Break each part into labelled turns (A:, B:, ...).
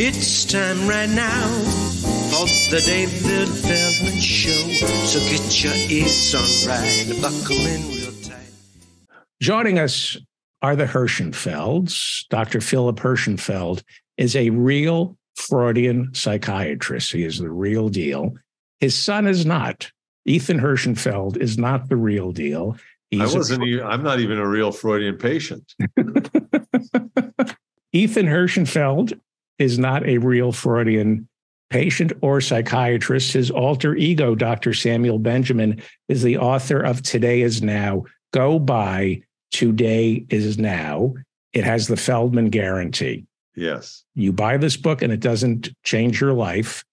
A: It's time right now for the David Feldman Show. So get your ears on right, and buckle in real tight.
B: Joining us are the Herschenfelds. Dr. Philip Herschenfeld is a real Freudian psychiatrist. He is the real deal. His son is not. Ethan Herschenfeld is not the real deal.
C: I wasn't. even, I'm not even a real Freudian patient.
B: Ethan Herschenfeld is not a real Freudian patient or psychiatrist. His alter ego, Dr. Samuel Benjamin, is the author of Today is Now. Go buy Today is Now. It has the Feldman guarantee.
C: Yes.
B: You buy this book and it doesn't change your life.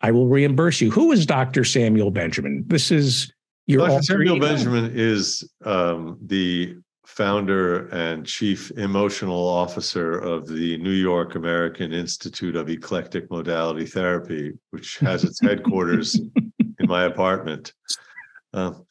B: I will reimburse you. Who is Dr. Samuel Benjamin? This is your
C: Dr. Samuel
B: ego?
C: Benjamin is um, the founder and chief emotional officer of the New York American Institute of Eclectic Modality Therapy, which has its headquarters in my apartment. Um,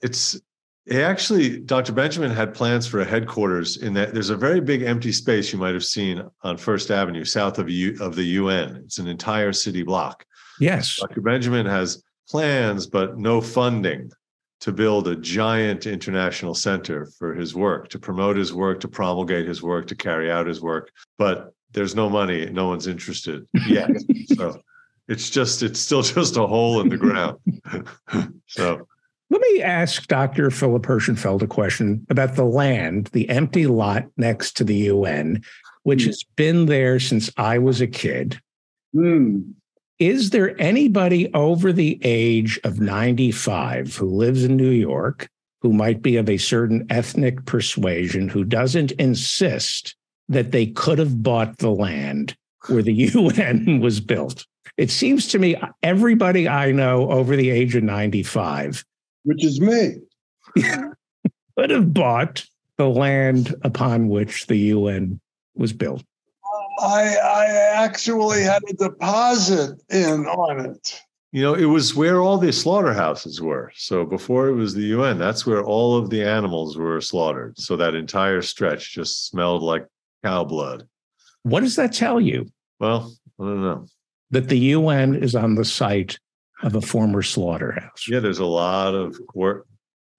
C: it's he actually, Dr. Benjamin had plans for a headquarters in that there's a very big empty space you might have seen on First Avenue, south of U, of the UN. It's an entire city block.
B: Yes.
C: Dr. Benjamin has plans, but no funding to build a giant international center for his work, to promote his work, to promulgate his work, to carry out his work. But there's no money. No one's interested yet. so it's just, it's still just a hole in the ground. so
B: Let me ask Dr. Philip Herschenfeld a question about the land, the empty lot next to the UN, which has been there since I was a kid.
D: Hmm.
B: Is there anybody over the age of 95 who lives in New York who might be of a certain ethnic persuasion who doesn't insist that they could have bought the land where the UN was built? It seems to me everybody I know over the age of 95
D: Which is me.
B: could have bought the land upon which the UN was built.
D: I I actually had a deposit in on it.
C: You know, it was where all the slaughterhouses were. So before it was the UN, that's where all of the animals were slaughtered. So that entire stretch just smelled like cow blood.
B: What does that tell you?
C: Well, I don't know.
B: That the UN is on the site of a former slaughterhouse.
C: Yeah, there's a lot of wor-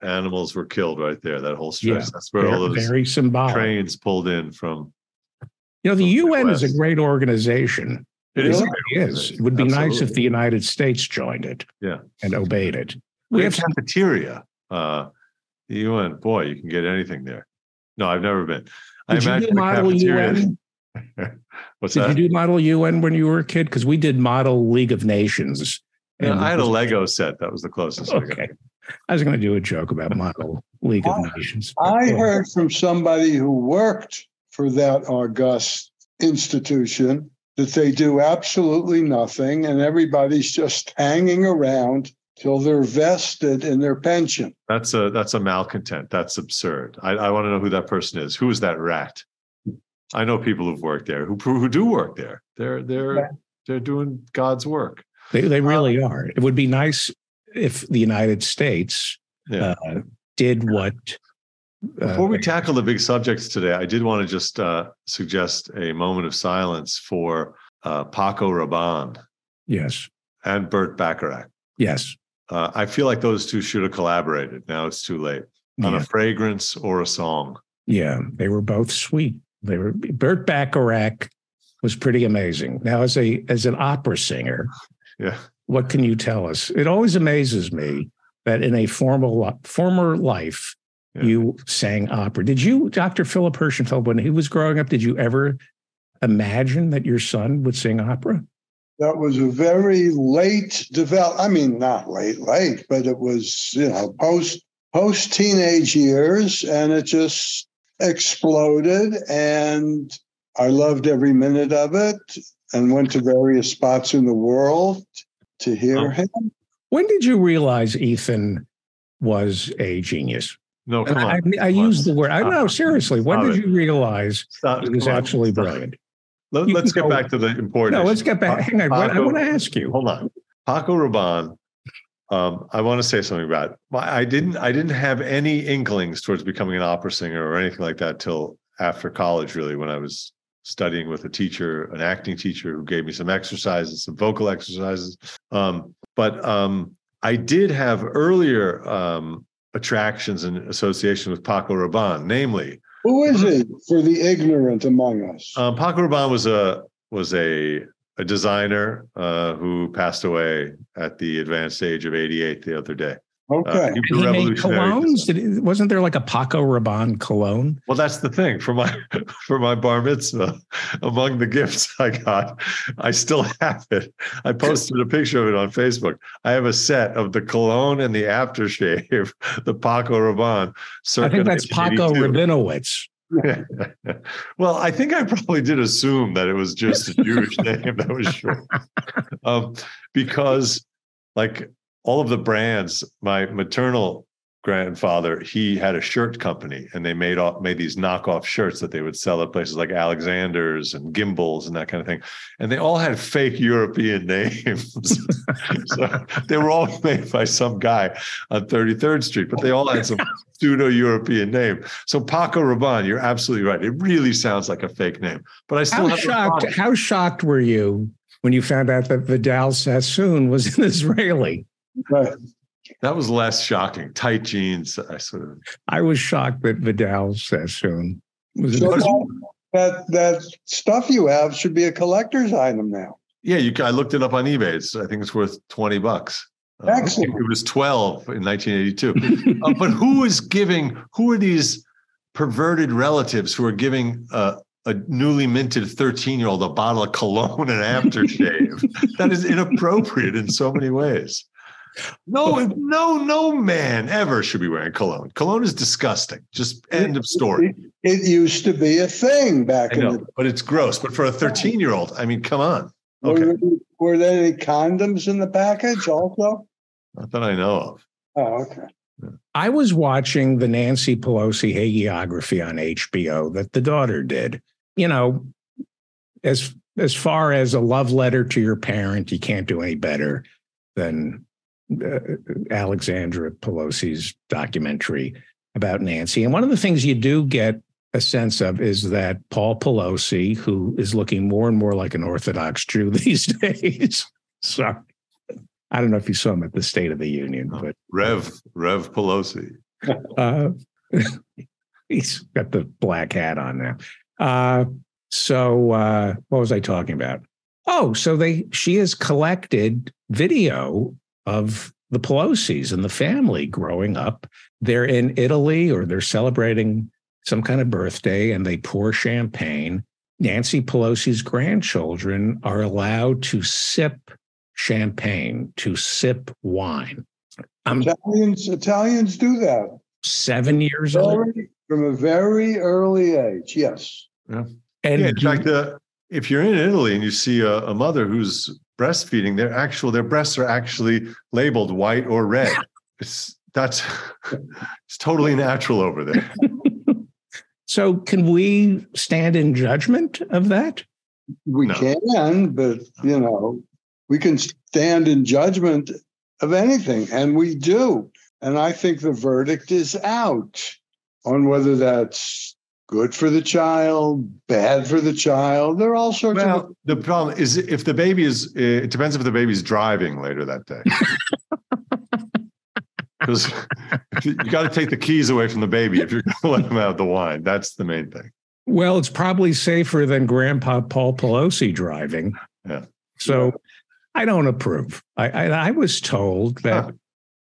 C: animals were killed right there. That whole stretch.
B: Yeah,
C: That's where all
B: Very,
C: those
B: very symbolic.
C: trains pulled in from.
B: You know, the
C: from
B: UN is a great organization.
C: It
B: It
C: is.
B: really is. It would be nice if the United States joined it
C: Yeah.
B: and obeyed it.
C: We
B: We
C: have
B: have
C: cafeteria. Uh, the UN, boy, you can get anything there. No, I've never been. I
B: Did you
C: imagine
B: do model
C: cafeteria-
B: UN?
C: What's that?
B: Did
C: that?
B: you do model UN when you were a kid? Because we did model League of Nations.
C: Yeah, I had a Lego set. That was the closest. I got.
B: Okay. I was going to do a joke about model League of Nations.
D: I heard from somebody who worked for that august institution that they do absolutely nothing and everybody's just hanging around till they're vested in their pension.
C: That's a that's a malcontent. That's absurd. I, I want to know who that person is. Who is that rat? I know people who've worked there who who do work there. They're they're they're doing God's work.
B: They, they really are. It would be nice if the United States
C: Yeah.
B: uh, did what. Uh,
C: Before we tackle the big subjects today, I did want to just uh, suggest a moment of silence for uh, Paco Rabanne
B: yes,
C: and Burt Bacharach.
B: yes,
C: Uh, I feel like those two should have collaborated. Now it's too late on
B: yeah,
C: a fragrance or a song.
B: yeah. They were both sweet. They were. Burt Bacharach was pretty amazing. Now, as a as an opera singer,
C: Yeah.
B: what can you tell us? It always amazes me that in a formal former life,
C: Yeah.
B: you sang opera. Did you, Dr. Philip Herschenfeld, when he was growing up, did you ever imagine that your son would sing opera?
D: That was a very late develop. I mean, not late, late, but it was you know post post teenage years, and it just exploded. And I loved every minute of it, and went to various spots in the world to hear
C: Oh.
D: him.
B: When did you realize Ethan was a genius?
C: No, come
B: I,
C: on.
B: I, I use the word. I know seriously. When
C: Stop
B: did
C: it.
B: you realize
C: Stop.
B: he was
C: on.
B: absolutely brilliant?
C: Let, us get
B: go-
C: back to the important.
B: No, let's get back.
C: Pa-
B: Hang on. I want to ask you.
C: Hold on, Paco Rabanne. Um, I want to say something about. I didn't. I didn't have any inklings towards becoming an opera singer or anything like that till after college. Really, when I was studying with a teacher, an acting teacher who gave me some exercises, some vocal exercises. Um, but um, I did have earlier um, attractions and association with Paco Rabanne, namely.
D: Who is he for the ignorant among us?
C: Um, Paco Rabanne was a was a a designer uh, who passed away at the advanced age of 88 the other day.
D: Okay.
C: Uh,
B: he, he made colognes. Did, wasn't there like a Paco Rabanne cologne?
C: Well, that's the thing for my for my bar mitzvah. Among the gifts I got, I still have it. I posted a picture of it on Facebook. I have a set of the cologne and the aftershave, the Paco Rabanne.
B: I think that's Paco Rabinowitz.
C: well, I think I probably did assume that it was just a Jewish name that was short, um, because like all of the brands, my maternal grandfather, he had a shirt company and they made off made these knockoff shirts that they would sell at places like Alexander's and Gimbels and that kind of thing. And they all had fake European names. so they were all made by some guy on 33rd Street, but they all had some pseudo-European name. So Paco Rabanne, you're absolutely right. It really sounds like a fake name. But I still
B: how shocked. How shocked were you when you found out that Vidal Sassoon was an Israeli?
D: Right.
C: That was less shocking. Tight jeans. I sort of.
B: I was shocked that Vidal Sassoon was.
D: So that, that that stuff you have should be a collector's item now.
C: Yeah, you. I looked it up on eBay. It's, I think it's worth twenty bucks.
D: Uh, Excellent.
C: Uh, it was twelve in 1982. uh, but who is giving? Who are these perverted relatives who are giving uh, a newly minted 13 year old a bottle of cologne and aftershave? that is inappropriate in so many ways. No, no, no man ever should be wearing cologne. Cologne is disgusting. Just end of story.
D: It, it used to be a thing back
C: I know,
D: in the
C: but it's gross. But for a 13 year old, I mean, come on. Okay.
D: Were, were, there any condoms in the package also?
C: Not that I know of.
D: Oh, okay.
B: I was watching the Nancy Pelosi hagiography on HBO that the daughter did. You know, as as far as a love letter to your parent, you can't do any better than uh, Alexandra Pelosi's documentary about Nancy. And one of the things you do get a sense of is that Paul Pelosi, who is looking more and more like an Orthodox Jew these days. Sorry. I don't know if you saw him at the State of the Union, but
C: Rev Rev Pelosi.
B: Uh, he's got the black hat on now. Uh, so uh, what was I talking about? Oh, so they she has collected video of the Pelosi's and the family growing up. They're in Italy or they're celebrating some kind of birthday and they pour champagne. Nancy Pelosi's grandchildren are allowed to sip champagne, to sip wine.
D: I'm, Italians, Italians do that.
B: Seven years old?
D: From a very early age, yes.
C: Yeah. And yeah, in fact, uh, if you're in Italy and you see a, a mother who's breastfeeding, their actual their breasts are actually labeled white or red. It's that's it's totally natural over there.
B: so can we stand in judgment of that?
D: We no. can, but you know, we can stand in judgment of anything, and we do. And I think the verdict is out on whether that's good for the child, bad for the child. There are all sorts well, of.
C: The problem is if the baby is, it depends if the baby's driving later that day. Because you got to take the keys away from the baby if you're going to let him have the wine. That's the main thing.
B: Well, it's probably safer than Grandpa Paul Pelosi driving.
C: Yeah.
B: So yeah. I don't approve. I, I, I was told that huh.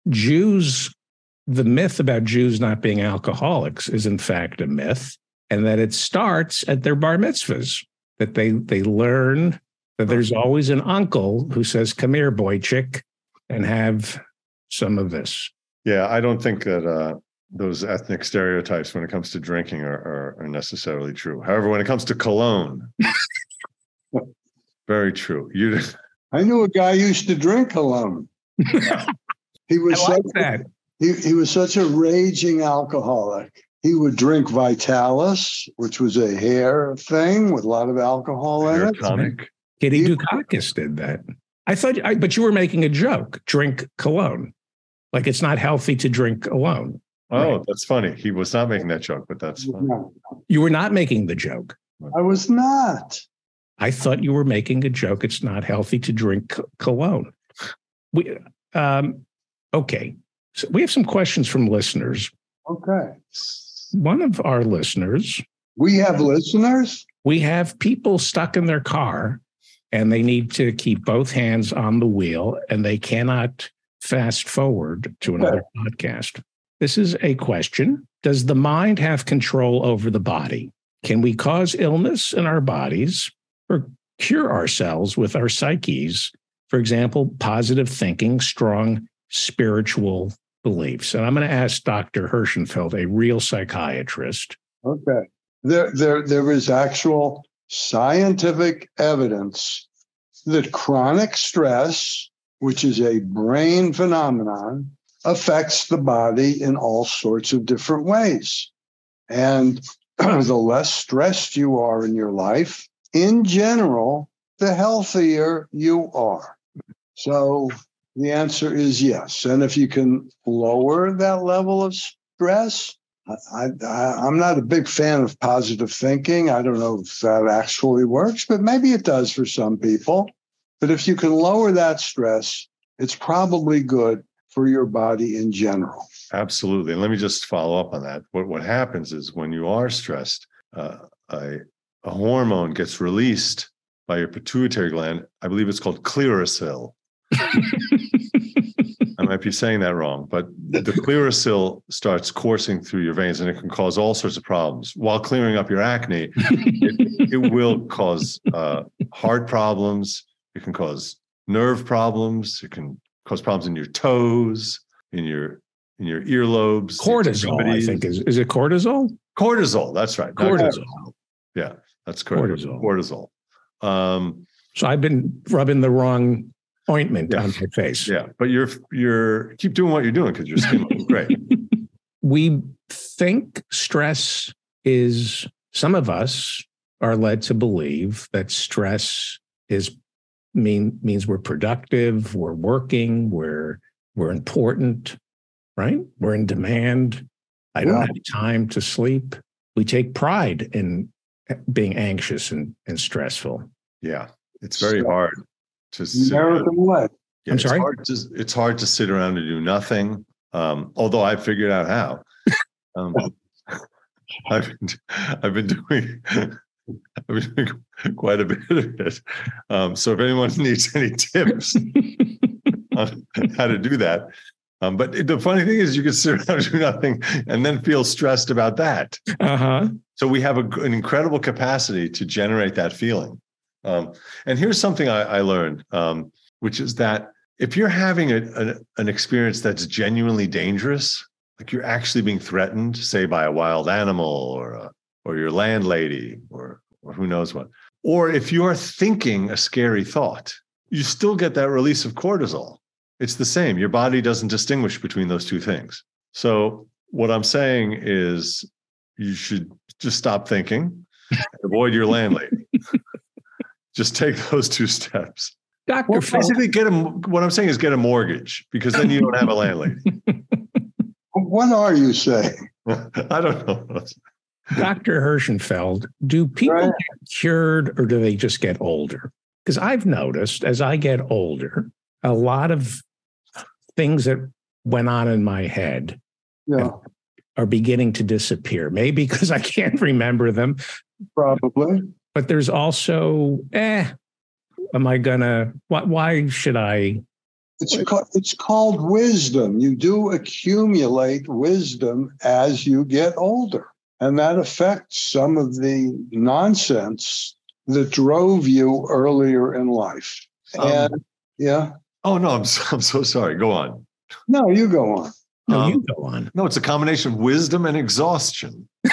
B: Jews, the myth about Jews not being alcoholics is in fact a myth and that it starts at their bar mitzvahs, that they they learn that there's always an uncle who says, "Come here, boy chick, and have some of this."
C: Yeah, I don't think that uh, those ethnic stereotypes when it comes to drinking are, are, are necessarily true. However, when it comes to cologne, very true. You,
D: I knew a guy used to drink cologne. he was
B: I like
D: such,
B: that.
D: He, he was such a raging alcoholic he would drink Vitalis, which was a hair thing with a lot of alcohol in it.
C: Tonic.
B: Kitty Dukakis did that. I thought, I, but you were making a joke. Drink cologne, like it's not healthy to drink alone.
C: Oh, right? that's funny. He was not making that joke, but that's funny.
B: You were not making the joke.
D: I was not.
B: I thought you were making a joke. It's not healthy to drink cologne. We, um, okay. So we have some questions from listeners.
D: Okay.
B: One of our listeners.
D: We have listeners?
B: We have people stuck in their car and they need to keep both hands on the wheel and they cannot fast forward to another podcast. This is a question Does the mind have control over the body? Can we cause illness in our bodies or cure ourselves with our psyches? For example, positive thinking, strong spiritual beliefs. And I'm going to ask Dr. Herschenfeld, a real psychiatrist.
D: Okay. There, there, there is actual scientific evidence that chronic stress, which is a brain phenomenon, affects the body in all sorts of different ways. And the less stressed you are in your life, in general, the healthier you are. So the answer is yes. And if you can lower that level of stress, I, am not a big fan of positive thinking. I don't know if that actually works, but maybe it does for some people. But if you can lower that stress, it's probably good for your body in general.
C: Absolutely. And let me just follow up on that. What, what happens is when you are stressed, uh, a, a hormone gets released by your pituitary gland. I believe it's called Clearasil. I might be saying that wrong, but the Clearasil starts coursing through your veins and it can cause all sorts of problems. While clearing up your acne, it, it will cause uh, heart problems. It can cause nerve problems. It can cause problems in your toes, in your in your earlobes.
B: Cortisol, I think is is it cortisol?
C: Cortisol, that's right.
B: Cortisol.
C: Yeah, that's correct. Cortisol. Cortisol. Um,
B: so I've been rubbing the wrong ointment on my face.
C: Yeah, but you're you're keep doing what you're doing because your skin looks great.
B: we think stress is some of us are led to believe that stress is mean means we're productive, we're working, we're we're important, right? We're in demand. I don't have time to sleep. We take pride in eh, being anxious and, and stressful.
C: Yeah. It's very so, hard to
D: American what?
B: Yeah, I'm sorry.
C: It's hard, to, it's hard to sit around and do nothing. Um, although I figured out how. Um, I've been, I've been doing I've been doing quite a bit of it. Um, so if anyone needs any tips on how to do that, um, but the funny thing is, you can sit around and do nothing and then feel stressed about that.
B: Uh-huh.
C: So we have a, an incredible capacity to generate that feeling. Um, and here's something I, I learned, um, which is that if you're having a, a, an experience that's genuinely dangerous, like you're actually being threatened, say by a wild animal or a, or your landlady or or who knows what, or if you are thinking a scary thought, you still get that release of cortisol. It's the same. Your body doesn't distinguish between those two things. So what I'm saying is you should just stop thinking, avoid your landlady. Just take those two steps.
B: Doctor, well,
C: basically, get a. What I'm saying is get a mortgage because then you don't have a landlady.
D: what are you saying?
C: I don't know.
B: Dr. Herschenfeld, do people right. get cured or do they just get older? Because I've noticed as I get older, a lot of things that went on in my head
D: yeah.
B: are beginning to disappear. Maybe because I can't remember them.
D: Probably.
B: But there's also, eh, am I gonna? Why, why should I?
D: It's called, it's called wisdom. You do accumulate wisdom as you get older, and that affects some of the nonsense that drove you earlier in life. Um, and yeah.
C: Oh no, I'm so, I'm so sorry. Go on.
D: No, you go on.
B: No, um, you go on.
C: No, it's a combination of wisdom and exhaustion.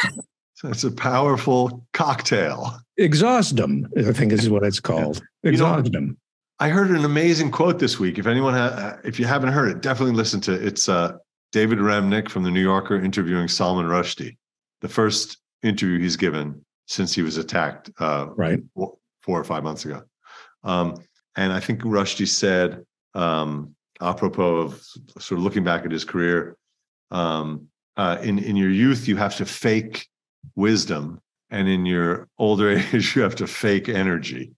C: It's a powerful cocktail.
B: Exhaustum, I think is what it's called. Exhaustum. You know,
C: I heard an amazing quote this week. If anyone, ha- if you haven't heard it, definitely listen to it. It's uh, David Remnick from the New Yorker interviewing Salman Rushdie. The first interview he's given since he was attacked, uh,
B: right,
C: four, four or five months ago. Um, and I think Rushdie said, um, apropos of sort of looking back at his career, um, uh, in in your youth you have to fake wisdom and in your older age, you have to fake energy.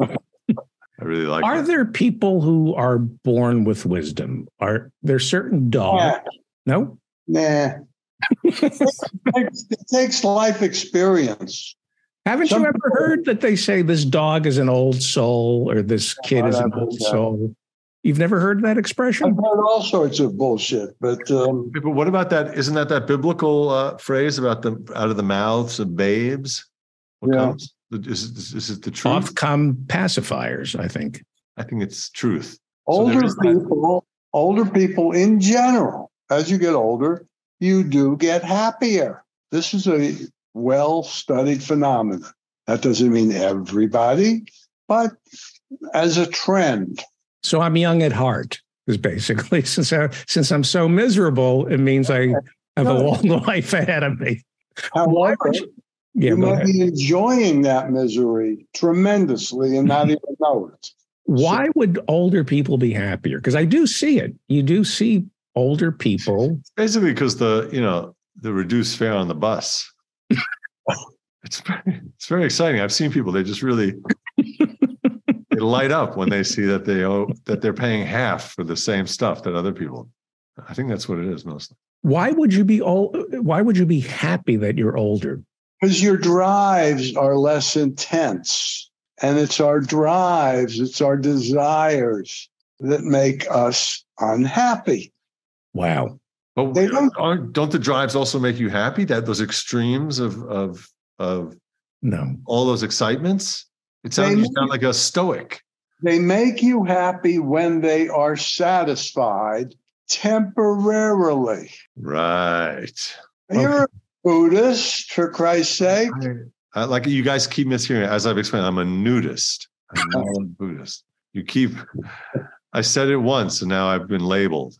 C: I really like.
B: Are
C: that.
B: there people who are born with wisdom? Are there certain dogs? No.
D: Nah. it, takes, it takes life experience.
B: Haven't
D: Some
B: you ever
D: people-
B: heard that they say this dog is an old soul or this kid is an old
D: no.
B: soul? You've never heard that expression?
D: I've heard all sorts of bullshit, but um,
C: But what about that? Isn't that that biblical uh, phrase about the out of the mouths of babes? What
D: Yeah.
C: comes? Is, is, is it the truth?
B: Off come pacifiers, I think.
C: I think it's truth. So there
D: older
C: is that.
D: people, older people in general, as you get older, you do get happier. This is a well-studied phenomenon. That doesn't mean everybody, but as a trend.
B: So I'm young at heart, is basically since I, since I'm so miserable, it means I have a long life ahead of me.
D: However,
B: Yeah,
D: you might
B: ahead.
D: be enjoying that misery tremendously and not mm-hmm. even know it.
B: Why would older people be happier? Because I do see it. You do see older people.
C: Basically, because the you know the reduced fare on the bus. it's very, it's very exciting. I've seen people; they just really they light up when they see that they owe that they're paying half for the same stuff that other people. I think that's what it is mostly.
B: Why would you be old? Why would you be happy that you're older?
D: Because your drives are less intense. And it's our drives, it's our desires that make us unhappy.
B: Wow.
C: But
D: They don't-
C: aren't, don't the drives also make you happy? That those extremes of of of
B: No.
C: all those excitements. It sounds you
D: make-
C: sound like a stoic.
D: They make you happy when they are satisfied temporarily.
C: Right.
D: You're a Buddhist, for Christ's sake.
C: I, like you guys keep mishearing. As I've explained, I'm a nudist. I'm not a Buddhist. You keep. I said it once, and now I've been labeled.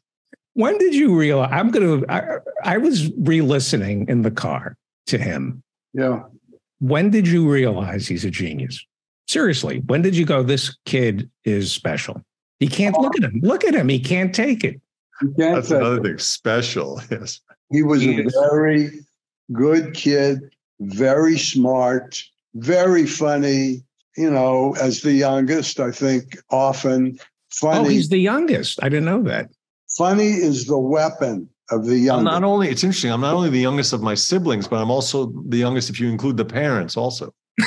B: When did you realize? I'm going to, I, I was re listening in the car to him.
D: Yeah.
B: When did you realize he's a genius? Seriously, when did you go, this kid is special? He can't look at him. Look at him. He can't take it.
D: Can't
C: That's
D: say-
C: another thing. Special. Yes.
D: He was a
B: Yes.
D: very good kid, very smart, very funny. You know, as the youngest, I think often
B: oh,
D: funny.
B: Oh, he's the youngest. I didn't know that.
D: funny is the weapon of the
C: I'm
D: youngest.
C: not only. It's interesting. I'm not only the youngest of my siblings, but I'm also the youngest if you include the parents also.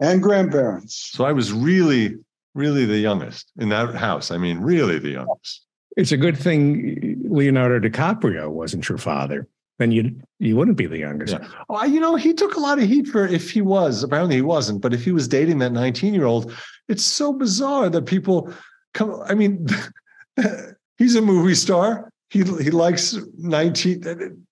D: and grandparents.
C: So I was really, really the youngest in that house. I mean, really the youngest.
B: It's a good thing Leonardo DiCaprio wasn't your father. Then you you wouldn't be the youngest.
C: Yeah. Oh, you know, he took a lot of heat for if he was. Apparently, he wasn't. But if he was dating that 19 year old, it's so bizarre that people come. I mean, he's a movie star. He he likes 19.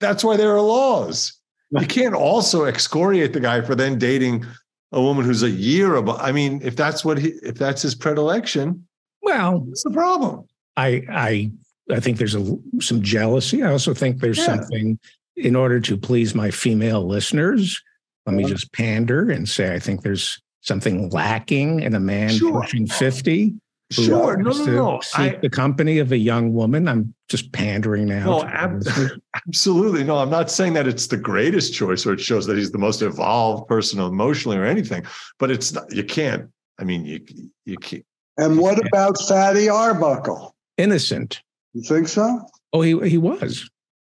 C: That's why there are laws. You can't also excoriate the guy for then dating a woman who's a year above. I mean, if that's what he if that's his predilection,
B: Well,
C: what's the problem?
B: I I I think there's a, some jealousy. I also think there's
C: Yeah.
B: something in order to please my female listeners. Let me
D: Uh-huh.
B: just pander and say I think there's something lacking in a man
C: Sure.
B: pushing 50 who
C: Sure, no, no, no.
B: seek
C: I,
B: the company of a young woman. I'm just pandering now.
C: No, ab- Absolutely. No, I'm not saying that it's the greatest choice or it shows that he's the most evolved person emotionally or anything, but it's not, you can't. I mean, you you can't.
D: And what about Fatty Arbuckle?
B: innocent.
D: You think so?
B: Oh, he he was.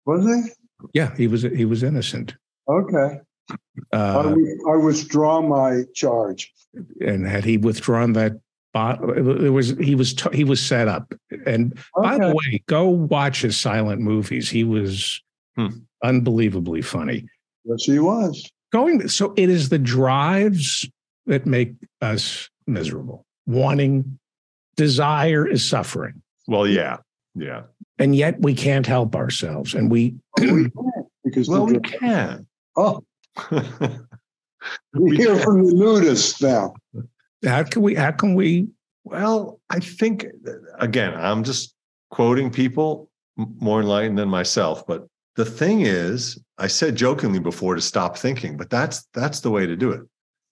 D: Was he?
B: Yeah, he was he was innocent.
D: Okay. I,
B: Uh,
D: wi- I withdraw my charge.
B: and had he withdrawn that bot, it was he was he was set up. And by the way, go watch his silent movies. He was
C: Hmm.
B: unbelievably funny.
D: Yes, he was.
B: Going so it is the drives that make us miserable. Wanting, desire is suffering,
C: Well, yeah, yeah.
B: and yet we can't help ourselves. And we
D: We can't, because
C: well, we can.
D: oh, we hear from the nudists now.
B: How can we how can we
C: well, I think again, I'm just quoting people more enlightened than myself, but the thing is, I said jokingly before to stop thinking, but that's that's the way to do it.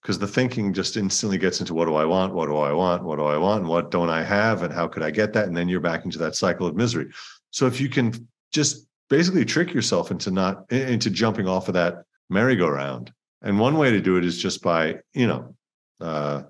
C: Because the thinking just instantly gets into what do I want? What do I want? What do I want? And what don't I have? And how could I get that? And then you're back into that cycle of misery. So if you can just basically trick yourself into not into jumping off of that merry-go-round And one way to do it is just by, you know, uh,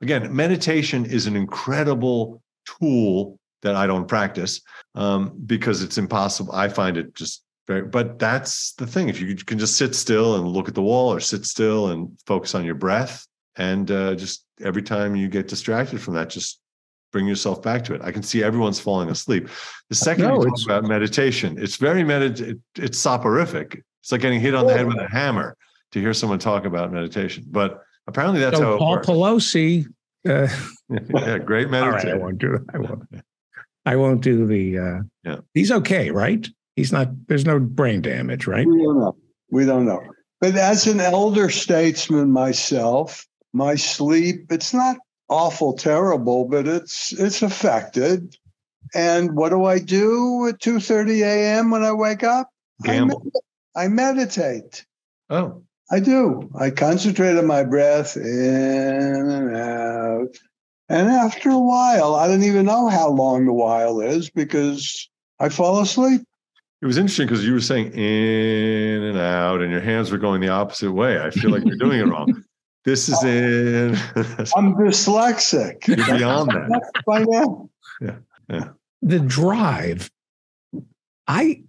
C: again, meditation is an incredible tool that I don't practice um, because it's impossible. I find it just very, but that's the thing. If you can just sit still and look at the wall or sit still and focus on your breath, and uh, just every time you get distracted from that, just bring yourself back to it. I can see everyone's falling asleep. The second no, you talk about meditation, it's very medit. It, it's soporific. It's like getting hit on the head with a hammer to hear someone talk about meditation. But apparently, that's
B: so
C: how
B: Paul Pelosi.
C: Uh, yeah, great meditation. All right,
B: I won't do. I won't. I won't do the. Uh, yeah, he's okay, right? He's not. There's no brain damage, right?
D: We don't know. We don't know. But as an elder statesman myself, my sleep it's not awful terrible, but it's it's affected. And what do I do at 2:30 a.m. when I wake up?
C: Gamble.
D: I, med- I meditate.
C: Oh.
D: I do. I concentrate on my breath in and out. And after a while, I don't even know how long the while is because I fall asleep.
C: It was interesting because you were saying in and out, and your hands were going the opposite way. I feel like you're doing it wrong. This is in.
D: I'm dyslexic.
C: You're beyond that.
D: By now.
C: Yeah. Yeah.
B: The drive. I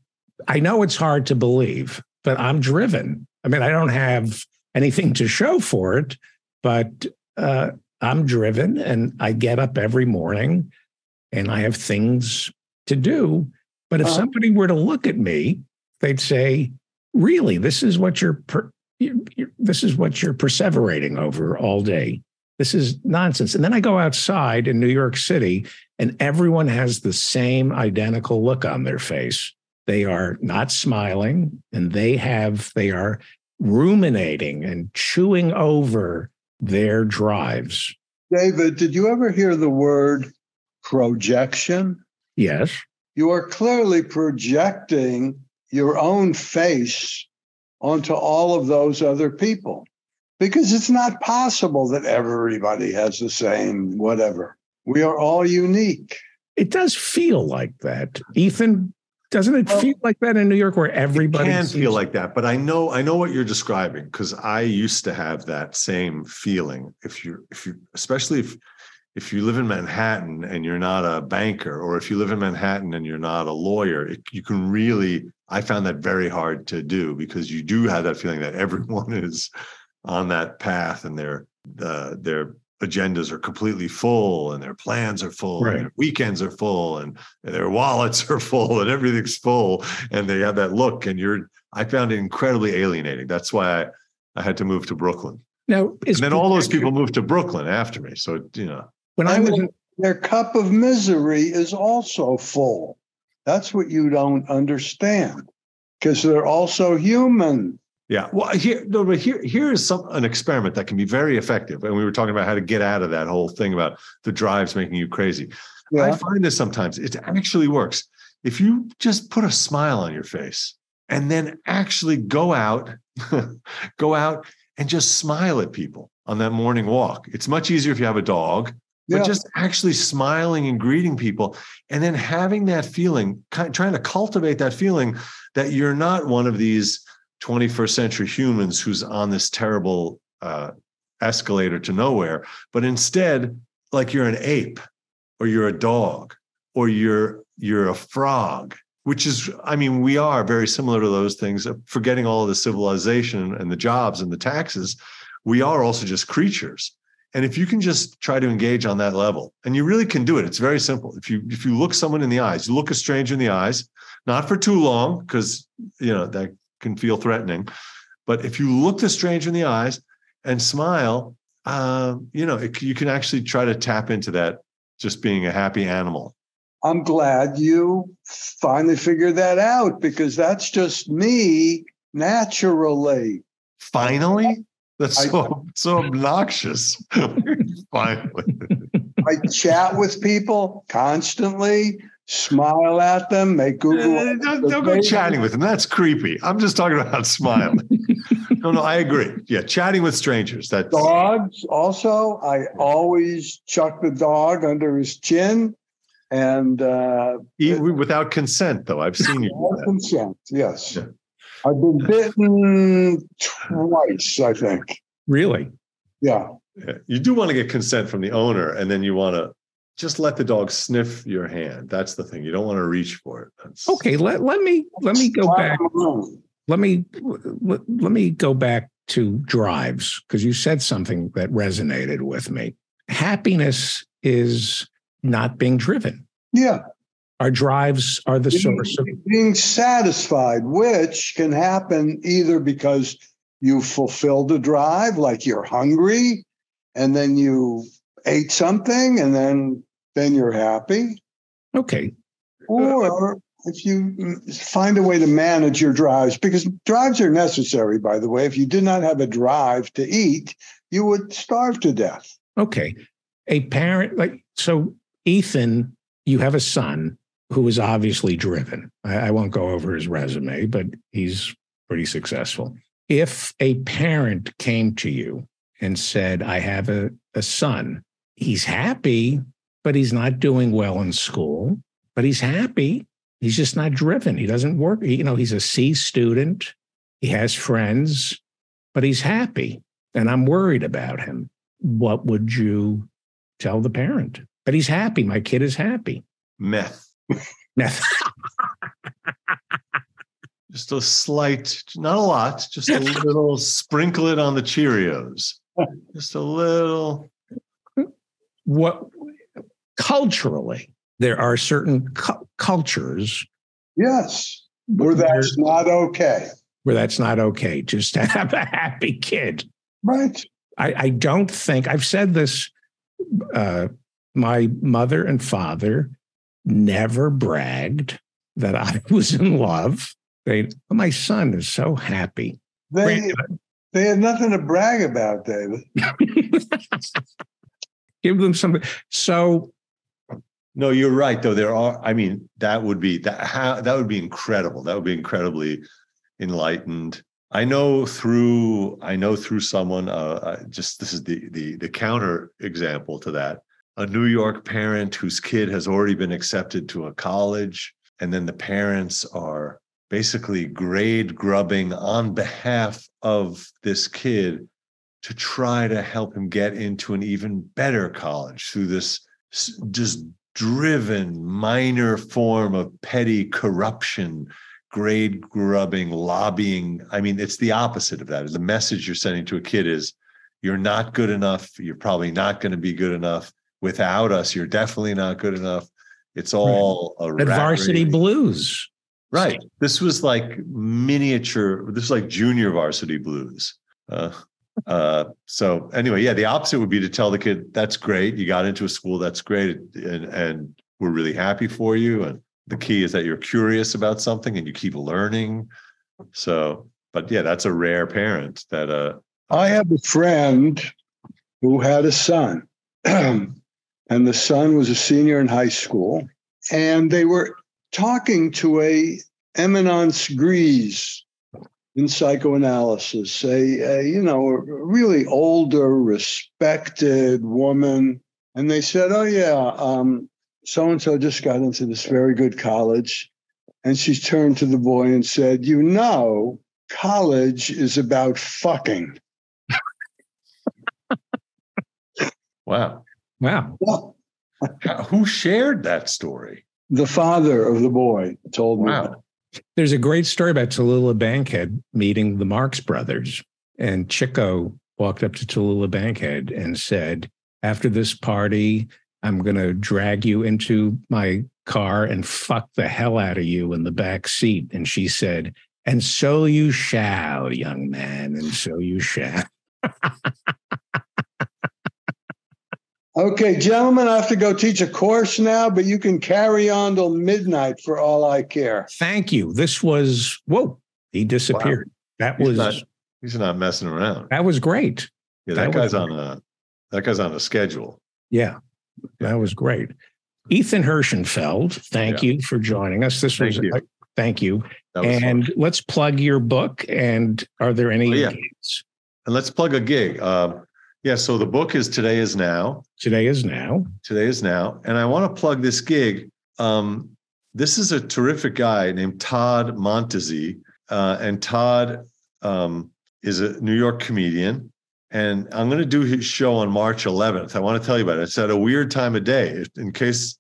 B: I know it's hard to believe, but I'm driven. I mean, I don't have anything to show for it, but uh, I'm driven and I get up every morning and I have things to do. But if uh-huh. somebody were to look at me, they'd say, "Really, this is what you're per- you, you, this is what you're perseverating over all day. This is nonsense." And then I go outside in New York City, and everyone has the same identical look on their face. They are not smiling, and they have they are ruminating and chewing over their drives.
D: David, did you ever hear the word projection?
B: Yes
D: you are clearly projecting your own face onto all of those other people because it's not possible that everybody has the same whatever. We are all unique.
B: It does feel like that. Ethan, doesn't it well, feel like that in New York where everybody
C: can feel like that? But I know I know what you're describing because I used to have that same feeling. If you if you especially if if you live in Manhattan and you're not a banker, or if you live in Manhattan and you're not a lawyer, it, you can really, I found that very hard to do because you do have that feeling that everyone is on that path and they're uh, their agendas are completely full and their plans are full right. and their weekends are full and their wallets are full and everything's full and they have that look and you're I found it incredibly alienating. That's why I, I had to move to Brooklyn.
B: Now,
C: and then all those people moved to Brooklyn after me. So, you know,
D: when I, was their cup of misery is also full. That's what you don't understand because they're also human.
C: Yeah. Well, here, no, but here, here is some an experiment that can be very effective. And we were talking about how to get out of that whole thing about the drives making you crazy. Yeah. I find this sometimes it actually works. If you just put a smile on your face and then actually go out, go out and just smile at people on that morning walk. It's much easier if you have a dog but just actually smiling and greeting people and then having that feeling kind, trying to cultivate that feeling that you're not one of these 21st century humans who's on this terrible uh, escalator to nowhere but instead like you're an ape or you're a dog or you're you're a frog which is i mean we are very similar to those things forgetting all the civilization and the jobs and the taxes we are also just creatures and if you can just try to engage on that level, and you really can do it, it's very simple. If you if you look someone in the eyes, you look a stranger in the eyes, not for too long, because you know that can feel threatening. But if you look the stranger in the eyes and smile, uh, you know it, you can actually try to tap into that just being a happy animal.
D: I'm glad you finally figured that out because that's just me naturally.
C: Finally? That's I, so so obnoxious. Finally.
D: I chat with people constantly, smile at them, make Google. Uh,
C: don't, don't go chatting with them. That's creepy. I'm just talking about smiling. no, no, I agree. Yeah, chatting with strangers. That
D: dogs. Also, I always chuck the dog under his chin, and uh,
C: Even without consent. Though I've seen you.
D: Without consent. Yes. Yeah. I've been bitten twice, I think.
B: Really?
D: Yeah.
C: Yeah. You do want to get consent from the owner, and then you want to just let the dog sniff your hand. That's the thing. You don't want to reach for it. That's,
B: Okay, let, let me let me go back. Let me let, let me go back to drives because you said something that resonated with me. Happiness is not being driven.
D: Yeah.
B: Our drives are the source of
D: being satisfied, which can happen either because you fulfilled a drive, like you're hungry, and then you ate something, and then then you're happy,
B: okay.
D: or if you find a way to manage your drives, because drives are necessary. By the way, if you did not have a drive to eat, you would starve to death.
B: Okay. A parent like so Ethan, you have a son who is obviously driven. I, I won't go over his resume, but he's pretty successful. If a parent came to you and said, I have a, a son, he's happy, but he's not doing well in school, but he's happy. He's just not driven. He doesn't work. You know, he's a C student. He has friends, but he's happy. And I'm worried about him. What would you tell the parent? But he's happy. My kid is happy.
C: meth.
B: Now,
C: Just a slight, not a lot, just a little sprinkle it on the Cheerios. Just a little.
B: What culturally, there are certain cu- cultures
D: Yes, or that's not okay.
B: where that's not okay just to have a happy kid.
D: Right.
B: I, I don't think I've said this. Uh, my mother and father never bragged that I was in love. They, my son is so happy.
D: They
B: Granted,
D: they had nothing to brag about, David.
B: Give them something. So
C: No, you're right. Though there are. I mean, that would be that. How that would be incredible. That would be incredibly enlightened. I know through. I know through someone. Uh, uh, just this is the the the counter example to that. A New York parent whose kid has already been accepted to a college, and then the parents are basically grade grubbing on behalf of this kid to try to help him get into an even better college through this just driven minor form of petty corruption grade grubbing lobbying i mean it's the opposite of that the message you're sending to a kid is you're not good enough you're probably not going to be good enough without us you're definitely not good enough it's all a
B: at varsity
C: race.
B: blues.
C: Right. This was like miniature. This was like junior varsity blues. Uh, uh, so anyway, yeah, the opposite would be to tell the kid, "That's great. You got into a school. That's great, and and we're really happy for you. And the key is that you're curious about something and you keep learning." So, but yeah, that's a rare parent that uh,
D: I have a friend who had a son, and the son was a senior in high school, and they were talking to a eminence grise in psychoanalysis, a, a you know a really older, respected woman, and they said, "Oh yeah, um, so and so just got into this very good college," and she turned to the boy and said, "You know." College is about fucking.
C: wow,
B: Wow.
D: Well,
C: How, who shared that story?
D: the father of the boy told me.
C: Wow,
B: There's a great story about Tallulah Bankhead meeting the Marx brothers. And Chico walked up to Tallulah Bankhead and said, After this party, I'm going to drag you into my car and fuck the hell out of you in the back seat. And she said, And so you shall, young man, and so you shall.
D: Okay, gentlemen, I have to go teach a course now, but you can carry on till midnight for all I care.
B: Thank you. This was, whoa, he disappeared. That
C: He's
B: was,
C: not- he's not messing around.
B: that was great.
C: Yeah, that,
B: that
C: guy's on a that guy's on a schedule.
B: Yeah, that was great. Ethan Herschenfeld, thank you for joining us. This
C: Thank
B: was
C: you.
B: thank you.
C: That was fun.
B: And let's plug your book. And are there any
C: Oh, yeah.
B: gigs?
C: And let's plug a gig. Um, yeah, so the book is Today is Now.
B: Today is now.
C: Today is Now. And I want to plug this gig. Um, this is a terrific guy named Todd Montezzi. uh, and Todd um, is a New York comedian. And I'm going to do his show on March 11th. I want to tell you about it. It's at a weird time of day, in case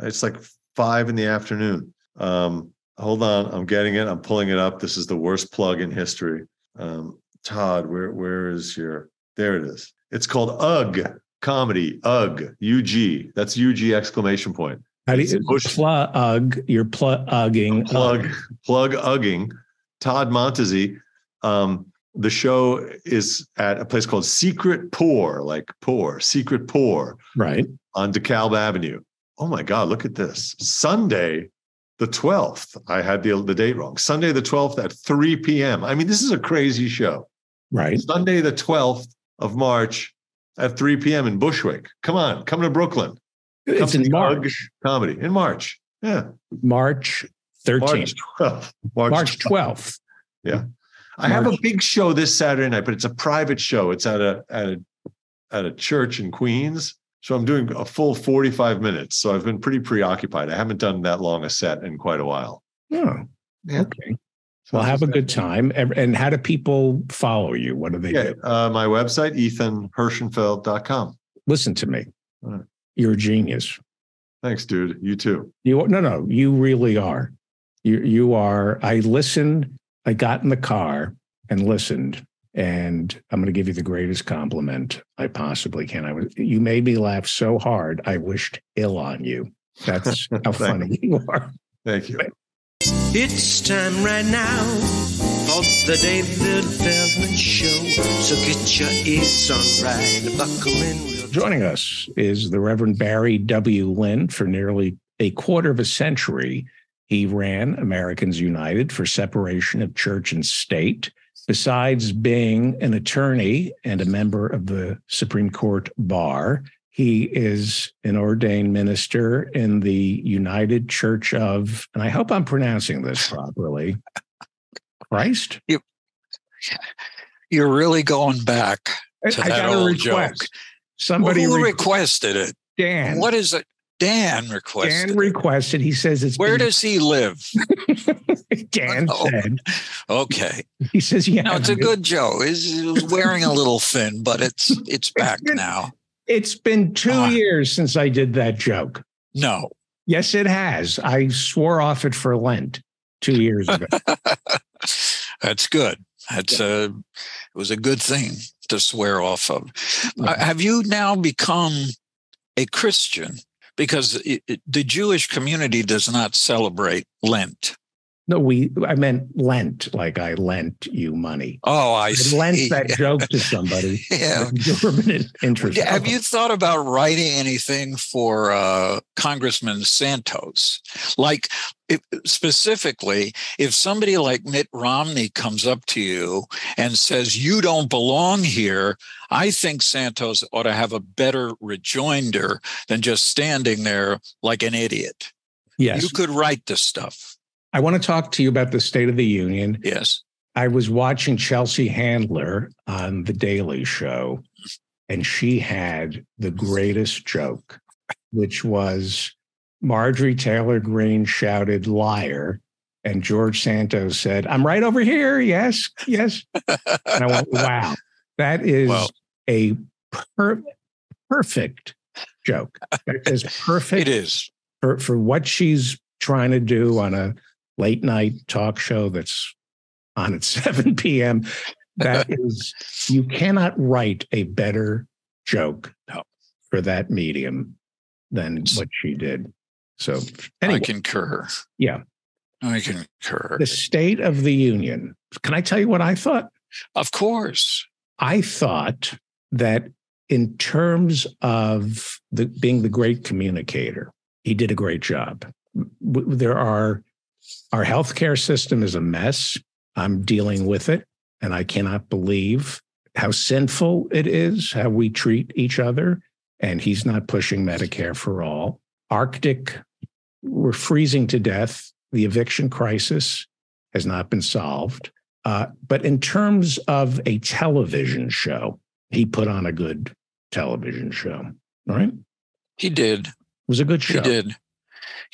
C: it's like five in the afternoon. Um, hold on, I'm getting it. I'm pulling it up. This is the worst plug in history. Um, Todd, where where is your? There it is. It's called UG comedy. UG UG. That's UG exclamation point.
B: How do you plug? UG? You're plugging.
C: Plug plug ugging. Todd Montezzi. Um, the show is at a place called Secret Pour, like pour, Secret Pour,
B: right
C: on DeKalb Avenue. Oh my God, look at this. Sunday, the 12th. I had the, the date wrong. Sunday, the 12th at 3 p.m. I mean, this is a crazy show.
B: Right.
C: Sunday, the 12th of March at 3 p.m. in Bushwick. Come on, come to Brooklyn.
B: It's in March.
C: Comedy in March. Yeah.
B: March 13th.
C: March 12th.
B: March, March 12th.
C: Yeah. I have a big show this Saturday night, but it's a private show. It's at a at a at a church in Queens. So I'm doing a full 45 minutes. So I've been pretty preoccupied. I haven't done that long a set in quite a while.
B: Oh, yeah. okay. So well, have a good time. And how do people follow you? What do they yeah, do?
C: Uh, my website, ethanherschenfeld.com.
B: Listen to me. Right. You're a genius.
C: Thanks, dude. You too.
B: You no, no, you really are. You you are. I listened I got in the car and listened, and I'm going to give you the greatest compliment I possibly can. I was you made me laugh so hard I wished ill on you. That's how funny you are.
C: Thank you.
A: It's time right now for the David Feldman Show. So get your ears on right, buckle in.
B: Joining us is the Reverend Barry W. Lynn for nearly a quarter of a century. He ran Americans United for separation of church and state. Besides being an attorney and a member of the Supreme Court bar, he is an ordained minister in the United Church of, and I hope I'm pronouncing this properly, Christ.
E: You, you're really going back to I that got old a request. Joke.
B: Somebody
E: well, who requested it.
B: Dan.
E: What is it? Dan requested.
B: Dan requested. He says it's.
E: Where been... does he live?
B: Dan oh, said.
E: Okay.
B: He says, "Yeah."
E: No, it's a good joke. He's wearing a little thin, but it's it's back now.
B: It's been two uh, years since I did that joke.
E: No.
B: Yes, it has. I swore off it for Lent two years ago.
E: That's good. That's a. It was a good thing to swear off of. Uh, have you now become a Christian? because it, it, the Jewish community does not celebrate Lent.
B: No, we. I meant lent, like I lent you money.
E: Oh, I, I lent
B: that joke to somebody.
E: yeah, interest. Have you thought about writing anything for uh, Congressman Santos? Like if, specifically, if somebody like Mitt Romney comes up to you and says you don't belong here, I think Santos ought to have a better rejoinder than just standing there like an idiot.
B: Yes,
E: you could write this stuff.
B: I want to talk to you about the State of the Union.
E: Yes.
B: I was watching Chelsea Handler on The Daily Show, and she had the greatest joke, which was Marjorie Taylor Greene shouted, liar. And George Santos said, I'm right over here. Yes, yes. and I went, wow, that is a per- perfect joke. That is perfect.
E: It is.
B: For, for what she's trying to do on a late night talk show that's on at 7 p.m. That is, you cannot write a better joke for that medium than what she did. So, anyway,
E: I concur.
B: Yeah.
E: I concur.
B: The State of the Union. Can I tell you what I thought?
E: Of course.
B: I thought that in terms of the, being the great communicator, he did a great job. There are our healthcare system is a mess. I'm dealing with it, and I cannot believe how sinful it is how we treat each other. And he's not pushing Medicare for all. Arctic, we're freezing to death. The eviction crisis has not been solved. Uh, but in terms of a television show, he put on a good television show. Right.
E: He did. It
B: was a good show.
E: He did.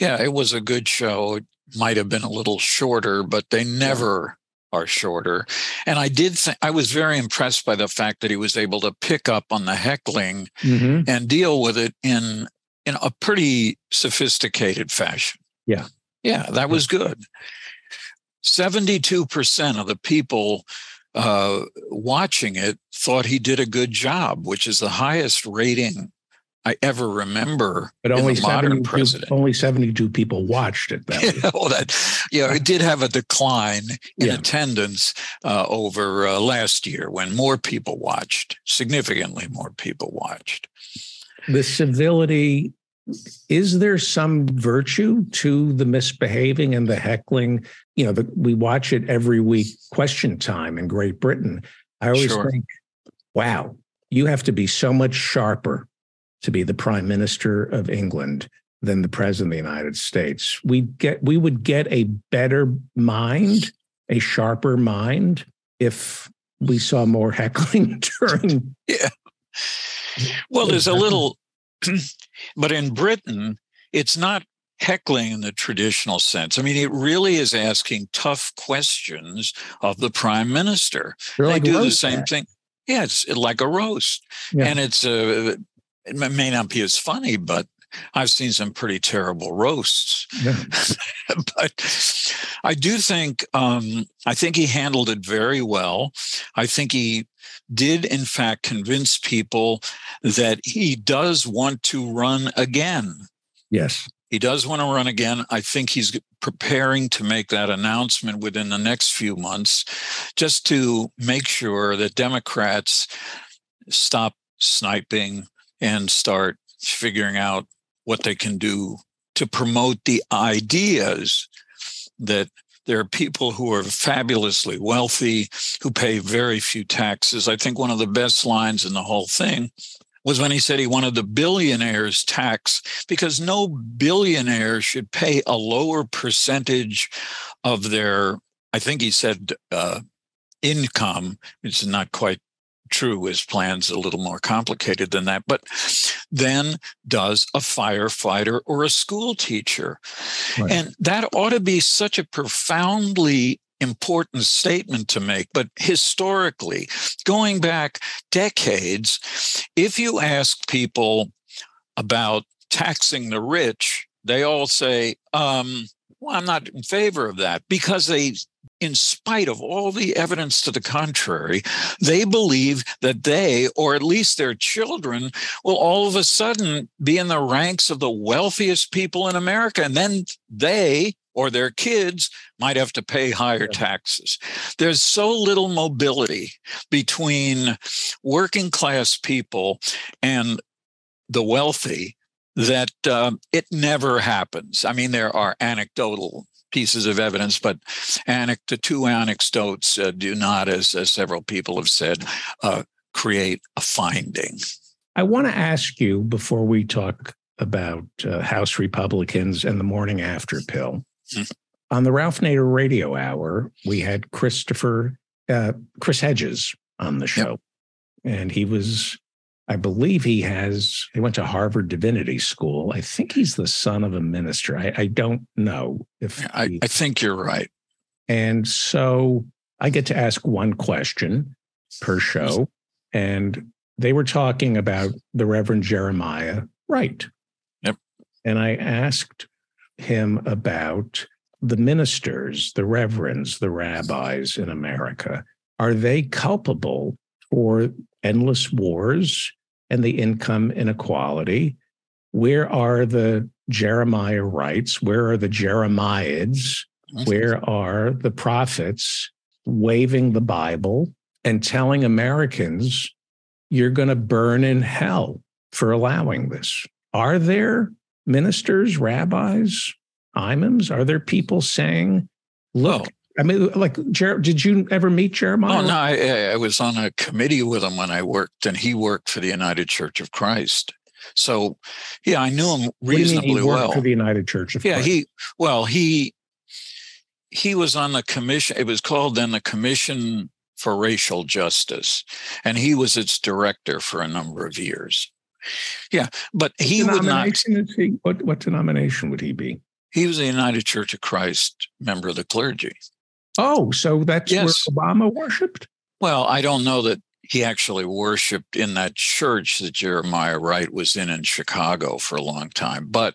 E: Yeah, it was a good show. Might have been a little shorter, but they never are shorter. And I did think I was very impressed by the fact that he was able to pick up on the heckling mm-hmm. and deal with it in in a pretty sophisticated fashion.
B: Yeah.
E: Yeah, that was good. 72% of the people uh, watching it thought he did a good job, which is the highest rating I ever remember.
B: But only modern president. Only seventy-two people watched it. That
E: yeah, well, that yeah, it did have a decline in yeah. attendance uh, over uh, last year when more people watched. Significantly more people watched.
B: The civility. Is there some virtue to the misbehaving and the heckling? You know, the, we watch it every week. Question time in Great Britain. I always sure. think, wow, you have to be so much sharper to be the prime minister of England than the president of the United States. We get we would get a better mind, a sharper mind if we saw more heckling during
E: yeah. Well, there's a little but in Britain, it's not heckling in the traditional sense. I mean, it really is asking tough questions of the prime minister. They're they like do the same thing. Yeah, it's like a roast, yeah. and it's a it may not be as funny, but I've seen some pretty terrible roasts. Yeah. but I do think um, I think he handled it very well. I think he did in fact convince people that he does want to run again.
B: Yes.
E: He does want to run again. I think he's preparing to make that announcement within the next few months just to make sure that Democrats stop sniping and start figuring out what they can do to promote the ideas that there are people who are fabulously wealthy who pay very few taxes. I think one of the best lines in the whole thing was when he said he wanted the billionaires tax because no billionaire should pay a lower percentage of their, I think he said, uh, income. It's not quite true. His plan's a little more complicated than that. But then does a firefighter or a school teacher. Right. And that ought to be such a profoundly important statement to make. But historically, going back decades, if you ask people about taxing the rich, they all say, um, well, I'm not in favor of that because they in spite of all the evidence to the contrary, they believe that they, or at least their children, will all of a sudden be in the ranks of the wealthiest people in America. And then they or their kids might have to pay higher taxes. There's so little mobility between working class people and the wealthy that uh, it never happens. I mean, there are anecdotal pieces of evidence, but the two anecdotes uh, do not, as, as several people have said, uh, create a finding.
B: I want to ask you before we talk about uh, House Republicans and the morning after pill. Mm-hmm. On the Ralph Nader Radio Hour, we had Christopher uh, Chris Hedges on the show, yep. and he was I believe he has, he went to Harvard Divinity School. I think he's the son of a minister. I, I don't know if
E: I, he, I think you're right.
B: And so I get to ask one question per show. And they were talking about the Reverend Jeremiah Wright.
E: Yep.
B: And I asked him about the ministers, the reverends, the rabbis in America. Are they culpable for endless wars and the income inequality? Where are the Jeremiah Wrights? Where are the Jeremiads? Where are the prophets waving the Bible and telling Americans, you're going to burn in hell for allowing this? Are there ministers, rabbis, imams? Are there people saying, look. I mean, like, Jer- did you ever meet Jeremiah?
E: Oh no, I, I, was on a committee with him when I worked, and he worked for the United Church of Christ. So, yeah, I knew him reasonably well.
B: For the United Church of Christ.
E: yeah,
B: Christ.
E: he well he he was on the commission. It was called then the Commission for Racial Justice, and he was its director for a number of years. Yeah, but he would not.
B: He, what what denomination would he be?
E: He was a United Church of Christ member of the clergy.
B: Oh, so that's yes. where Obama worshipped?
E: Well, I don't know that he actually worshipped in that church that Jeremiah Wright was in in Chicago for a long time. But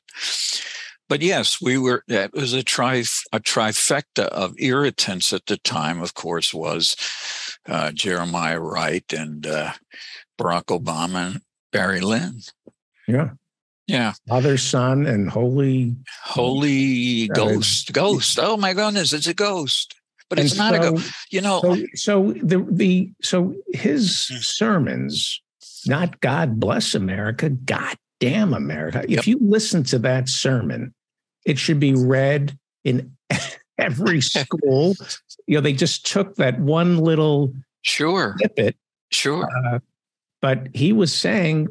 E: but yes, we were. It was a tri a trifecta of irritants at the time. Of course, was uh, Jeremiah Wright and uh, Barack Obama and Barry Lynn.
B: Yeah.
E: Yeah.
B: Father, Son, and Holy
E: Holy Ghost. Ghost. Oh my goodness, it's a ghost. But it's not so, a ghost. You know.
B: So, so the the so his hmm. sermons, not God bless America, God damn America. Yep. If you listen to that sermon, it should be read in every school. you know, they just took that one little
E: sure
B: snippet.
E: Sure. Uh,
B: but he was saying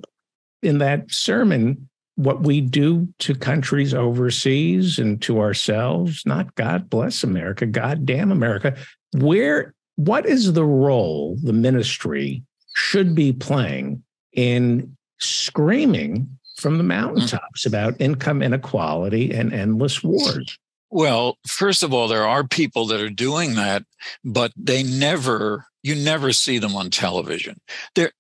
B: in that sermon what we do to countries overseas and to ourselves, not God bless America, God damn America. Where, what is the role the ministry should be playing in screaming from the mm-hmm. mountaintops about income inequality and endless wars?
E: Well, first of all, there are people that are doing that, but they never, you never see them on television. There,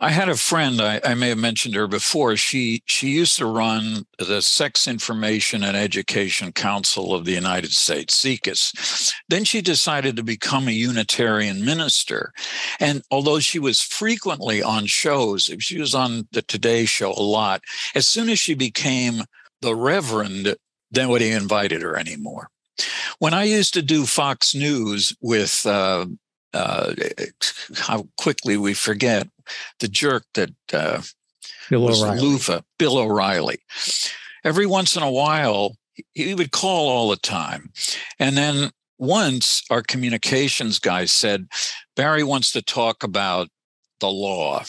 E: I had a friend, I, I, may have mentioned her before. She she used to run the Sex Information and Education Council of the United States, SIECUS. Then she decided to become a Unitarian minister. And although she was frequently on shows, she was on the Today Show a lot, as soon as she became the Reverend, then he invited her anymore. When I used to do Fox News with uh, uh, how quickly we forget the jerk that uh,
B: Bill was O'Reilly.
E: Loofah, Bill O'Reilly. Every once in a while, he would call all the time. And then once our communications guy said, Barry wants to talk about the law.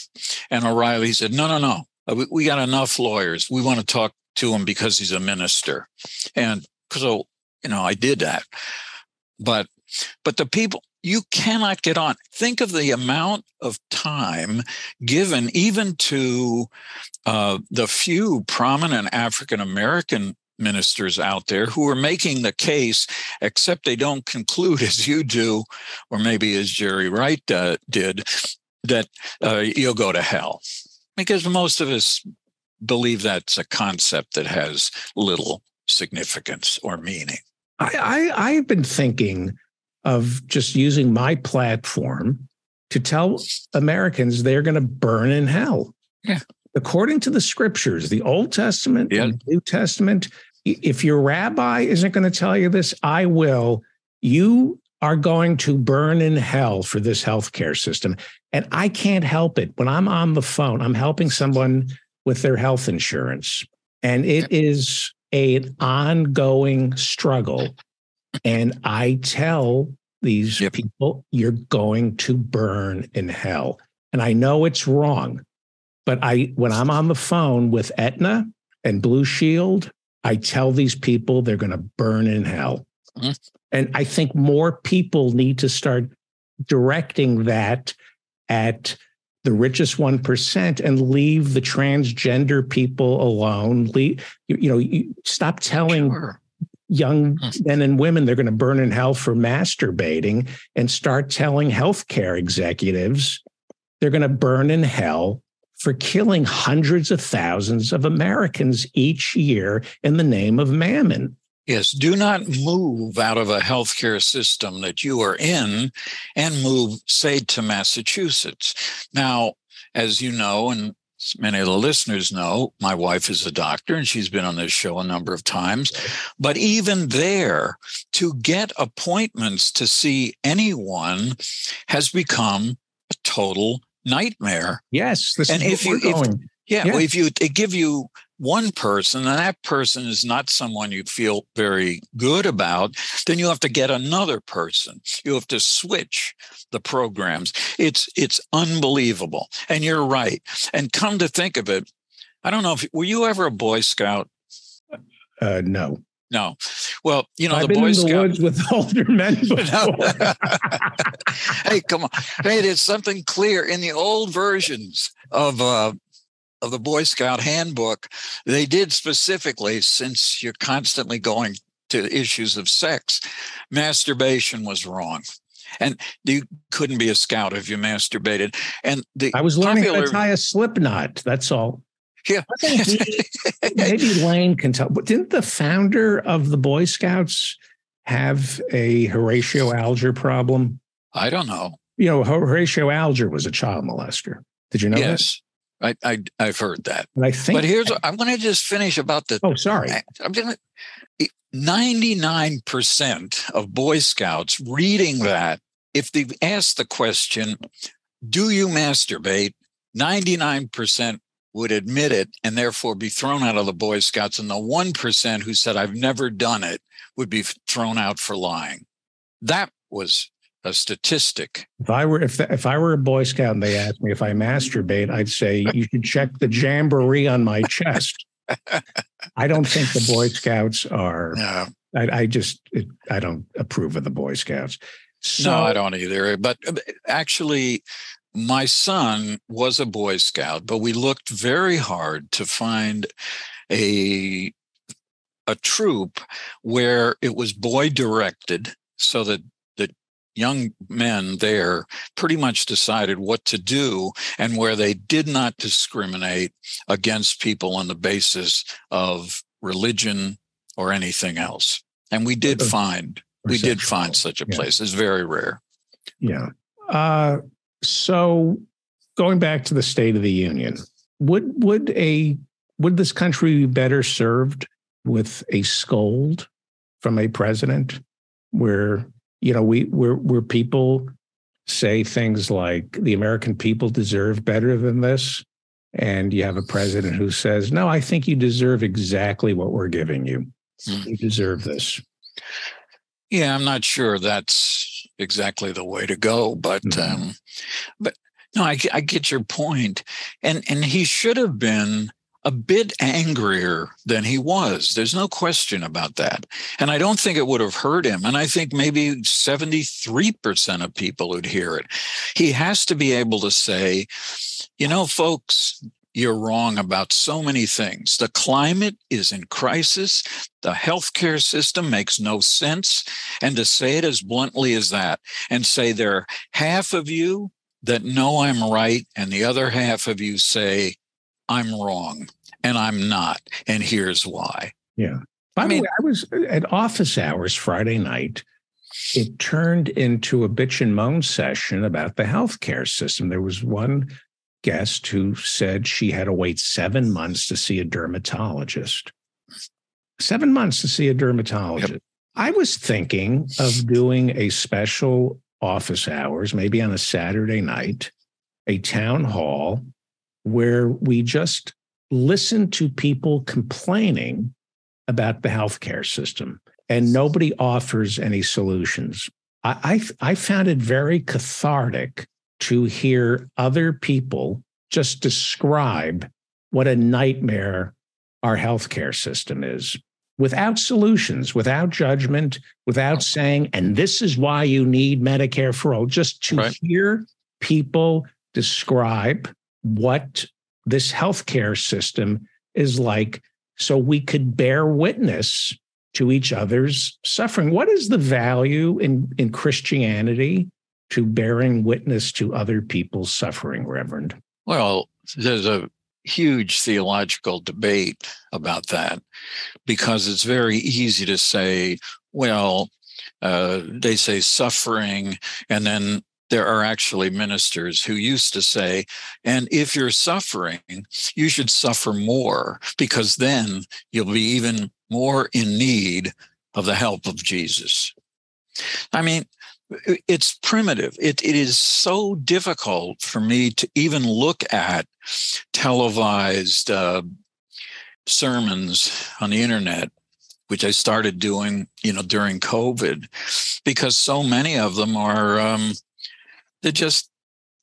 E: And O'Reilly said, No, no, no. Uh, we got enough lawyers. We want to talk to him because he's a minister. And so, you know, I did that. But but the people you cannot get on. Think of the amount of time given even to uh, the few prominent African American ministers out there who are making the case, except they don't conclude as you do, or maybe as Jerry Wright uh, did, that uh, you'll go to hell. Because most of us believe that's a concept that has little significance or meaning.
B: I, I I've been thinking of just using my platform to tell Americans they're going to burn in hell.
E: Yeah.
B: According to the scriptures, the Old Testament yeah. and New Testament, if your rabbi isn't going to tell you this, I will. You are going to burn in hell for this healthcare system. And I can't help it. When I'm on the phone, I'm helping someone with their health insurance. And it is an ongoing struggle and I tell these yep. people, you're going to burn in hell. And I know it's wrong, but I when I'm on the phone with Aetna and Blue Shield, I tell these people they're going to burn in hell. Mm-hmm. And I think more people need to start directing that at the richest 1% and leave the transgender people alone. Leave, you, you know, you stop telling sure young hmm. men and women they're going to burn in hell for masturbating and start telling healthcare executives they're going to burn in hell for killing hundreds of thousands of Americans each year in the name of mammon.
E: Yes, do not move out of a healthcare system that you are in and move, say, to Massachusetts. Now, as you know, and many of the listeners know, my wife is a doctor and she's been on this show a number of times. But even there, to get appointments to see anyone has become a total nightmare.
B: Yes, this and if you, if,
E: yeah, yeah. Well, if you give you one person and that person is not someone you feel very good about, then you have to get another person. You have to switch the programs. It's it's unbelievable. And you're right. And come to think of it, I don't know if were you ever a Boy Scout?
B: Uh, no.
E: No. Well, you know,
B: I've
E: the
B: been
E: Boy
B: in
E: the
B: Scout. woods with older men
E: hey, come on. Hey, there's something clear in the old versions of uh, of the Boy Scout handbook, they did specifically, since you're constantly going to issues of sex, masturbation was wrong. And you couldn't be a scout if you masturbated. And the
B: I was learning popular, how to tie a slip knot. That's all.
E: Yeah.
B: maybe Lane can tell. But didn't the founder of the Boy Scouts have a Horatio Alger problem?
E: I don't know.
B: You know, Horatio Alger was a child molester. Did you know
E: yes. That? I, I have heard that.
B: And I think
E: But here's I'm gonna just finish about the
B: Oh, sorry.
E: I'm gonna 99% of Boy Scouts reading that, if they asked the question, do you masturbate? 99% would admit it and therefore be thrown out of the Boy Scouts. And the 1% who said, I've never done it, would be thrown out for lying. That was a statistic.
B: If I were if if I were a Boy Scout and they asked me if I masturbate, I'd say you should check the jamboree on my chest. I don't think the Boy Scouts are. No. I, I just it, I don't approve of the Boy Scouts.
E: So, no, I don't either. But uh, actually, my son was a Boy Scout, but we looked very hard to find a a troop where it was boy directed so that the young men there pretty much decided what to do and where they did not discriminate against people on the basis of religion or anything else and we did find we did find such a place. It's very rare.
B: Yeah. Uh, so going back to the State of the Union, would would a would this country be better served with a scold from a president where you know we where where people say things like the American people deserve better than this and you have a president who says no I think you deserve exactly what we're giving you. Mm. you deserve this
E: yeah I'm not sure that's exactly the way to go. But mm-hmm. um, but no, I, I get your point, and and he should have been a bit angrier than he was. There's no question about that. And I don't think it would have hurt him. And I think maybe 73% of people would hear it. He has to be able to say, you know, folks, you're wrong about so many things. The climate is in crisis. The healthcare system makes no sense. And to say it as bluntly as that and say there are half of you that know I'm right, and the other half of you say I'm wrong and I'm not. And here's why.
B: Yeah. By I mean, way, I was uh, at office hours Friday night. It turned into a bitch and moan session about the healthcare system. There was one guest who said she had to wait seven months to see a dermatologist. Seven months to see a dermatologist. Yep. I was thinking of doing a special office hours, maybe on a Saturday night, a town hall where we just listen to people complaining about the healthcare system and nobody offers any solutions. I, I, I found it very cathartic to hear other people just describe what a nightmare our healthcare system is without solutions, without judgment, without saying, and this is why you need Medicare for all, just to right. hear people describe what this healthcare system is like so we could bear witness to each other's suffering. What is the value in, in Christianity to bearing witness to other people's suffering, Reverend?
E: Well, there's a huge theological debate about that because it's very easy to say, well, uh, they say suffering, and then there are actually ministers who used to say, and if you're suffering, you should suffer more because then you'll be even more in need of the help of Jesus. I mean, it's primitive. It, it is so difficult for me to even look at televised uh, sermons on the internet, which I started doing, you know, during COVID, because so many of them are um, they're just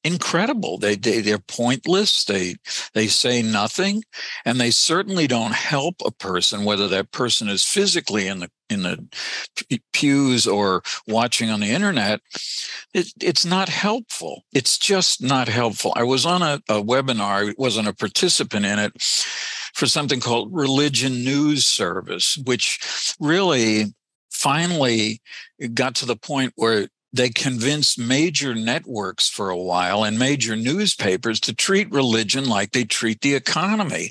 E: incredible. They, they they're pointless. They they say nothing, and they certainly don't help a person, whether that person is physically in the in the pews or watching on the internet. It, it's not helpful. It's just not helpful. I was on a, a webinar. I wasn't a participant in it for something called Religion News Service, which really finally got to the point where they convinced major networks for a while and major newspapers to treat religion like they treat the economy.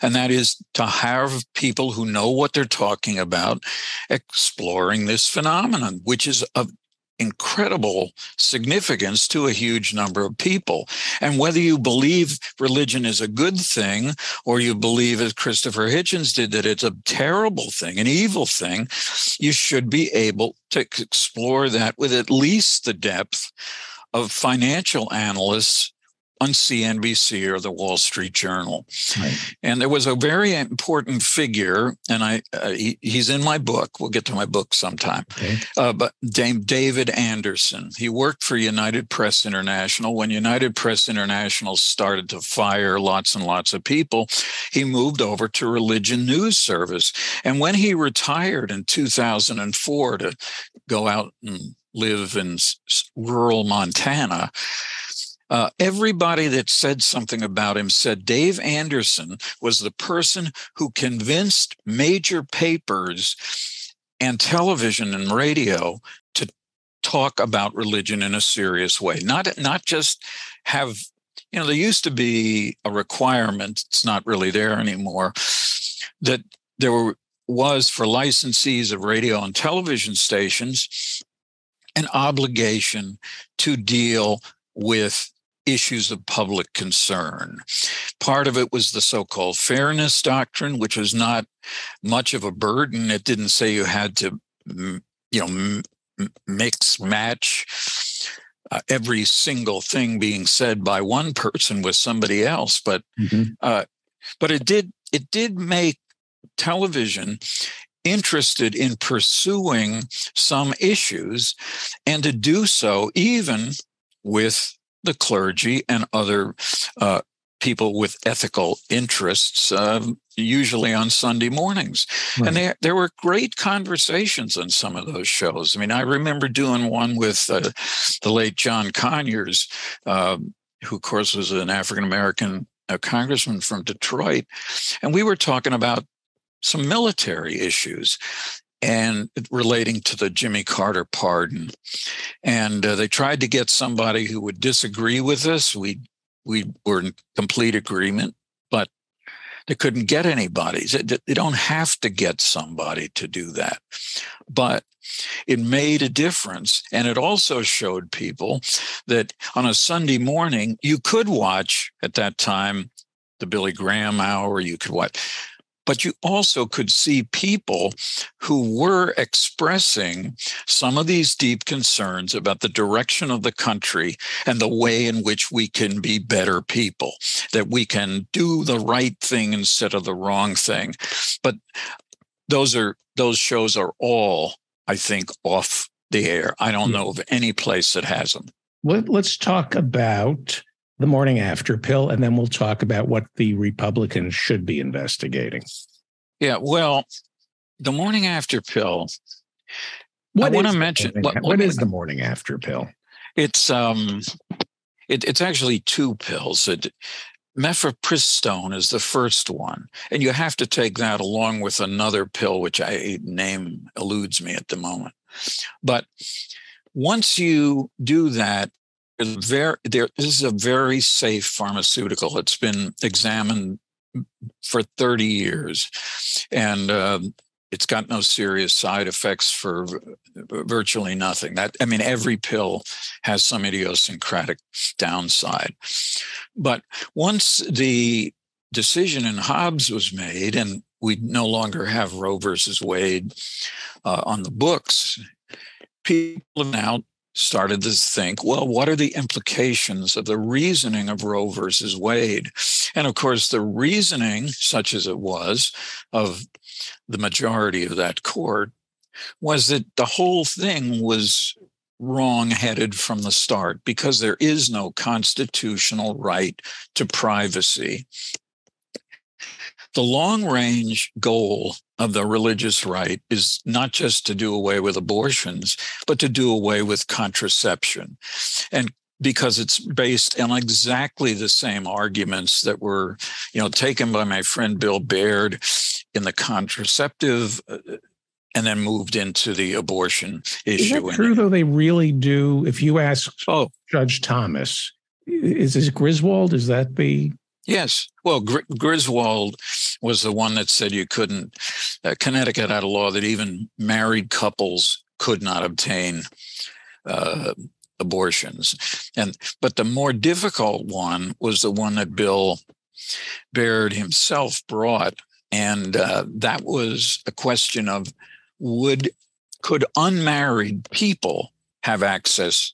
E: And that is to have people who know what they're talking about exploring this phenomenon, which is of incredible significance to a huge number of people. And whether you believe religion is a good thing or you believe, as Christopher Hitchens did, that it's a terrible thing, an evil thing, you should be able to explore that with at least the depth of financial analysts on CNBC or the Wall Street Journal. Right. And there was a very important figure, and I uh, he, he's in my book. We'll get to my book sometime. Okay. Uh, but Dame David Anderson. He worked for United Press International. When United Press International started to fire lots and lots of people, he moved over to Religion News Service. And when he retired in 2004 to go out and live in rural Montana, uh, everybody that said something about him said Dave Anderson was the person who convinced major papers and television and radio to talk about religion in a serious way. Not not just have you know there used to be a requirement. It's not really there anymore. That there were, was for licensees of radio and television stations an obligation to deal with issues of public concern. Part of it was the so called fairness doctrine, which was not much of a burden. It didn't say you had to, you know, mix, match uh, every single thing being said by one person with somebody else, but mm-hmm. uh, but it did it did make television interested in pursuing some issues and to do so even with the clergy and other uh, people with ethical interests, uh, usually on Sunday mornings. Right. And there, there were great conversations on some of those shows. I mean, I remember doing one with uh, the late John Conyers, uh, who, of course, was an African American uh, congressman from Detroit. And we were talking about some military issues and relating to the Jimmy Carter pardon. And uh, they tried to get somebody who would disagree with us. We we were in complete agreement, but they couldn't get anybody. They don't have to get somebody to do that. But it made a difference. And it also showed people that on a Sunday morning, you could watch at that time the Billy Graham hour, you could watch but you also could see people who were expressing some of these deep concerns about the direction of the country and the way in which we can be better people, that we can do the right thing instead of the wrong thing. But those are those shows are all, I think, off the air. I don't hmm. know of any place that has them.
B: Let's talk about the morning after pill, and then we'll talk about what the Republicans should be investigating.
E: Yeah, well, the morning after pill.
B: What I want to mention what, what is the morning after pill?
E: It's um, it, it's actually two pills. It, mifepristone is the first one, and you have to take that along with another pill, which I name eludes me at the moment. But once you do that, very there this is a very safe pharmaceutical. It's been examined for 30 years, and uh, it's got no serious side effects for virtually nothing. That I mean, every pill has some idiosyncratic downside, but once the decision in Dobbs was made, and we no longer have Roe versus Wade uh, on the books, people have now started to think, well, what are the implications of the reasoning of Roe versus Wade? And of course, the reasoning, such as it was, of the majority of that court was that the whole thing was wrong headed from the start because there is no constitutional right to privacy the long range goal of the religious right is not just to do away with abortions, but to do away with contraception. And because it's based on exactly the same arguments that were, you know, taken by my friend Bill Baird in the contraceptive uh, and then moved into the abortion issue.
B: Is that true, though? They really do. If you ask oh. Judge Thomas, is this Griswold? Is that the
E: Yes. Well, Gr- Griswold was the one that said you couldn't. Uh, Connecticut had a law that even married couples could not obtain uh, abortions, and but the more difficult one was the one that Bill Baird himself brought, and uh, that was a question of would could unmarried people have access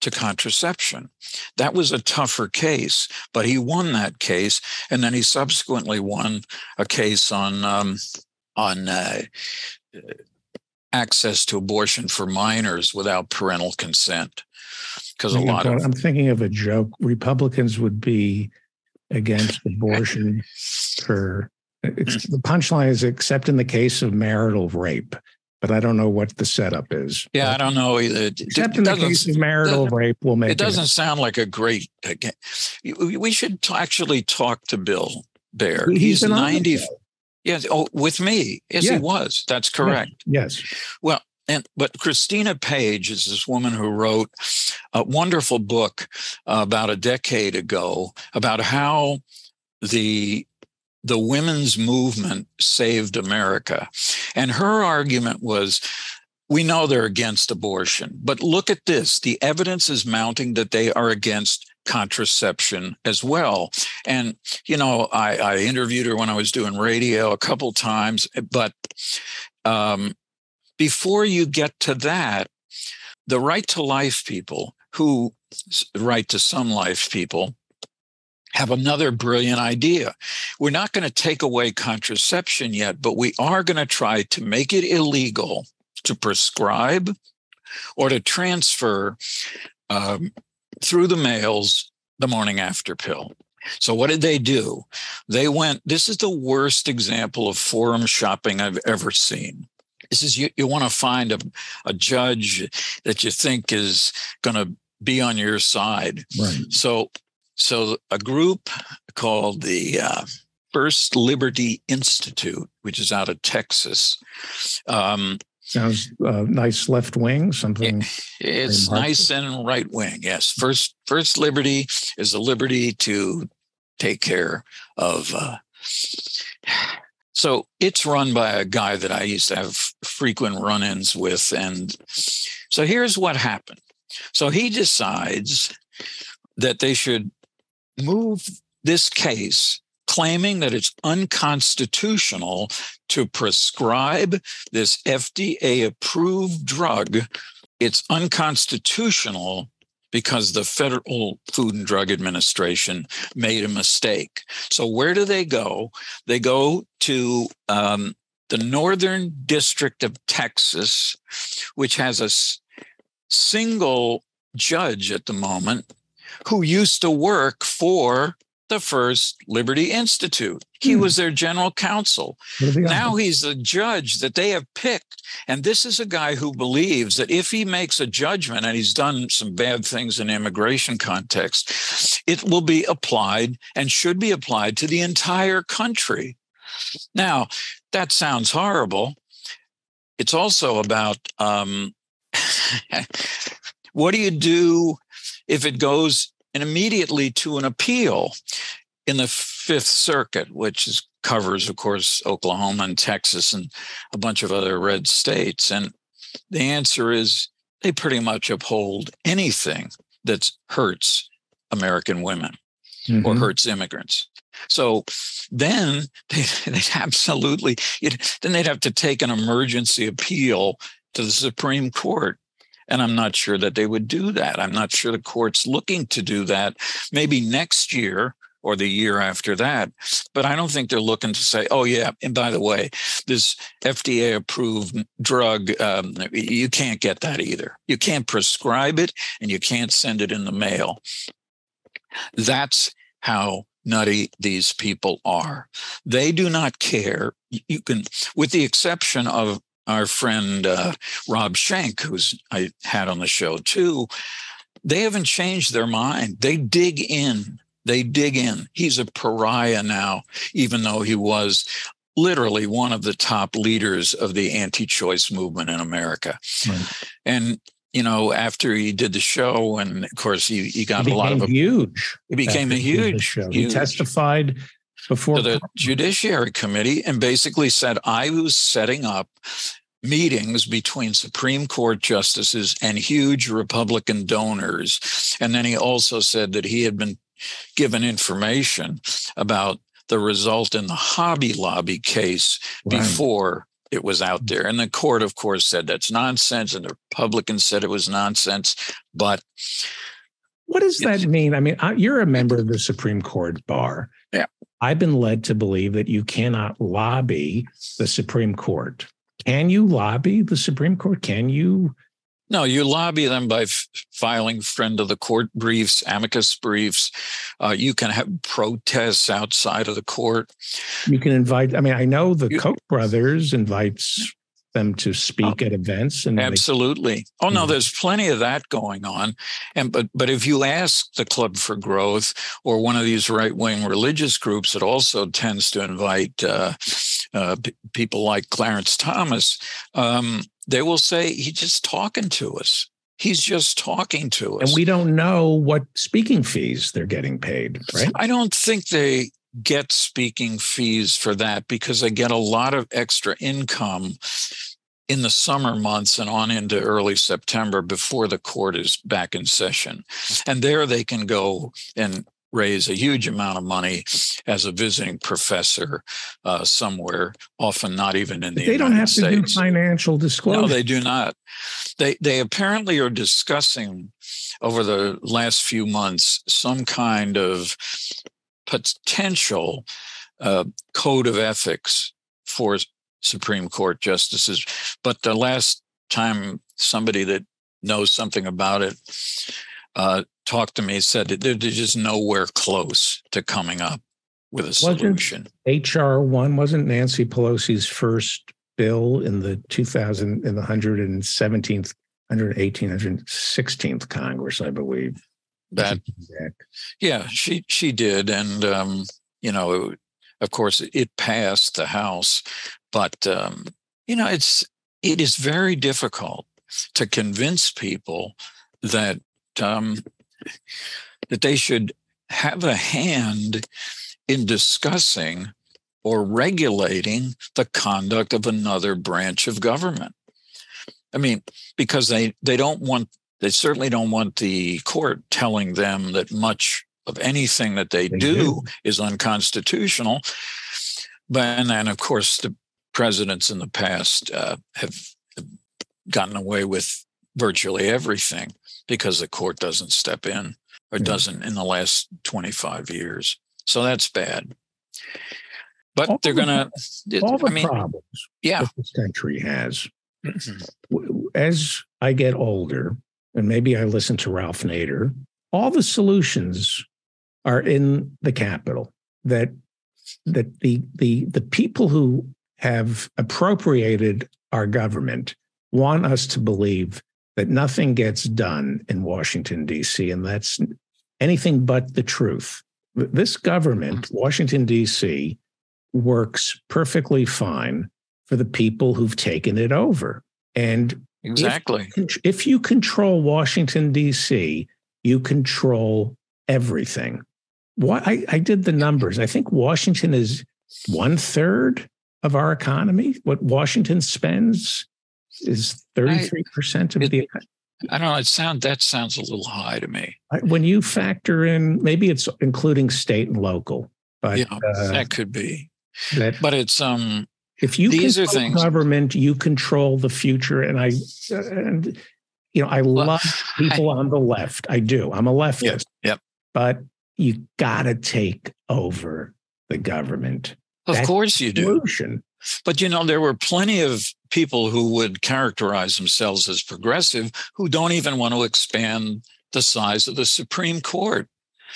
E: to contraception. That was a tougher case, but he won that case, and then he subsequently won a case on um, on uh, access to abortion for minors without parental consent. Because a lot of
B: I'm thinking of a joke. Republicans would be against abortion for the punchline is except in the case of marital rape but I don't know what the setup is.
E: Yeah,
B: I
E: don't know either.
B: Except in the case of marital rape, we'll make
E: it. doesn't it. sound like a great. We should actually talk to Bill Baird. He's, He's ninety. Yes. Oh, with me. Yes, yes, he was. That's correct.
B: Yes.
E: Well, and but Cristina Page is this woman who wrote a wonderful book uh, about a decade ago about how the the women's movement saved America. And her argument was we know they're against abortion, but look at this. The evidence is mounting that they are against contraception as well. And, you know, I, I interviewed her when I was doing radio a couple times, but um, before you get to that, the right to life people who right to some life people have another brilliant idea. We're not going to take away contraception yet, but we are going to try to make it illegal to prescribe or to transfer um, through the mails the morning after pill. So, what did they do? They went, this is the worst example of forum shopping I've ever seen. This is you, you want to find a, a judge that you think is going to be on your side. Right. So so, a group called the uh, First Liberty Institute, which is out of Texas. Um,
B: Sounds uh, nice left wing, something.
E: It's nice and right wing. Yes. First, First Liberty is the liberty to take care of. Uh, so it's run by a guy that I used to have frequent run ins with. And so here's what happened. So he decides that they should move this case claiming that it's unconstitutional to prescribe this FDA approved drug. It's unconstitutional because the Federal Food and Drug Administration made a mistake. So, where do they go? They go to um, the Northern District of Texas, which has a single judge at the moment who used to work for the first Liberty Institute. He hmm. was their general counsel. Now he's the judge that they have picked. And this is a guy who believes that if he makes a judgment and he's done some bad things in immigration context, it will be applied and should be applied to the entire country. Now, that sounds horrible. It's also about um, what do you do if it goes and immediately to an appeal in the Fifth Circuit, which is, covers, of course, Oklahoma and Texas and a bunch of other red states. And the answer is they pretty much uphold anything that hurts American women mm-hmm. or hurts immigrants. So then they, would absolutely, then they'd have to take an emergency appeal to the Supreme Court and I'm not sure that they would do that. I'm not sure the court's looking to do that. Maybe next year or the year after that. But I don't think they're looking to say, oh, yeah, and by the way, this FDA approved drug, um, you can't get that either. You can't prescribe it and you can't send it in the mail. That's how nutty these people are. They do not care. You can, with the exception of our friend uh, Rob Schenck, who's I had on the show too, they haven't changed their mind. They dig in. They dig in. He's a pariah now, even though he was literally one of the top leaders of the anti-choice movement in America. Right. And you know, after he did the show, and of course he, he got
B: he
E: a lot of
B: huge.
E: He became a huge,
B: show.
E: huge.
B: He testified before
E: the Judiciary Committee and basically said I was setting up meetings between Supreme Court justices and huge Republican donors. And then he also said that he had been given information about the result in the Hobby Lobby case right. before it was out mm-hmm. there. And the court, of course, said that's nonsense, and the Republicans said it was nonsense. But
B: what does that mean? I mean, you're a member of the Supreme Court bar. I've been led to believe that you cannot lobby the Supreme Court. Can you lobby the Supreme Court? Can you?
E: No, you lobby them by f- filing friend of the court briefs, amicus briefs. Uh, you can have protests outside of the court.
B: You can invite. I mean, I know the you, Koch brothers invites them to speak oh, at events and
E: absolutely. They, oh no there's plenty of that going on. And but but if you ask the club for growth or one of these right-wing religious groups that also tends to invite uh, uh, p- people like clarence thomas um, they will say he's just talking to us. He's just talking to
B: us. and we don't know what speaking fees they're getting paid right?
E: I don't think they get speaking fees for that because they get a lot of extra income in the summer months and on into early September before the court is back in session. And there they can go and raise a huge amount of money as a visiting professor uh, somewhere, often not even in the
B: they
E: United
B: don't have
E: States.
B: to do financial disclosure.
E: No, they do not. They they apparently are discussing over the last few months some kind of potential uh, code of ethics for Supreme Court justices. But the last time somebody that knows something about it uh, talked to me said that they're just nowhere close to coming up with a solution.
B: HR one wasn't Nancy Pelosi's first bill in the 2000 in the 117th, 118th, 116th Congress, I believe.
E: That yeah, she she did, and um, you know, of course, it passed the House, but um, you know, it's it is very difficult to convince people that um, that they should have a hand in discussing or regulating the conduct of another branch of government. I mean, because they they don't want they certainly don't want the court telling them that much of anything that they, they do, do, is unconstitutional. But and then, of course, the presidents in the past uh, have gotten away with virtually everything because the court doesn't step in or doesn't in the last 25 years. So that's bad. But all they're going to.
B: All the
E: I mean,
B: problems
E: yeah.
B: this country has. Mm-hmm. As I get older, and maybe I listen to Ralph Nader, all the solutions are in the capital That that the the the people who have appropriated our government want us to believe that nothing gets done in Washington D.C. and that's anything but the truth. This government, mm-hmm. Washington D.C., works perfectly fine for the people who've taken it over. And
E: exactly,
B: if, if you control Washington D.C., you control everything. What I, I did the numbers. I think Washington is one third of our economy. What Washington spends is 33% of
E: it,
B: the
E: I don't know. It sound that sounds a little high to me.
B: When you factor in, maybe it's including state and local, but
E: yeah, uh, that could be. That, but it's um.
B: If you these are things government, you control the future, and I and you know I well, love people I, on the left. I do. I'm a leftist.
E: Yep. yep.
B: But you got to take over the government.
E: Of That's course you do. But you know, there were plenty of people who would characterize themselves as progressive who don't even want to expand the size of the Supreme Court.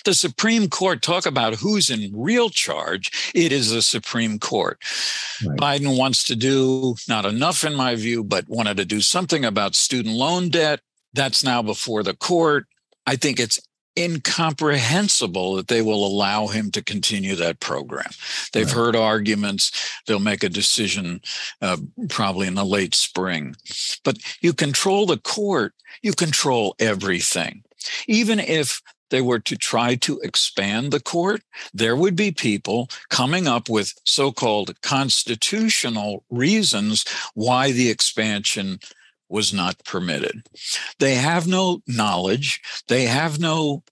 E: The Supreme Court, talk about who's in real charge. It is the Supreme Court. Right. Biden wants to do not enough, in my view, but wanted to do something about student loan debt. That's now before the court. I think it's incomprehensible that they will allow him to continue that program. They've right. heard arguments. They'll make a decision uh, probably in the late spring. But you control the court, you control everything. Even if they were to try to expand the court, there would be people coming up with so called constitutional reasons why the expansion was not permitted. They have no knowledge, they have no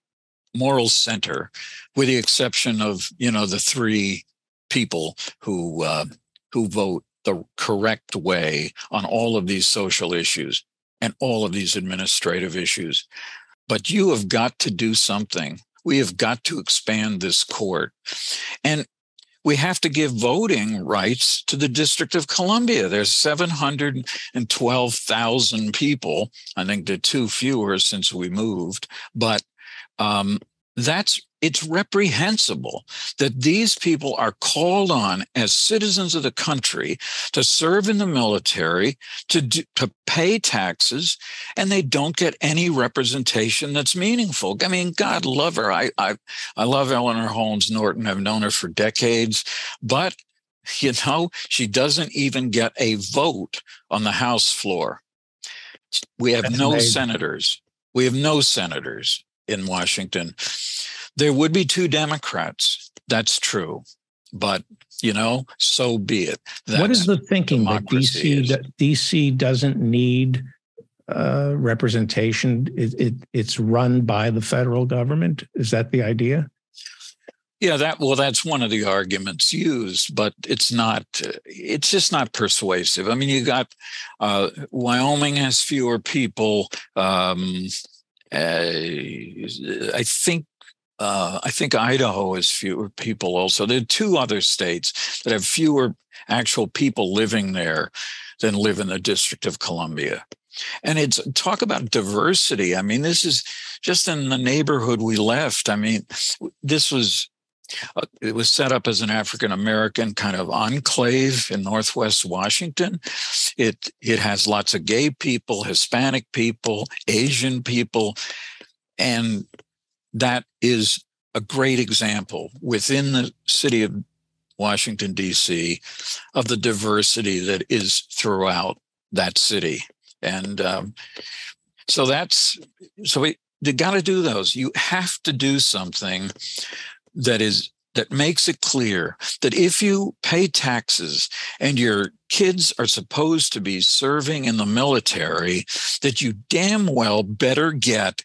E: moral center, with the exception of you know the three people who uh, who vote the correct way on all of these social issues and all of these administrative issues. But you have got to do something. We have got to expand this court. And we have to give voting rights to the District of Columbia. There's 712,000 people. I think they're two fewer since we moved, but um, that's it's reprehensible that these people are called on as citizens of the country to serve in the military, to, do, to pay taxes, and they don't get any representation that's meaningful. I mean, God love her. I, I, I love Eleanor Holmes Norton. I've known her for decades, but you know, she doesn't even get a vote on the House floor. We have no senators. We have no senators in Washington. There would be two Democrats. That's true. But, you know, so be it.
B: That's what is the thinking that DC, that DC doesn't need uh, representation? It, it, it's run by the federal government. Is that the idea?
E: Yeah, that well, that's one of the arguments used, but it's not. It's just not persuasive. I mean, you got uh, Wyoming has fewer people. Um, uh, I think uh, I think Idaho has fewer people also. There are two other states that have fewer actual people living there than live in the District of Columbia. And it's talk about diversity. I mean, this is just in the neighborhood we left. I mean, this was uh, it was set up as an African American kind of enclave in Northwest Washington. It it has lots of gay people, Hispanic people, Asian people, and that is a great example within the city of Washington D.C. of the diversity that is throughout that city, and um, so that's so we got to do those. You have to do something that is that makes it clear that if you pay taxes and your kids are supposed to be serving in the military, that you damn well better get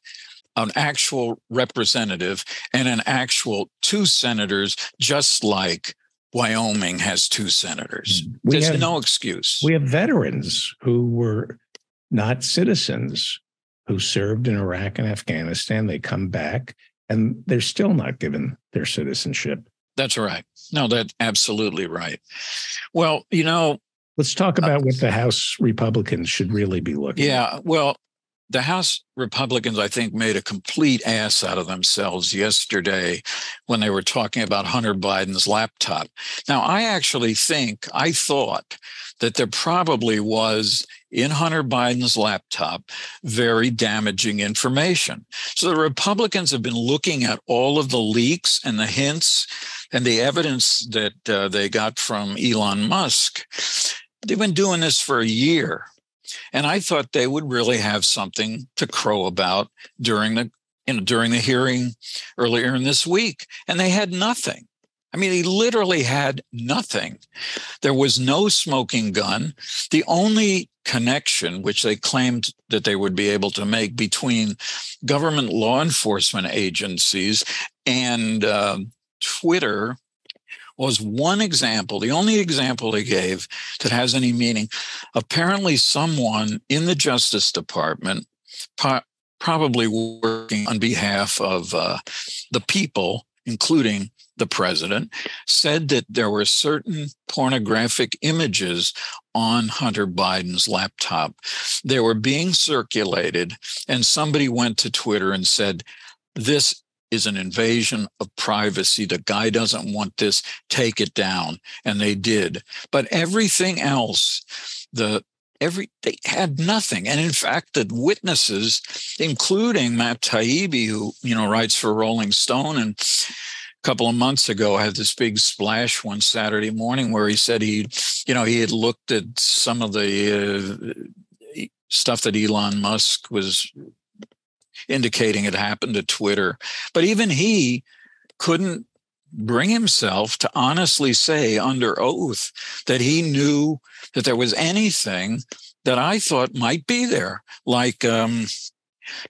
E: an actual representative and an actual two senators, just like Wyoming has two senators. Mm. We There's have, no excuse.
B: We have veterans who were not citizens who served in Iraq and Afghanistan. They come back and they're still not given their citizenship.
E: That's right. No, that's absolutely right. Well, you know,
B: let's talk about uh, what the House Republicans should really be looking.
E: Yeah, at. well, the House Republicans, I think, made a complete ass out of themselves yesterday when they were talking about Hunter Biden's laptop. Now, I actually think, I thought that there probably was in Hunter Biden's laptop very damaging information. So the Republicans have been looking at all of the leaks and the hints and the evidence that uh, they got from Elon Musk. They've been doing this for a year. And I thought they would really have something to crow about during the you know, during the hearing earlier in this week. And they had nothing. I mean, he literally had nothing. There was no smoking gun. The only connection, which they claimed that they would be able to make between government law enforcement agencies and uh, Twitter, was one example, the only example he gave that has any meaning. Apparently, someone in the Justice Department, probably working on behalf of uh, the people, including the president, said that there were certain pornographic images on Hunter Biden's laptop. They were being circulated, and somebody went to Twitter and said, This is an invasion of privacy. The guy doesn't want this, take it down. And they did. But everything else, the every they had nothing and in fact the witnesses including matt taibbi who you know writes for rolling stone and a couple of months ago had this big splash one saturday morning where he said he you know he had looked at some of the uh, stuff that elon musk was indicating it happened to twitter but even he couldn't bring himself to honestly say under oath that he knew that there was anything that I thought might be there, like um,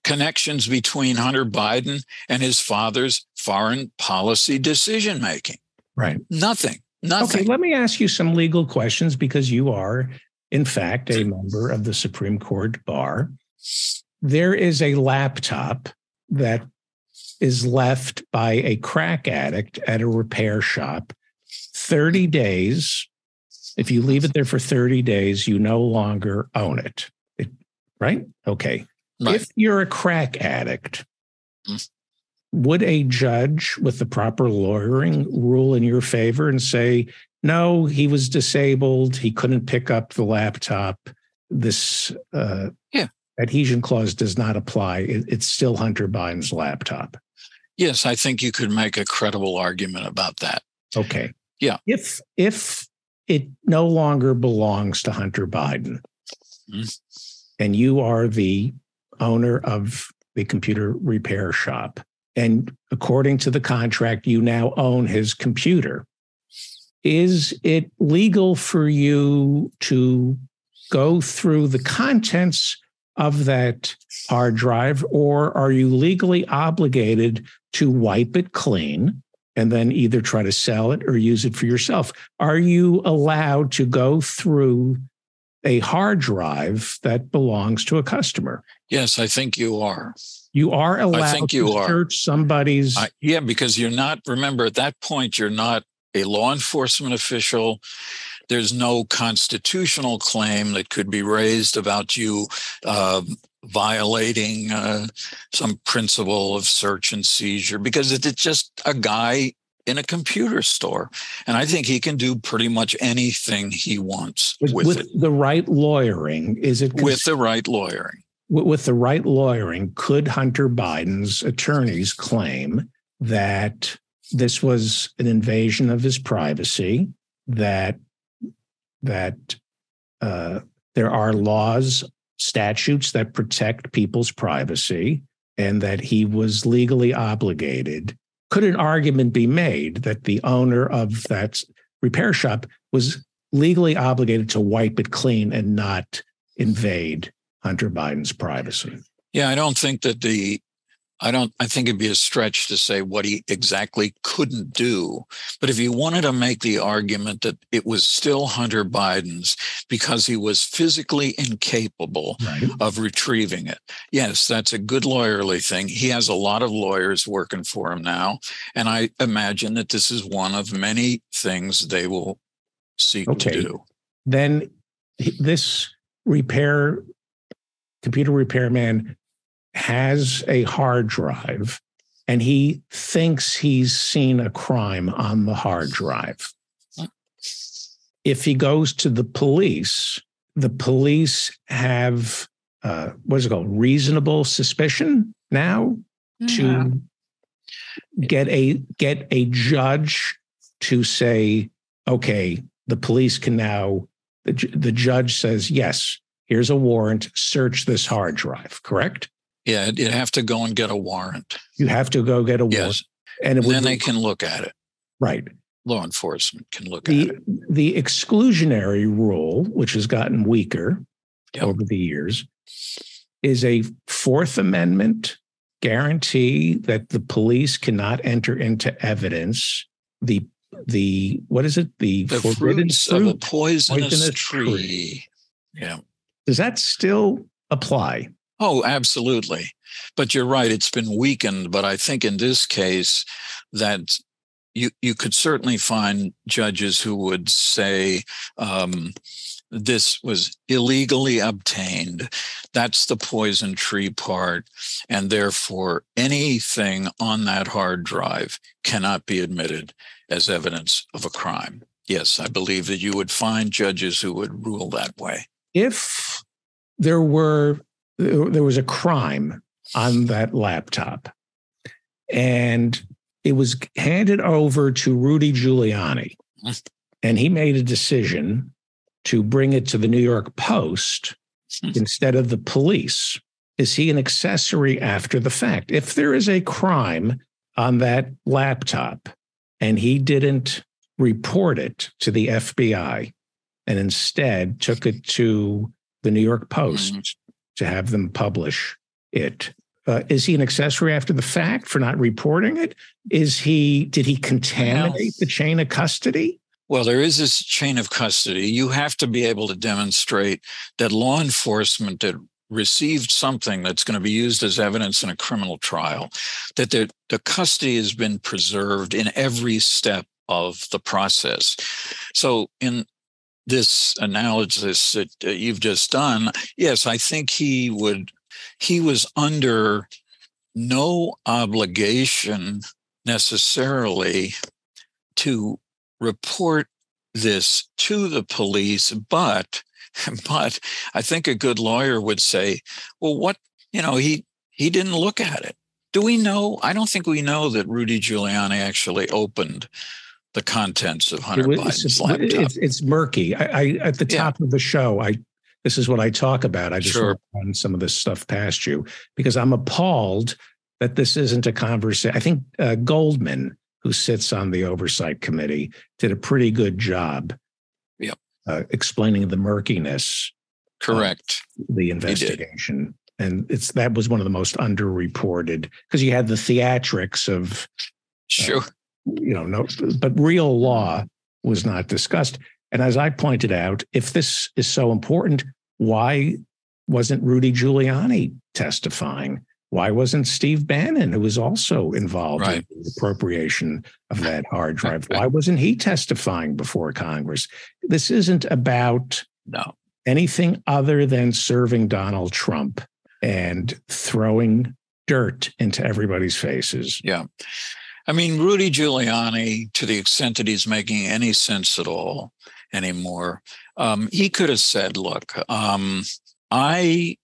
E: connections between Hunter Biden and his father's foreign policy decision making.
B: Right.
E: Nothing. Nothing.
B: Okay, let me ask you some legal questions because you are, in fact, a member of the Supreme Court bar. There is a laptop that is left by a crack addict at a repair shop 30 days. If you leave it there for 30 days, you no longer own it. it right? Okay. Right. If you're a crack addict, mm. would a judge with the proper lawyering rule in your favor and say, no, he was disabled. He couldn't pick up the laptop. This uh, yeah. Adhesion clause does not apply. It, it's still Hunter Biden's laptop.
E: Yes, I think you could make a credible argument about that.
B: Okay.
E: Yeah.
B: If if it no longer belongs to Hunter Biden, mm-hmm. and you are the owner of the computer repair shop, and according to the contract, you now own his computer, is it legal for you to go through the contents of that hard drive, or are you legally obligated to wipe it clean and then either try to sell it or use it for yourself? Are you allowed to go through a hard drive that belongs to a customer?
E: Yes, I think you are.
B: You are allowed I think you to are. search somebody's.
E: Uh, yeah, because you're not, remember, at that point, you're not a law enforcement official. There's no constitutional claim that could be raised about you uh, violating uh, some principle of search and seizure because it's just a guy in a computer store. And I think he can do pretty much anything he wants with, with,
B: with the right lawyering. Is it
E: with the right lawyering?
B: With the right lawyering, could Hunter Biden's attorneys claim that this was an invasion of his privacy, that that uh, there are laws, statutes that protect people's privacy, and that he was legally obligated. Could an argument be made that the owner of that repair shop was legally obligated to wipe it clean and not invade Hunter Biden's privacy?
E: Yeah, I don't think that the I don't, I think it'd be a stretch to say what he exactly couldn't do. But if you wanted to make the argument that it was still Hunter Biden's because he was physically incapable right. of retrieving it, yes, that's a good lawyerly thing. He has a lot of lawyers working for him now. And I imagine that this is one of many things they will seek okay. to do.
B: Then this repair, computer repairman has a hard drive and he thinks he's seen a crime on the hard drive. If he goes to the police, the police have uh, what is it called? Reasonable suspicion now yeah. to get a get a judge to say, okay, the police can now. The, the judge says, yes, here's a warrant. Search this hard drive. Correct?
E: Yeah, you'd have to go and get a warrant.
B: You have to go get a yes. warrant.
E: And, and then they can look at it.
B: Right.
E: Law enforcement can look
B: the,
E: at it.
B: The exclusionary rule, which has gotten weaker yep. over the years, is a Fourth Amendment guarantee that the police cannot enter into evidence the the what is it the,
E: the forbidden fruits fruit, of a poisonous, poisonous tree. tree. Yeah.
B: Does that still apply?
E: Oh, absolutely. But you're right, it's been weakened. But I think in this case, that you, you could certainly find judges who would say um, this was illegally obtained. That's the poison tree part. And therefore, anything on that hard drive cannot be admitted as evidence of a crime. Yes, I believe that you would find judges who would rule that way.
B: if there were there was a crime on that laptop. And it was handed over to Rudy Giuliani. And he made a decision to bring it to the New York Post instead of the police. Is he an accessory after the fact? If there is a crime on that laptop and he didn't report it to the FBI and instead took it to the New York Post mm-hmm. To have them publish it. Uh, is he an accessory after the fact for not reporting it? Is he did he contaminate the chain of custody?
E: Well, there is this chain of custody. You have to be able to demonstrate that law enforcement that received something that's going to be used as evidence in a criminal trial, that the, the custody has been preserved in every step of the process. So, in this analysis that you've just done, yes, I think he would, he was under no obligation necessarily to report this to the police, but but I think a good lawyer would say, well, what, you know, he he didn't look at it. Do we know? I don't think we know that Rudy Giuliani actually opened the contents of Hunter was, Biden's laptop.
B: It's, it's murky. I, I, at the top yeah. of the show, I this is what I talk about. I just sure. run some of this stuff past you because I'm appalled that this isn't a conversation. I think uh, Goldman, who sits on the oversight committee, did a pretty good job.
E: Yep.
B: Uh, explaining the murkiness.
E: Correct.
B: the investigation. And it's that was one of the most underreported because you had the theatrics of uh,
E: sure
B: you know, no, but real law was not discussed. And as I pointed out, if this is so important, why wasn't Rudy Giuliani testifying? Why wasn't Steve Bannon, who was also involved right. in the appropriation of that hard drive, why wasn't he testifying before Congress? This isn't about
E: no.
B: anything other than serving Donald Trump and throwing dirt into everybody's faces.
E: Yeah. I mean, Rudy Giuliani, to the extent that he's making any sense at all anymore, um, he could have said, "Look, um, I,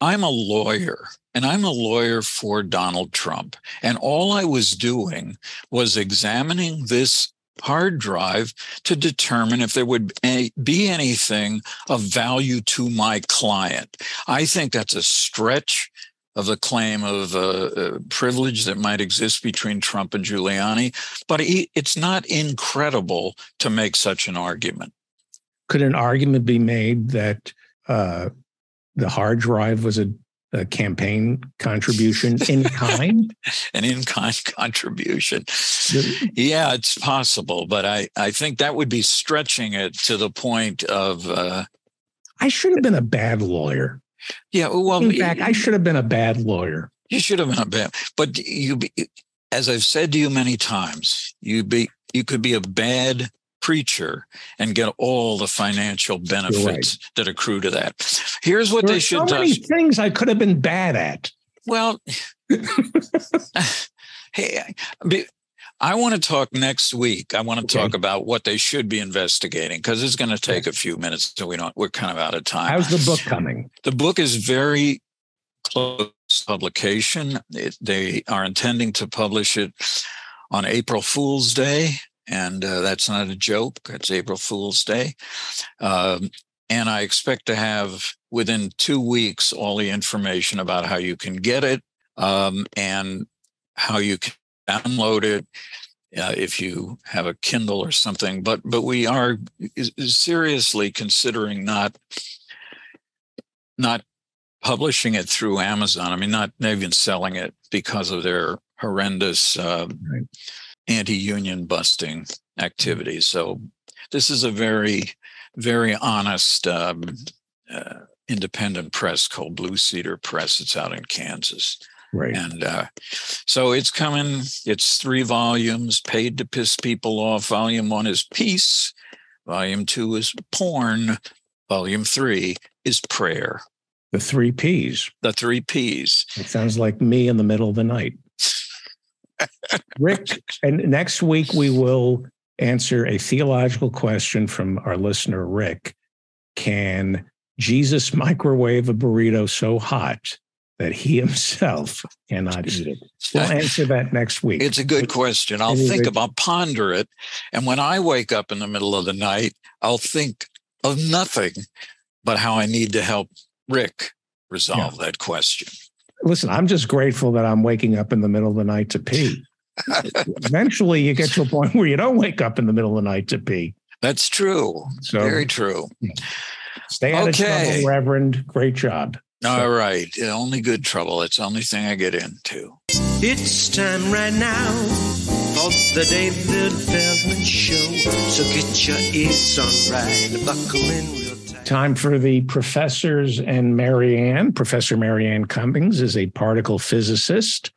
E: I'm a lawyer." And I'm a lawyer for Donald Trump. And all I was doing was examining this hard drive to determine if there would be anything of value to my client. I think that's a stretch of the claim of uh, privilege that might exist between Trump and Giuliani, but he, it's not incredible to make such an argument.
B: Could an argument be made that uh, the hard drive was a, a campaign contribution in kind?
E: An in kind contribution. yeah, it's possible, but I, I think that would be stretching it to the point of. Uh,
B: I should have been a bad lawyer.
E: Yeah, well,
B: in fact, I should have been a bad lawyer.
E: You should have been a bad, but you, be, as I've said to you many times, you be you could be a bad preacher and get all the financial benefits right. that accrue to that. Here's what
B: there
E: they should
B: so many things I could have been bad at.
E: Well, hey, I want to talk next week. I want to okay. talk about what they should be investigating because it's going to take a few minutes so we don't we're kind of out of time.
B: How's the book coming?
E: The book is very close publication. It, they are intending to publish it on April Fool's Day, and uh, that's not a joke. It's April Fool's Day, um, and I expect to have within two weeks all the information about how you can get it um, and how you can download it uh, if you have a Kindle or something. But but we are seriously considering not not publishing it through Amazon. I mean, not even selling it because of their horrendous uh, right. anti-union busting activities. So this is a very very honest. Um, uh, independent press called Blue Cedar Press. It's out in Kansas.
B: Right.
E: And uh, so it's coming. It's three volumes, paid to piss people off. Volume one is peace. Volume two is porn. Volume three is prayer.
B: The three P's.
E: The three P's.
B: It sounds like me in the middle of the night. Rick, and next week we will answer a theological question from our listener, Rick. can Jesus microwave a burrito so hot that he himself cannot eat it? We'll answer that next week.
E: It's a good question. I'll think about ponder it. And when I wake up in the middle of the night, I'll think of nothing but how I need to help Rick resolve yeah. that question.
B: Listen, I'm just grateful that I'm waking up in the middle of the night to pee. Eventually, you get to a point where you don't wake up in the middle of the night to pee.
E: That's true. So, Very true.
B: Stay out okay. of trouble, Reverend. Great job.
E: All so. right. Only good trouble. It's the only thing I get into.
A: It's time right now for the David Feldman Show. So get your ears on right, buckle in
B: Time for the professors and Mary Anne. Professor Mary Anne Cummings is a particle physicist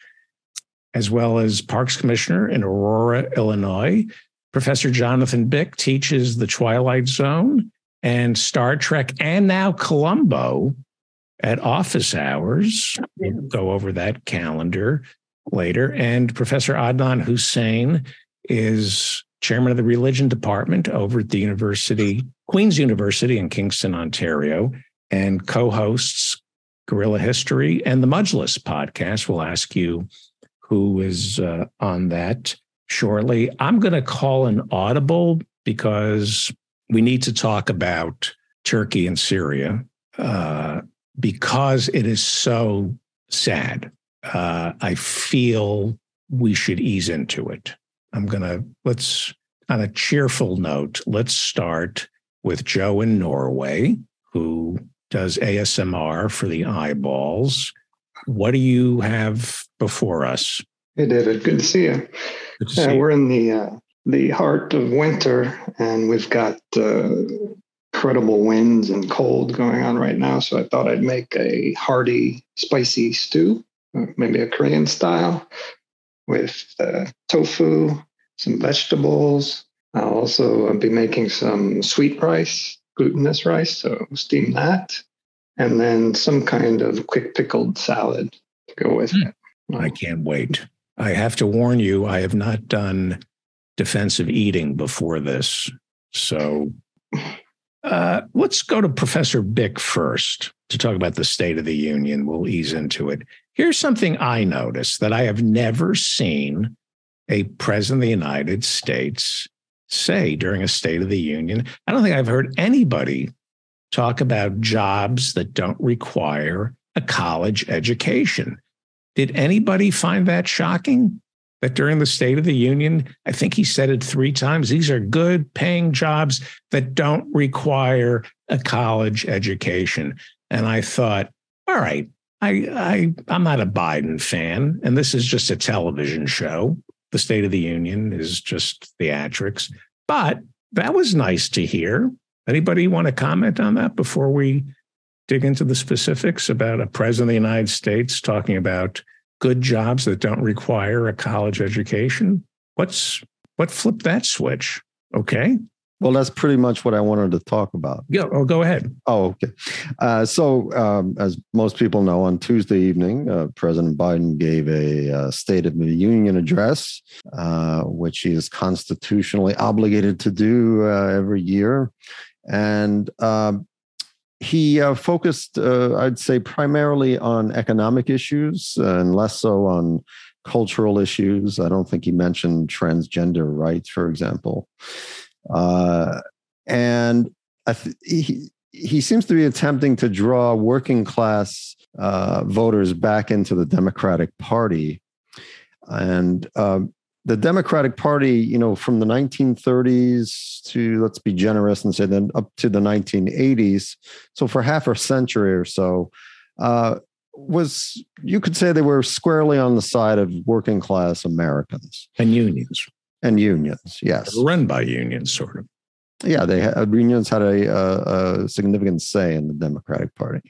B: as well as Parks Commissioner in Aurora, Illinois. Professor Jonathan Bick teaches The Twilight Zone and Star Trek and now Columbo at office hours. We'll go over that calendar later. And Professor Adnan Husain is chairman of the religion department over at the University, Queen's University in Kingston, Ontario, and co hosts Guerrilla History and the Mudgeless podcast. We'll ask you who is uh, on that shortly. I'm going to call an audible because we need to talk about Turkey and Syria uh, because it is so sad. Uh, I feel we should ease into it. I'm going to let's on a cheerful note, let's start with Joe in Norway, who does ASMR for the eyeballs. What do you have before us?
F: Hey, David. Good to see you. To see we're in the uh, the heart of winter, and we've got uh, incredible winds and cold going on right now. So I thought I'd make a hearty, spicy stew, uh, maybe a Korean style, with uh, tofu, some vegetables. I'll also be making some sweet rice, glutinous rice, so steam that, and then some kind of quick pickled salad to go with mm. it.
B: I can't wait. I have to warn you, I have not done defensive eating before this. So uh, let's go to Professor Bick first to talk about the State of the Union. We'll ease into it. Here's something I noticed that I have never seen a president of the United States say during a State of the Union. I don't think I've heard anybody talk about jobs that don't require a college education. Did anybody find that shocking? That during the State of the Union, I think he said it three times. These are good paying jobs that don't require a college education. And I thought, all right, I, I I'm not a Biden fan, and this is just a television show. The State of the Union is just theatrics. But that was nice to hear. Anybody want to comment on that before we dig into the specifics about a president of the United States talking about good jobs that don't require a college education? What's what flipped that switch? Okay.
G: Well, that's pretty much what I wanted to talk about.
B: Yeah, oh, go ahead.
G: Oh, okay. Uh, so, um, as most people know, on Tuesday evening, uh, President Biden gave a uh, State of the Union address, uh, which he is constitutionally obligated to do uh, every year. And he uh, focused, uh, I'd say, primarily on economic issues and less so on cultural issues. I don't think he mentioned transgender rights, for example. Uh, and th- he, he seems to be attempting to draw working class uh, voters back into the Democratic Party. And um, the Democratic Party, you know, from the 1930s to, let's be generous and say then up to the 1980s, so for half a century or so, uh, was you could say they were squarely on the side of working class Americans
B: and unions
G: and unions. Yes,
B: run by unions, sort of.
G: Yeah, they had, unions had a, a, a, significant say in the Democratic Party.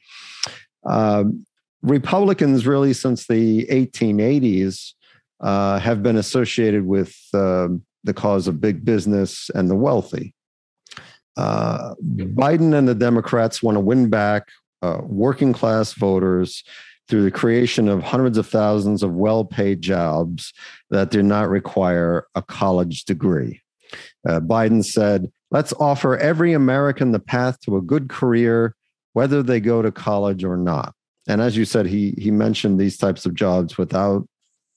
G: Um, Republicans, really, since the 1880s, uh, have been associated with uh, the cause of big business and the wealthy. Uh, Biden and the Democrats want to win back uh, working class voters through the creation of hundreds of thousands of well paid jobs that do not require a college degree. Uh, Biden said Let's offer every American the path to a good career, whether they go to college or not. And as you said, he he mentioned these types of jobs without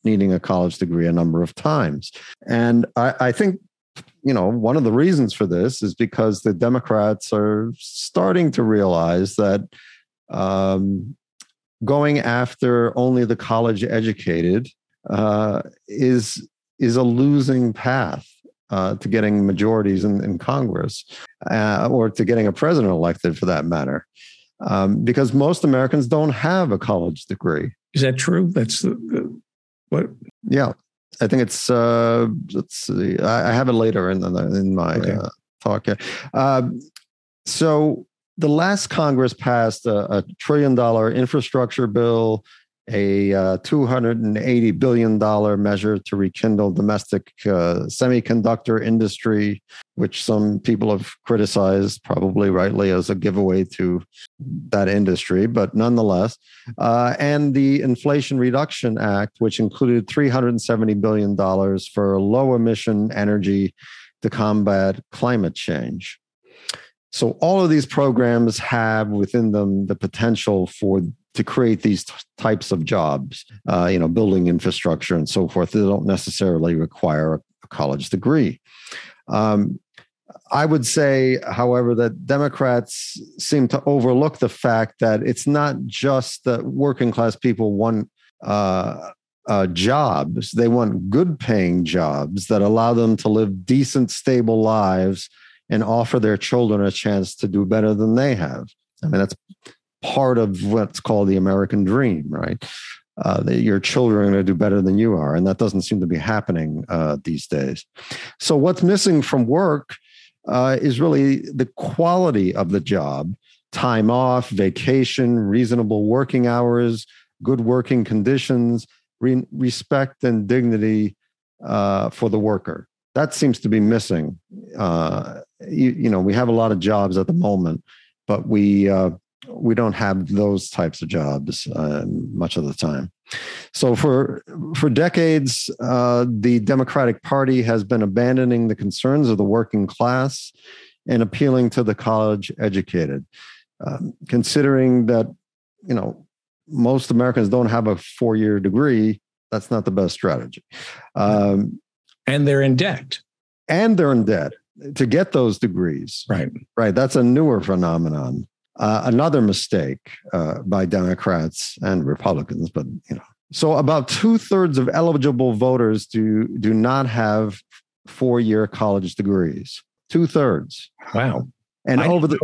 G: needing a college degree a number of times. And I, I think you know, one of the reasons for this is because the Democrats are starting to realize that um, going after only the college educated uh, is is a losing path uh, to getting majorities in, in Congress uh, or to getting a president elected, for that matter, um, because most Americans don't have a college degree.
B: Is that true? That's the, what?
G: Yeah, I think it's. Uh, let's see. I, I have it later in the, in my okay. uh, talk. Uh, so the last Congress passed a, a trillion dollar infrastructure bill, a uh, $280 billion measure to rekindle domestic uh, semiconductor industry, which some people have criticized, probably rightly, as a giveaway to that industry, but nonetheless. Uh, and the Inflation Reduction Act, which included $370 billion for low emission energy to combat climate change. So all of these programs have within them the potential for to create these t- types of jobs, uh, you know, building infrastructure and so forth. They don't necessarily require a, college degree. Um, I would say, however, that Democrats seem to overlook the fact that it's not just that working class people want uh, uh, jobs. They want good paying jobs that allow them to live decent, stable lives and offer their children a chance to do better than they have. I mean, that's part of what's called the American dream, right? Uh, that your children are going to do better than you are. And that doesn't seem to be happening uh, these days. So, what's missing from work uh, is really the quality of the job time off, vacation, reasonable working hours, good working conditions, re- respect and dignity uh, for the worker. That seems to be missing. Uh, you, you, know, we have a lot of jobs at the moment, but we uh, we don't have those types of jobs uh, much of the time. So for for decades, uh, the Democratic Party has been abandoning the concerns of the working class and appealing to the college educated, um, considering that you know most Americans don't have a four year degree. That's not the best strategy, um,
B: and they're in debt.
G: And they're in debt to get those degrees.
B: Right.
G: Right. That's a newer phenomenon. Uh, another mistake uh, by Democrats and Republicans, but you know, so about two thirds of eligible voters do do not have four year college degrees. Two thirds.
B: Wow. And I over the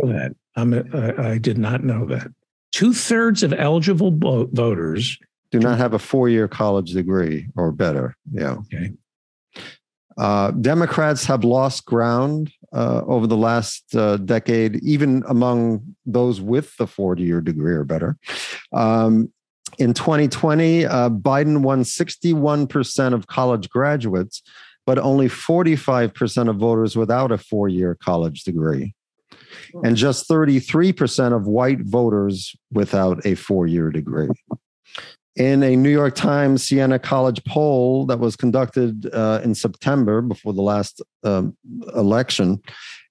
B: a, I did not know that two thirds of eligible voters
G: do not have a four year college degree or better. Yeah.
B: Okay.
G: Uh, Democrats have lost ground uh, over the last uh, decade, even among those with the 40 year degree or better. Um, in 2020, uh, Biden won 61% of college graduates, but only 45% of voters without a four year college degree, and just 33% of white voters without a four year degree in a New York Times Siena College poll that was conducted uh, in September before the last um, election,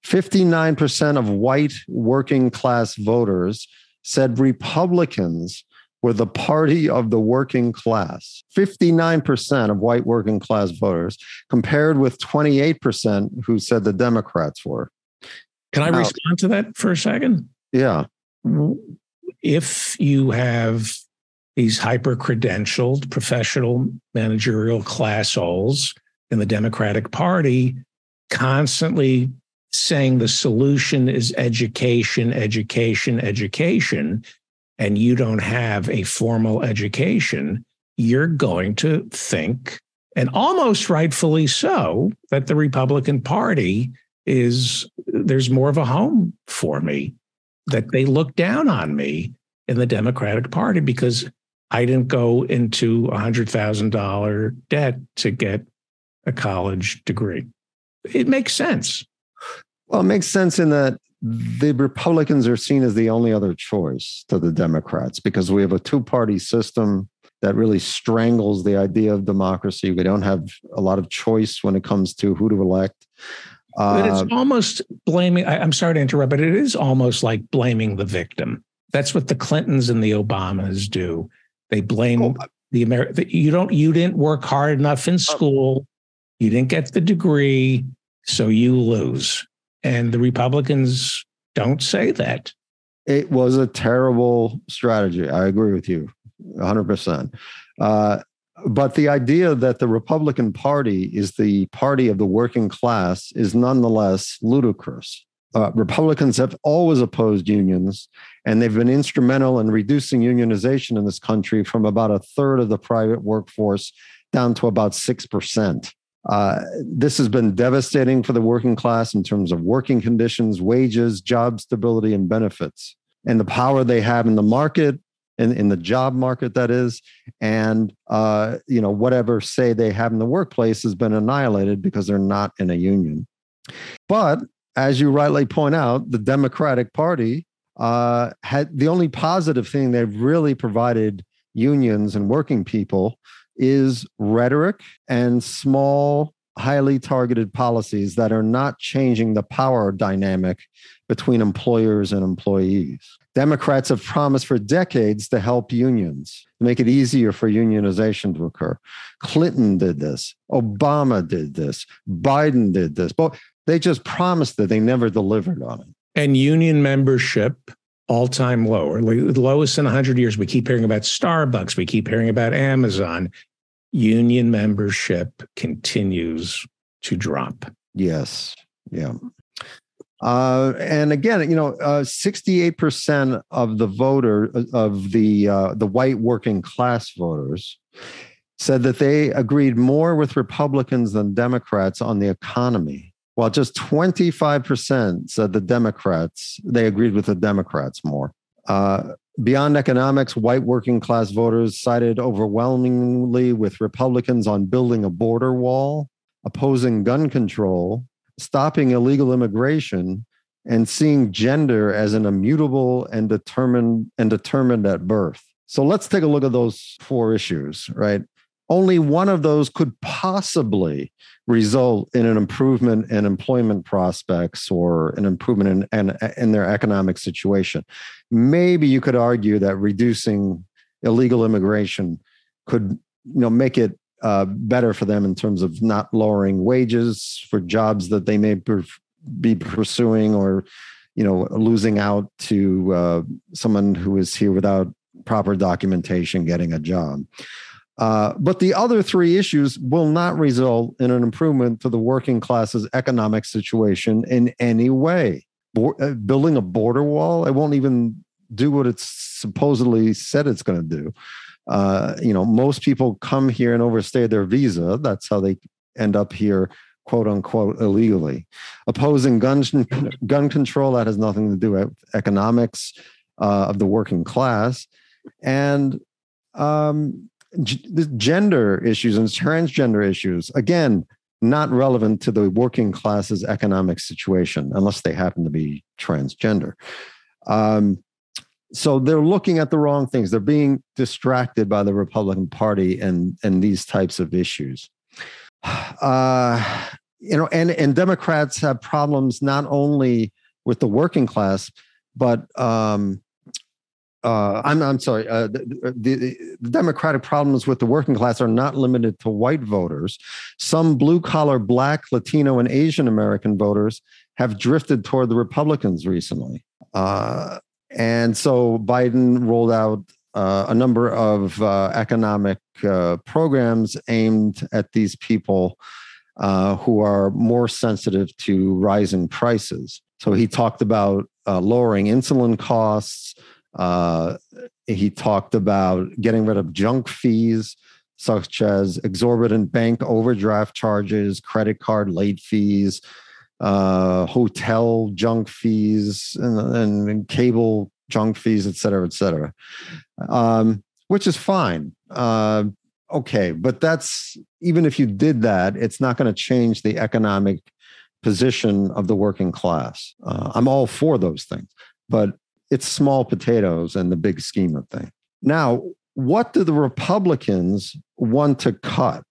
G: 59% of white working class voters said Republicans were the party of the working class. 59% of white working class voters, compared with 28% who said the Democrats were.
B: Can I now, respond to that for a second?
G: Yeah.
B: If you have these hyper credentialed professional managerial class holes in the Democratic Party constantly saying the solution is education, education, education, and you don't have a formal education, you're going to think, and almost rightfully so, that the Republican Party is there's more of a home for me, that they look down on me in the Democratic Party because I didn't go into a hundred thousand dollar debt to get a college degree. It makes sense.
G: Well, it makes sense in that the Republicans are seen as the only other choice to the Democrats because we have a two party system that really strangles the idea of democracy. We don't have a lot of choice when it comes to who to elect.
B: Uh, but it's uh, almost blaming. I, I'm sorry to interrupt, but it is almost like blaming the victim. That's what the Clintons and the Obamas do. They blame oh, the American. You don't. You didn't work hard enough in oh. school. You didn't get the degree, so you lose. And the Republicans don't say that.
G: It was a terrible strategy. I agree with you 100%. Uh, but the idea that the Republican Party is the party of the working class is nonetheless ludicrous. Uh, Republicans have always opposed unions, and they've been instrumental in reducing unionization in this country from about a third of the private workforce down to about 6%. Uh, this has been devastating for the working class in terms of working conditions, wages, job stability, and benefits, and the power they have in the market, in, in the job market, that is, and uh, you know whatever say they have in the workplace has been annihilated because they're not in a union. But as you rightly point out, the Democratic Party uh, had the only positive thing they've really provided unions and working people is rhetoric and small, highly targeted policies that are not changing the power dynamic between employers and employees. Democrats have promised for decades to help unions, to make it easier for unionization to occur. Clinton did this. Obama did this. Biden did this. But they just promised that they never delivered on it.
B: And union membership all time low, or lowest in 100 years. We keep hearing about Starbucks. We keep hearing about Amazon union membership continues to drop.
G: Yes. Yeah. Uh, and again, you know, uh, 68% of the voter of the uh, the white working class voters said that they agreed more with Republicans than Democrats on the economy, while just 25% said the Democrats they agreed with the Democrats more. Uh, Beyond economics, white working class voters sided overwhelmingly with Republicans on building a border wall, opposing gun control, stopping illegal immigration, and seeing gender as an immutable and determined and determined at birth. So let's take a look at those four issues, right? Only one of those could possibly result in an improvement in employment prospects or an improvement in, in, in their economic situation. Maybe you could argue that reducing illegal immigration could you know make it uh, better for them in terms of not lowering wages for jobs that they may be pursuing or you know losing out to uh, someone who is here without proper documentation getting a job uh, but the other three issues will not result in an improvement to the working class's economic situation in any way. Bo- uh, building a border wall, it won't even do what it's supposedly said it's going to do. Uh, you know, most people come here and overstay their visa. That's how they end up here, quote unquote, illegally. Opposing gun gun control that has nothing to do with economics uh, of the working class, and um, the gender issues and transgender issues again not relevant to the working class's economic situation unless they happen to be transgender. Um, so they're looking at the wrong things. They're being distracted by the republican party and and these types of issues. Uh, you know and and democrats have problems not only with the working class but um, uh, I'm, I'm sorry, uh, the, the, the, Democratic problems with the working class are not limited to white voters. Some blue collar, black, Latino, and Asian American voters have drifted toward the Republicans recently. Uh, and so Biden rolled out uh, a number of uh, economic uh, programs aimed at these people who are more sensitive to rising prices. So he talked about lowering insulin costs. Uh, he talked about getting rid of junk fees, such as exorbitant bank overdraft charges, credit card late fees, uh, hotel junk fees, and, and, cable junk fees, et cetera, et cetera, um, which is fine. Uh, okay, but that's even if you did that, it's not going to change the economic position of the working class. Uh, I'm all for those things, but it's small potatoes in the big scheme of things. Now, what do the Republicans want to cut?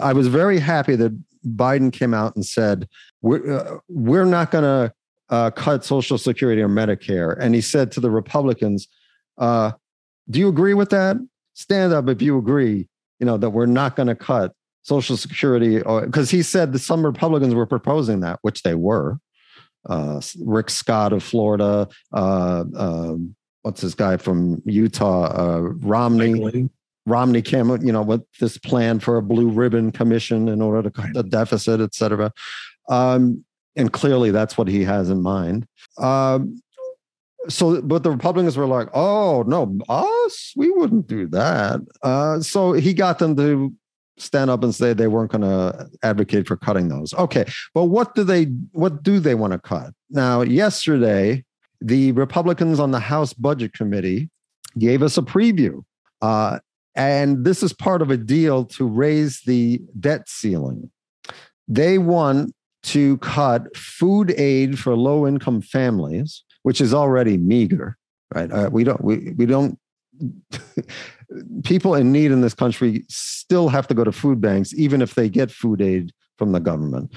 G: I was very happy that Biden came out and said we're, uh, we're not going to uh, cut Social Security or Medicare. And he said to the Republicans, uh, do you agree with that? Stand up if you agree, you know, that we're not going to cut Social Security, because he said that some Republicans were proposing that, which they were. Uh, Rick Scott of Florida, uh, uh, what's this guy from Utah, uh, Romney. Romney came, you know, with this plan for a blue ribbon commission in order to cut the deficit, et cetera. Um, and clearly that's what he has in mind. Um, so, but the Republicans were like, oh, no, us, we wouldn't do that. Uh, so he got them to stand up and say they weren't going to advocate for cutting those. Okay, but what do they what do they want to cut? Now, yesterday, the Republicans on the House Budget Committee gave us a preview. Uh, and this is part of a deal to raise the debt ceiling. They want to cut food aid for low income families, which is already meager, right? Uh, we don't, we, we don't, people in need in this country still have to go to food banks, even if they get food aid from the government.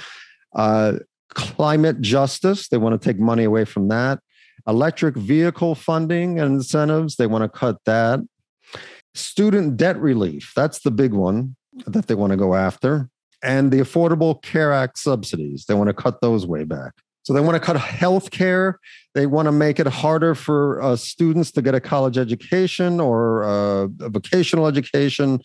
G: Uh, climate justice, they want to take money away from that. Electric vehicle funding and incentives, they want to cut that. Student debt relief, that's the big one that they want to go after. And the Affordable Care Act subsidies, they want to cut those way back. So they want to cut health care. They want to make it harder for uh, students to get a college education or uh, a vocational education.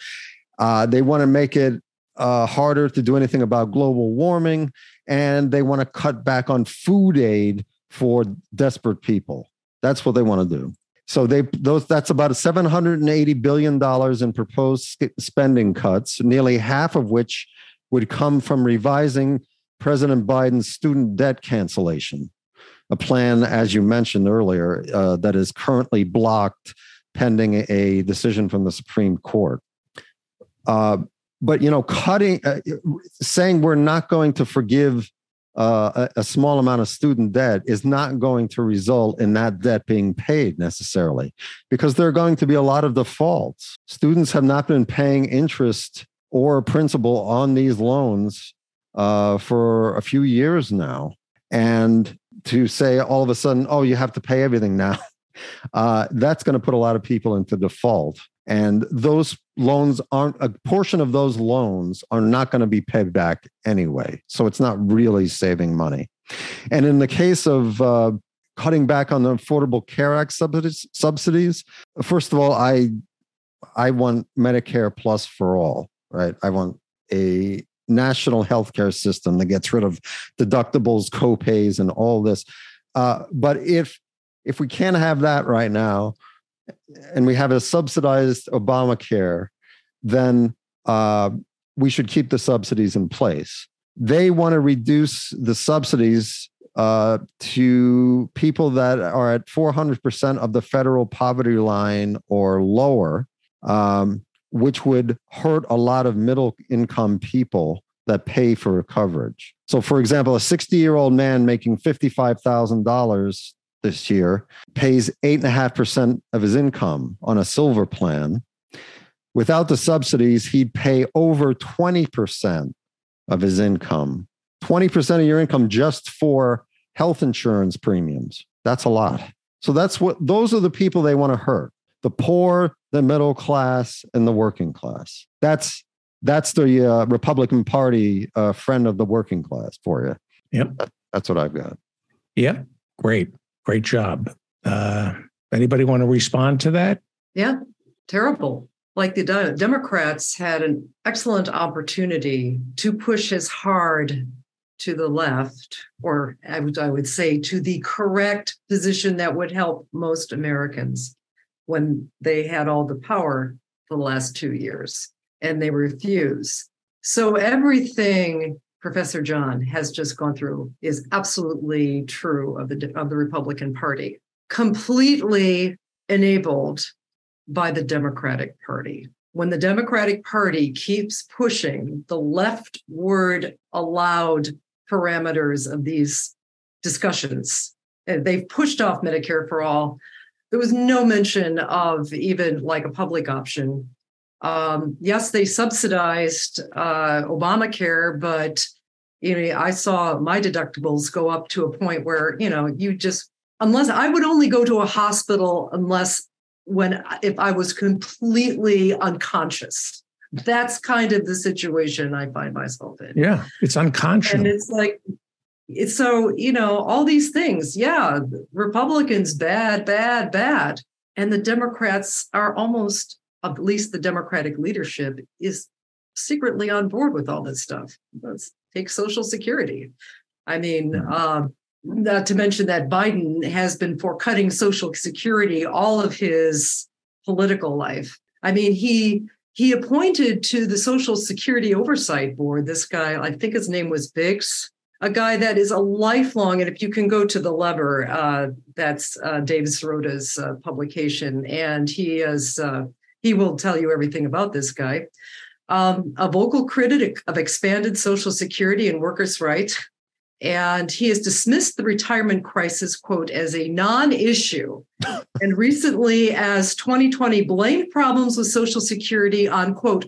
G: Uh, they want to make it uh, harder to do anything about global warming. And they want to cut back on food aid for desperate people. That's what they want to do. So they those that's about 780 billion dollars in proposed spending cuts, nearly half of which would come from revising President Biden's student debt cancellation, a plan, as you mentioned earlier, uh, that is currently blocked pending a decision from the Supreme Court. Uh, but you know, cutting, uh, saying we're not going to forgive uh, a, a, small amount of student debt is not going to result in that debt being paid necessarily, because there are going to be a lot of defaults. Students have not been paying interest or principal on these loans uh, for a few years now. And to say all of a sudden, oh, you have to pay everything now, uh, that's going to put a lot of people into default. And those loans aren't a portion of those loans are not going to be paid back anyway. So it's not really saving money. And in the case of uh, cutting back on the Affordable Care Act subsidies, subsidies, first of all, I I want Medicare plus for all, right? I want a national healthcare system that gets rid of deductibles, copays, and all this. Uh, but if if we can't have that right now, and we have a subsidized Obamacare, then uh, we should keep the subsidies in place. They want to reduce the subsidies uh, to people that are at 400% of the federal poverty line or lower, um, which would hurt a lot of middle income people that pay for coverage. So, for example, a 60 year old man making $55,000 this year pays 8.5% of his income on a silver plan. Without the subsidies, he'd pay over 20% of his income. 20% of your income just for health insurance premiums. That's a lot. So that's what those are the people they want to hurt. The poor, the middle class, and the working class. That's that's the uh, Republican Party uh, friend of the working class for you.
B: Yep.
G: That, that's what I've got.
B: Yep. Great. Great job. Uh, anybody want to respond to that?
H: Yeah, terrible. Like the Democrats had an excellent opportunity to push as hard to the left, or I would, I would say to the correct position that would help most Americans when they had all the power for the last two years, and they refuse. So everything Professor John has just gone through is absolutely true of the of the Republican Party, completely enabled by the Democratic Party. When the Democratic Party keeps pushing the leftward allowed parameters of these discussions, eh, they've pushed off Medicare for all. There was no mention of even like a public option um, yes, they subsidized uh, Obamacare, but you know, I saw my deductibles go up to a point where, you know, you just, unless I would only go to a hospital unless when, if I was completely unconscious. That's kind of the situation I find myself in.
B: Yeah, it's unconscious.
H: And it's like, so, you know, all these things. Yeah, Republicans, bad, bad, bad. And the Democrats are almost, at least the Democratic leadership is secretly on board with all this stuff. Let's take Social Security. I mean, uh, not to mention that Biden has been for cutting Social Security all of his political life. I mean, he he appointed to the Social Security Oversight Board this guy. I think his name was Biggs, a guy that is a lifelong. And if you can go to the Lever, uh, that's uh, David Sirota's uh, publication, and he is uh, he will tell you everything about this guy um, a vocal critic of expanded Social Security and workers' rights. And he has dismissed the retirement crisis, quote, as a non issue. and recently, as 2020 blamed problems with Social Security on, quote,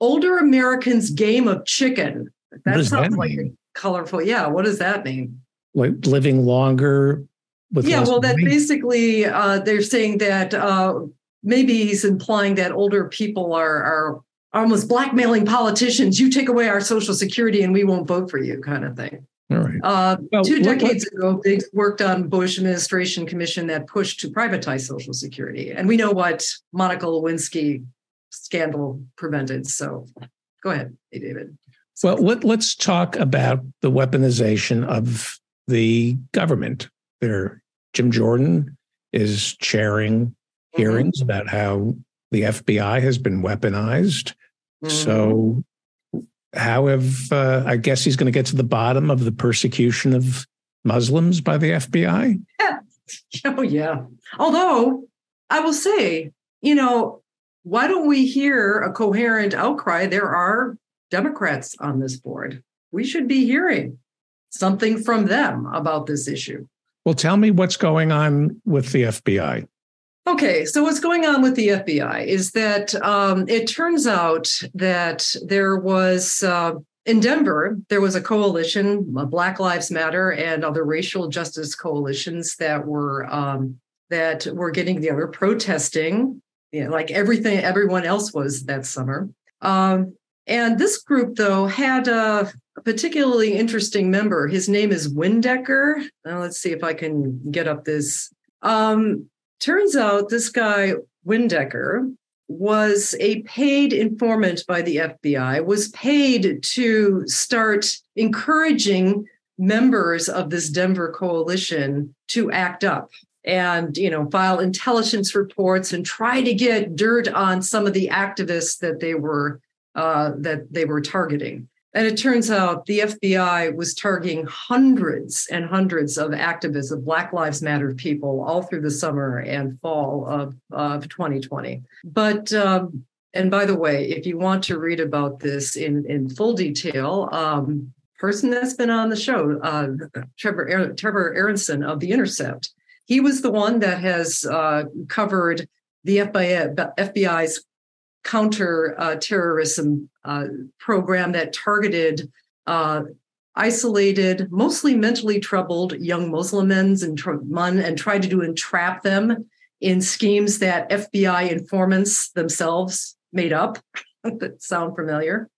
H: older Americans' game of chicken. That sounds that like colorful. Yeah. What does that mean?
B: Like living longer with
H: yeah well that basically uh, they're saying that uh, maybe he's implying that older people are are almost blackmailing politicians. You take away our social security and we won't vote for you, kind of thing.
B: All right. Uh, well,
H: two decades what, ago, they worked on Bush administration commission that pushed to privatize Social Security, and we know what Monica Lewinsky scandal prevented. So, go ahead, hey, David.
B: Well, let, let's talk about the weaponization of the government. There, Jim Jordan is chairing mm-hmm. hearings mm-hmm. about how the FBI has been weaponized. Mm-hmm. So, how have uh, I guess he's going to get to the bottom of the persecution of Muslims by the FBI?
H: Yeah. Oh, yeah. Although I will say, you know, why don't we hear a coherent outcry? There are Democrats on this board. We should be hearing something from them about this issue.
B: Well, tell me what's going on with the FBI.
H: Okay, so what's going on with the FBI is that um, it turns out that there was uh, in Denver, there was a coalition, Black Lives Matter and other racial justice coalitions that were um, that were getting together protesting, you know, like everything everyone else was that summer. Um, and this group, though, had a, particularly interesting member. His name is Windecker. Now, let's see if I can get up this. Um, Turns out this guy, Windecker, was a paid informant by the FBI, was paid to start encouraging members of this Denver coalition to act up and you know file intelligence reports and try to get dirt on some of the activists that they were uh, that they were targeting and it turns out the FBI was targeting hundreds and hundreds of activists, of Black Lives Matter people, all through the summer and fall of, of 2020. But um, and by the way, if you want to read about this in, in full detail, um, person that's been on the show, uh, Trevor Trevor Aaronson of The Intercept, he was the one that has uh, covered the FBI, FBI's counter uh, terrorism uh, program that targeted uh, isolated, mostly mentally troubled young Muslim men and, and tried to do entrap them in schemes that FBI informants themselves made up that sound familiar.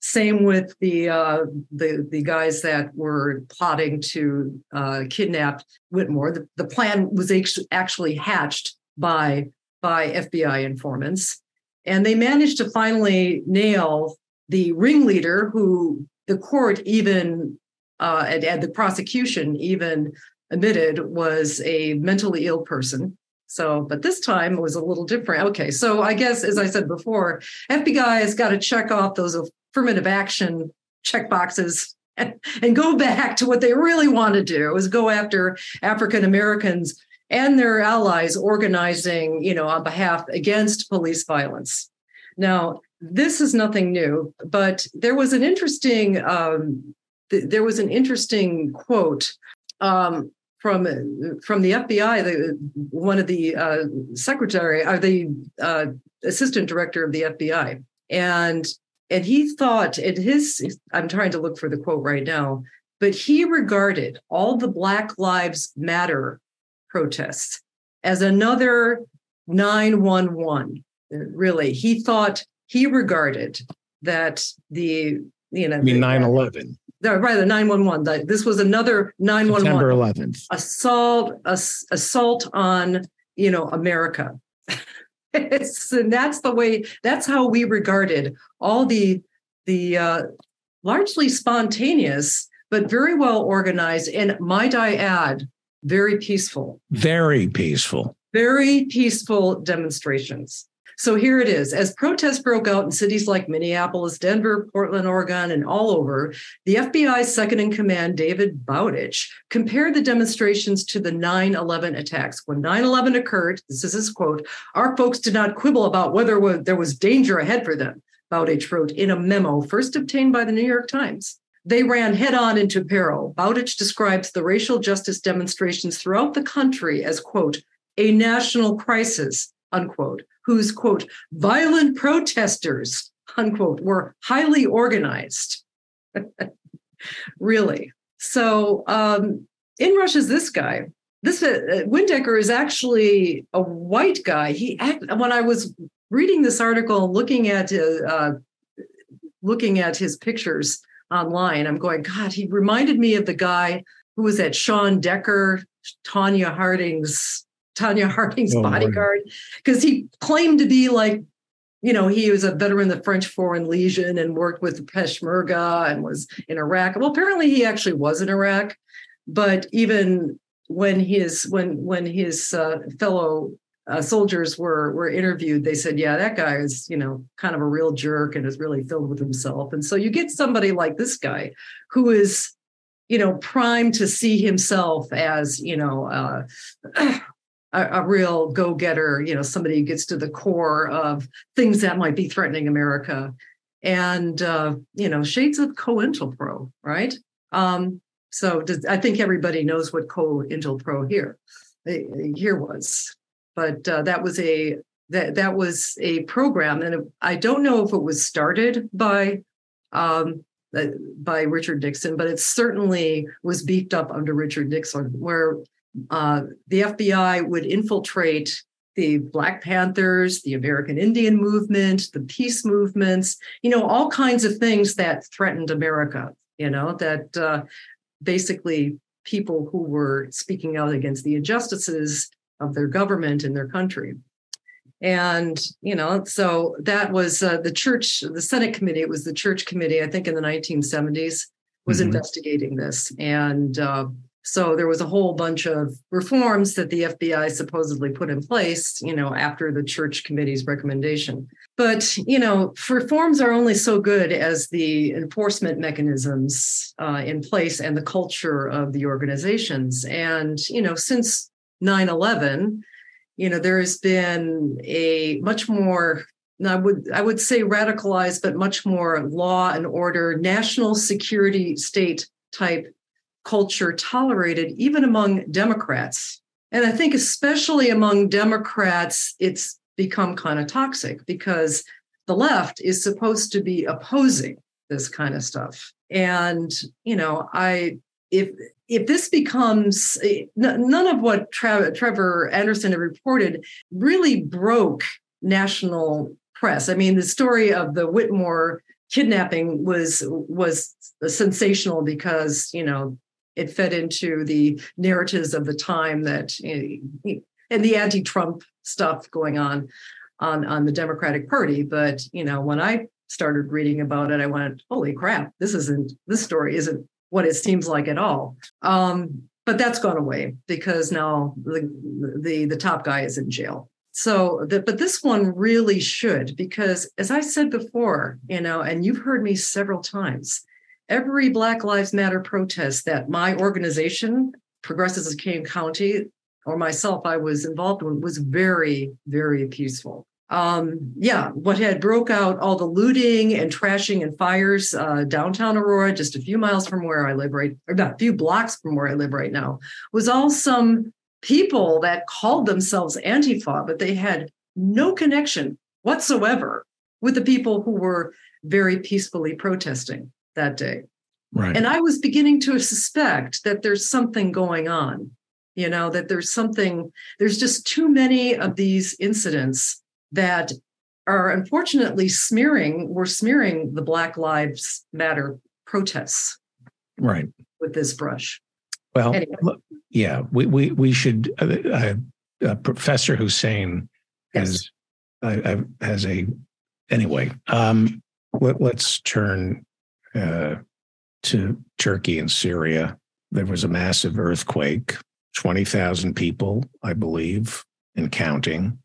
H: Same with the uh, the the guys that were plotting to uh, kidnap Whitmer. The, the plan was actually hatched by by FBI informants. And they managed to finally nail the ringleader, who the court even uh, and, and the prosecution even admitted was a mentally ill person. So, but this time it was a little different. Okay, so I guess as I said before, FBI has got to check off those affirmative action check boxes and, and go back to what they really want to do is go after African Americans and their allies organizing, you know, on behalf against police violence. Now, this is nothing new, but there was an interesting um, th- there was an interesting quote um, from from the FBI, the, one of the uh, secretary or the uh, assistant director of the FBI, and and he thought in his i'm trying to look for the quote right now but he regarded all the black lives matter protests as another 911 really he thought he regarded that the you know I
B: mean 9-11
H: rather 911 this was another 911
B: September 11th
H: assault assault on you know america. And that's the way that's how we regarded all the the uh, largely spontaneous but very well organized. And might i add very peaceful
B: very peaceful
H: very peaceful demonstrations so here it is. As protests broke out in cities like Minneapolis, Denver, Portland, Oregon, and all over, the FBI's second in command, David Bowditch, compared the demonstrations to the 9 11 attacks. When 9 11 occurred, this is his quote, our folks did not quibble about whether there was danger ahead for them, Bowditch wrote in a memo first obtained by the New York Times. They ran head on into peril. Bowditch describes the racial justice demonstrations throughout the country as, quote, a national crisis, unquote, whose, quote, violent protesters, unquote, were highly organized. really. So um, in Russia's this guy. This uh, Windecker is actually a white guy. He act, when I was reading this article, looking at uh, looking at his pictures online, I'm going, God, he reminded me of the guy who was at Sean Decker, Tonya Harding's Tonya Harding's oh, bodyguard because he claimed to be like, you know, he was a veteran of the French Foreign Legion and worked with the Peshmerga and was in Iraq. Well, apparently he actually was in Iraq, but even when his when when his uh, fellow uh, soldiers were were interviewed, they said, "Yeah, that guy is you know kind of a real jerk and is really filled with himself." And so you get somebody like this guy who is you know primed to see himself as you know uh, a, a real go-getter, you know, somebody who gets to the core of things that might be threatening America. And uh, you know, shades of COINTELPRO, right? Um, so does, I think everybody knows what COINTELPRO here eh, here was, but uh, that was a that that was a program, and I don't know if it was started by um, uh, by Richard Nixon, but it certainly was beefed up under Richard Nixon, where uh, the FBI would infiltrate the Black Panthers, the American Indian movement, the peace movements, you know, all kinds of things that threatened America, you know, that uh, basically people who were speaking out against the injustices of their government and their country. And, you know, so that was uh, the church, the Senate committee, it was the church committee, I think in the 1970s, was mm-hmm. investigating this. And, uh, so there was a whole bunch of reforms that the FBI supposedly put in place, you know, after the church committee's recommendation. But, you know, reforms are only so good as the enforcement mechanisms uh, in place and the culture of the organizations. And, you know, since 9 11, you know, there has been a much more I would I would say radicalized, but much more law and order, national security state type culture tolerated even among Democrats. And I think, especially among Democrats, it's become kind of toxic because the left is supposed to be opposing this kind of stuff. And, you know, I, if, if this becomes eh, none of what Trevor Anderson had reported really broke national press. I mean, the story of the Whitmer kidnapping was was sensational because you know it fed into the narratives of the time that eh, and the anti-Trump stuff going on on on the Democratic Party. But you know, when I started reading about it, I went, "Holy crap! This isn't this story isn't what it seems like at all." Um, but that's gone away because now the the the top guy is in jail. So, the, but this one really should because, as I said before, you know, and you've heard me several times, every Black Lives Matter protest that my organization, Progressives of Kane County, or myself, I was involved in, was very, very peaceful. Um, yeah, what had broke out all the looting and trashing and fires uh, downtown Aurora, just a few miles from where I live right, or not a few blocks from where I live right now, was all some people that called themselves Antifa, but they had no connection whatsoever with the people who were very peacefully protesting that day.
B: Right.
H: And I was beginning to suspect that there's something going on, you know, that there's something, there's just too many of these incidents that are unfortunately smearing, we're smearing the Black Lives Matter protests.
B: Right.
H: With this brush.
B: Well, anyway. yeah, we, we, we should, uh, uh, Professor Husain has, yes. has a, anyway, um, let, us turn uh, to Turkey and Syria. There was a massive earthquake, 20,000 people, I believe, and counting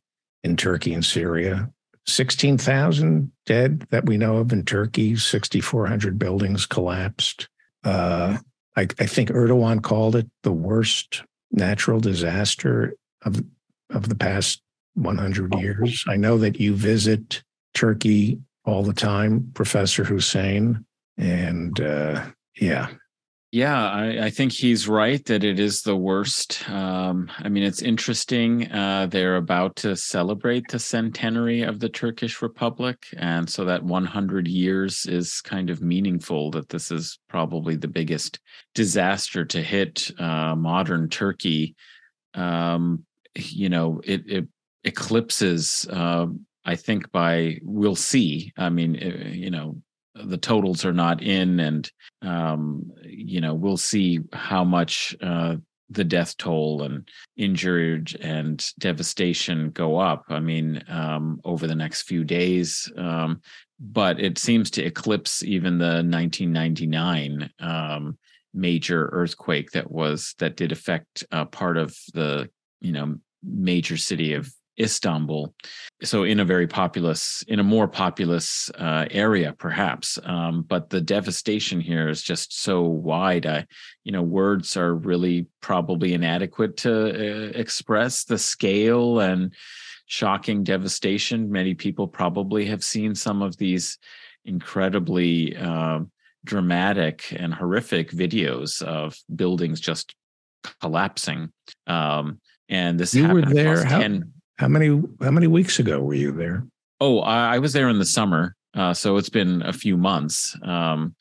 B: in Turkey and Syria. 16,000 dead that we know of in Turkey, 6,400 buildings collapsed. Uh, I, I, think Erdogan called it the worst natural disaster of, of the past 100 years. I know that you visit Turkey all the time, Professor Husain. And uh, yeah.
I: Yeah, I, I, think he's right that it is the worst. Um, I mean, it's interesting. Uh, they're about to celebrate the centenary of the Turkish Republic. And so that 100 years is kind of meaningful that this is probably the biggest disaster to hit uh, modern Turkey. Um, you know, it, it eclipses uh, I think by we'll see. I mean, eh, you know, the totals are not in, and um, you know, we'll see how much uh, the death toll and injured and devastation go up. I mean, um, over the next few days. Um, but it seems to eclipse even the 1999 um, major earthquake that was that did affect uh, part of the you know major city of Istanbul, so in a very populous, in a more populous uh, area, perhaps. Um, but the devastation here is just so wide. I, you know, words are really probably inadequate to uh, express the scale and shocking devastation. Many people probably have seen some of these incredibly uh, dramatic and horrific videos of buildings just collapsing. Um, and this
B: you were there. How, 10, how many how many weeks ago were you there?
I: Oh, I, I was there in the summer, uh, so it's been a few months. Um,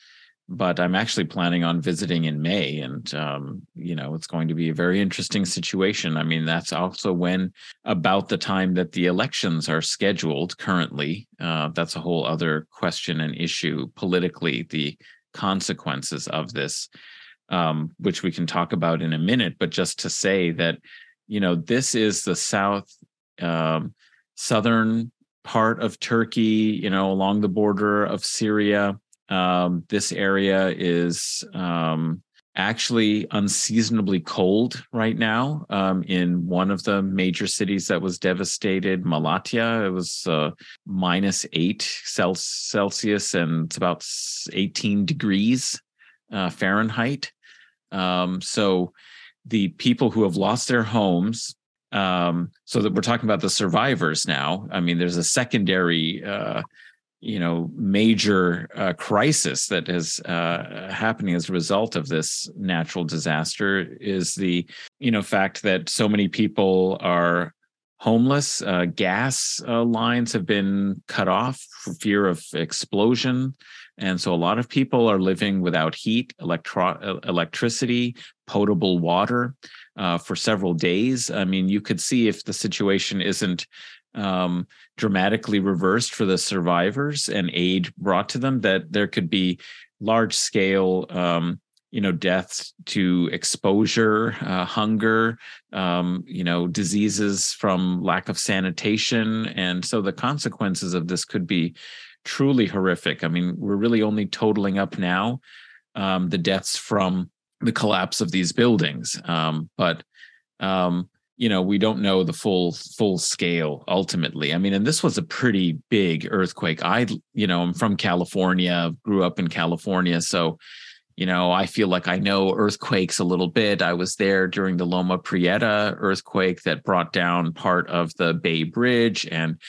I: but I'm actually planning on visiting in May, and um, you know it's going to be a very interesting situation. I mean, that's also when about the time that the elections are scheduled currently. Uh, that's a whole other question and issue politically. The consequences of this, um, which we can talk about in a minute, but just to say that you know this is the South um, southern part of Turkey, you know, along the border of Syria. Um, this area is um, actually unseasonably cold right now. Um, in one of the major cities that was devastated, Malatya, it was uh, minus eight Celsius and it's about 18 degrees uh, Fahrenheit. Um, so the people who have lost their homes um, so that we're talking about the survivors now. I mean, there's a secondary, uh, you know, major uh, crisis that is uh, happening as a result of this natural disaster. Is the you know fact that so many people are homeless. Uh, gas uh, lines have been cut off for fear of explosion. And so a lot of people are living without heat, electro- electricity, potable water uh, for several days. I mean, you could see if the situation isn't um, dramatically reversed for the survivors and aid brought to them, that there could be large scale. Um, you know deaths to exposure uh, hunger um, you know diseases from lack of sanitation and so the consequences of this could be truly horrific i mean we're really only totaling up now um, the deaths from the collapse of these buildings. Um, but um, you know, we don't know the full full scale ultimately. I mean, and this was a pretty big earthquake. I, you know, I'm from California, grew up in California, so you know, I feel like I know earthquakes a little bit. I was there during the Loma Prieta earthquake that brought down part of the Bay Bridge and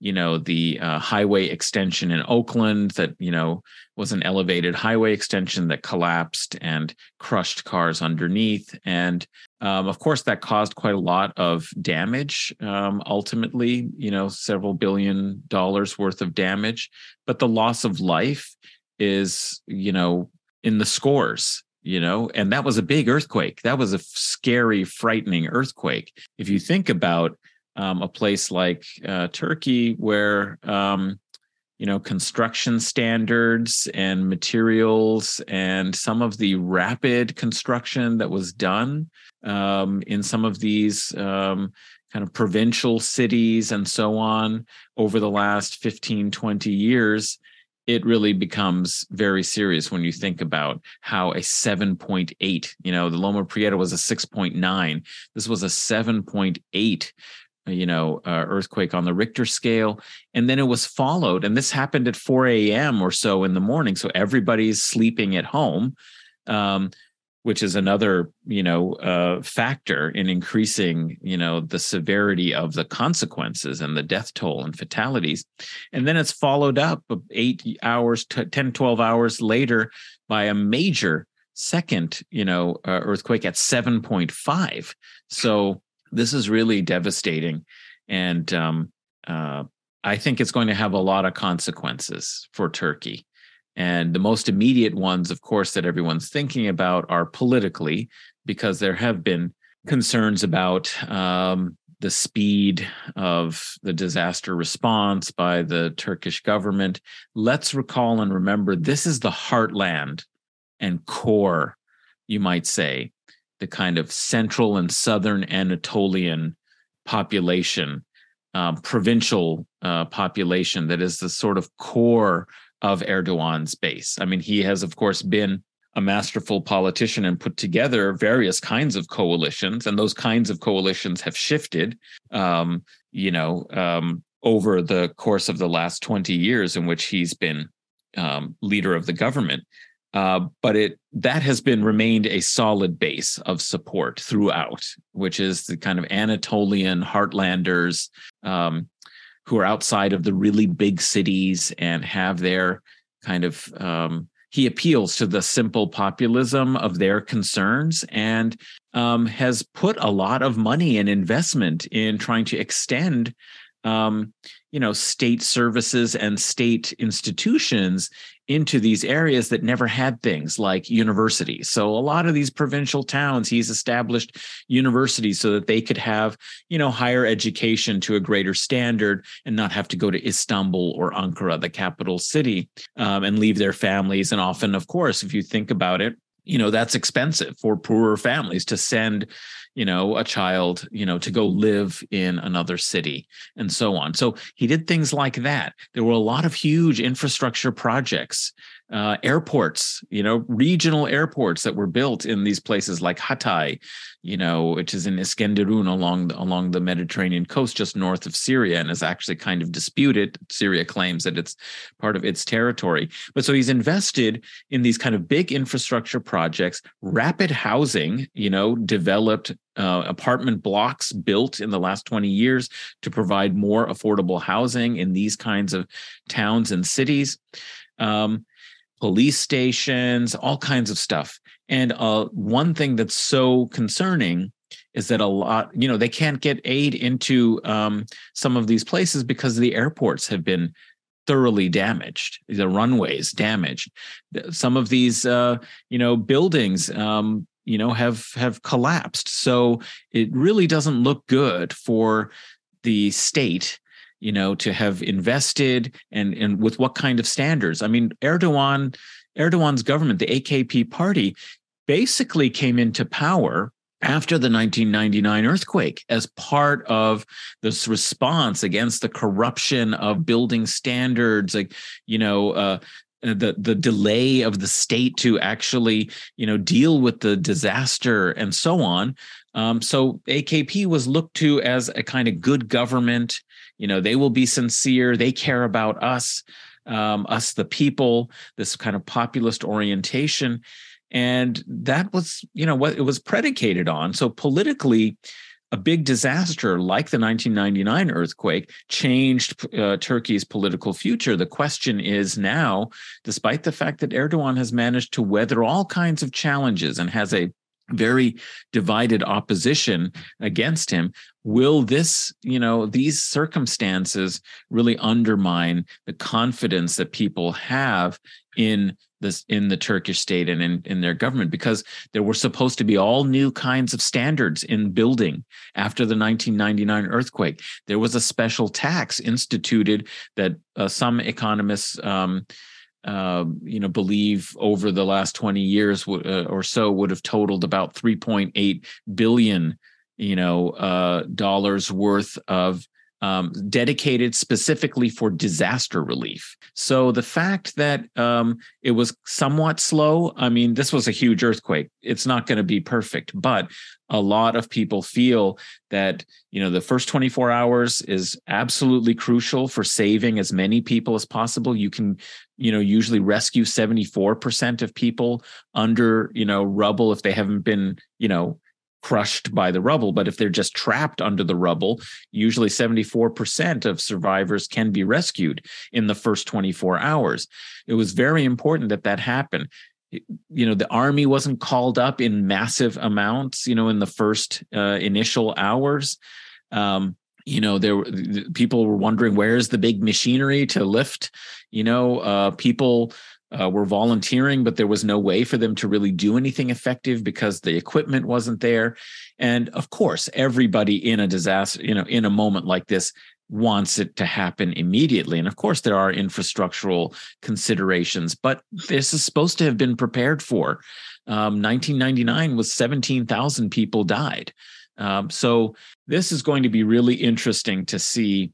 I: you know the uh, highway extension in Oakland that you know was an elevated highway extension that collapsed and crushed cars underneath, and um, of course that caused quite a lot of damage. Um, ultimately, you know, several billion dollars worth of damage, but the loss of life is you know in the scores you know and that was a big earthquake. That was a scary frightening earthquake. If you think about um, a place like uh, Turkey, where um, you know construction standards and materials and some of the rapid construction that was done um, in some of these um, kind of provincial cities and so on over the last 15 20 years it really becomes very serious when you think about how a 7.8 you know the loma prieta was a 6.9 this was a 7.8 you know, uh, earthquake on the Richter scale. And then it was followed, and this happened at 4 a.m. or so in the morning. So everybody's sleeping at home, um, which is another, you know, uh, factor in increasing, you know, the severity of the consequences and the death toll and fatalities. And then it's followed up eight hours, to 10, 12 hours later by a major second, you know, uh, earthquake at 7.5. So, this is really devastating, and um, uh, I think it's going to have a lot of consequences for Turkey. And the most immediate ones, of course, that everyone's thinking about are politically, because there have been concerns about um, the speed of the disaster response by the Turkish government. Let's recall and remember this is the heartland and core, you might say, the kind of central and southern Anatolian population, um, provincial uh, population that is the sort of core of Erdogan's base. I mean, he has, of course, been a masterful politician and put together various kinds of coalitions, and those kinds of coalitions have shifted, um, you know, um, over the course of the last 20 years in which he's been um, leader of the government. Uh, but it that has been remained a solid base of support throughout, which is the kind of Anatolian heartlanders um, who are outside of the really big cities and have their kind of um, he appeals to the simple populism of their concerns and um, has put a lot of money and investment in trying to extend um, you know state services and state institutions into these areas that never had things like universities. So a lot of these provincial towns, he's established universities so that they could have, you know, higher education to a greater standard and not have to go to Istanbul or Ankara, the capital city, um, and leave their families. And often, of course, if you think about it, you know that's expensive for poorer families to send you know a child you know to go live in another city and so on. So he did things like that. There were a lot of huge infrastructure projects uh, airports, you know, regional airports that were built in these places like Hatay, you know, which is in Iskenderun along the, along the Mediterranean coast, just north of Syria, and is actually kind of disputed. Syria claims that it's part of its territory, but so he's invested in these kind of big infrastructure projects, rapid housing, you know, developed uh, apartment blocks built in the last 20 years to provide more affordable housing in these kinds of towns and cities. Um, police stations, all kinds of stuff. And uh, one thing that's so concerning is that a lot, you know, they can't get aid into um, some of these places because the airports have been thoroughly damaged, the runways damaged. Some of these, uh, you know, buildings, um, you know, have have collapsed. So it really doesn't look good for the state you know, to have invested and and with what kind of standards? I mean, Erdogan, Erdogan's government, the AKP party, basically came into power after the 1999 earthquake as part of this response against the corruption of building standards like you know uh, the the delay of the state to actually you know deal with the disaster and so on um, so akp was looked to as a kind of good government you know they will be sincere. They care about us um, us the people this kind of populist orientation. And that was you know what it was predicated on. So politically a big disaster like the 1999 earthquake changed uh, Turkey's political future. The question is now, despite the fact that Erdogan has managed to weather all kinds of challenges and has a very divided opposition against him will this you know these circumstances really undermine the confidence that people have in this in the Turkish state and in, in their government because there were supposed to be all new kinds of standards in building after the 1999 earthquake. There was a special tax instituted that uh, some economists um, uh, you know believe over the last 20 years w- uh, or so would have totaled about 3.8 billion you know uh, dollars worth of um, dedicated specifically for disaster relief. So the fact that um, it was somewhat slow, I mean, this was a huge earthquake. It's not going to be perfect, but a lot of people feel that you know the first 24 hours is absolutely crucial for saving as many people as possible you can you know usually rescue 74% of people under you know rubble if they haven't been you know crushed by the rubble. But if they're just trapped under the rubble, usually 74% of survivors can be rescued in the first 24 hours. It was very important that that happened. You know, the army wasn't called up in massive amounts, you know, in the first uh, initial hours. Um, you know, there were people were wondering where's the big machinery to lift, you know, uh, people uh, were volunteering, but there was no way for them to really do anything effective because the equipment wasn't there. And of course, everybody in a disaster, you know, in a moment like this wants it to happen immediately. And of course, there are infrastructural considerations, but this is supposed to have been prepared for. Um, 1999 was 17,000 people died. Um, so this is going to be really interesting to see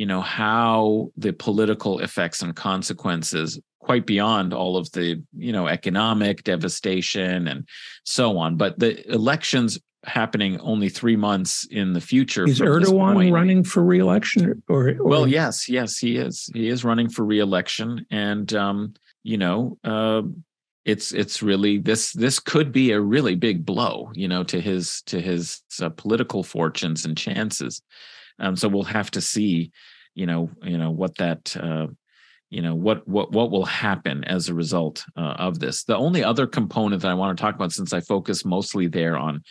I: you know how the political effects and consequences quite beyond all of the you know economic devastation and so on. But the elections happening only three months in the future
B: is erdogan running for reelection or,
I: or, well yes yes he is. He is running for reelection and um you know uh it's it's really this this could be a really big blow you know to his to his uh, political fortunes and chances um so we'll have to see you know you know what that uh you know what what what will happen as a result uh, of this. The only other component that i want to talk about since i focus mostly there on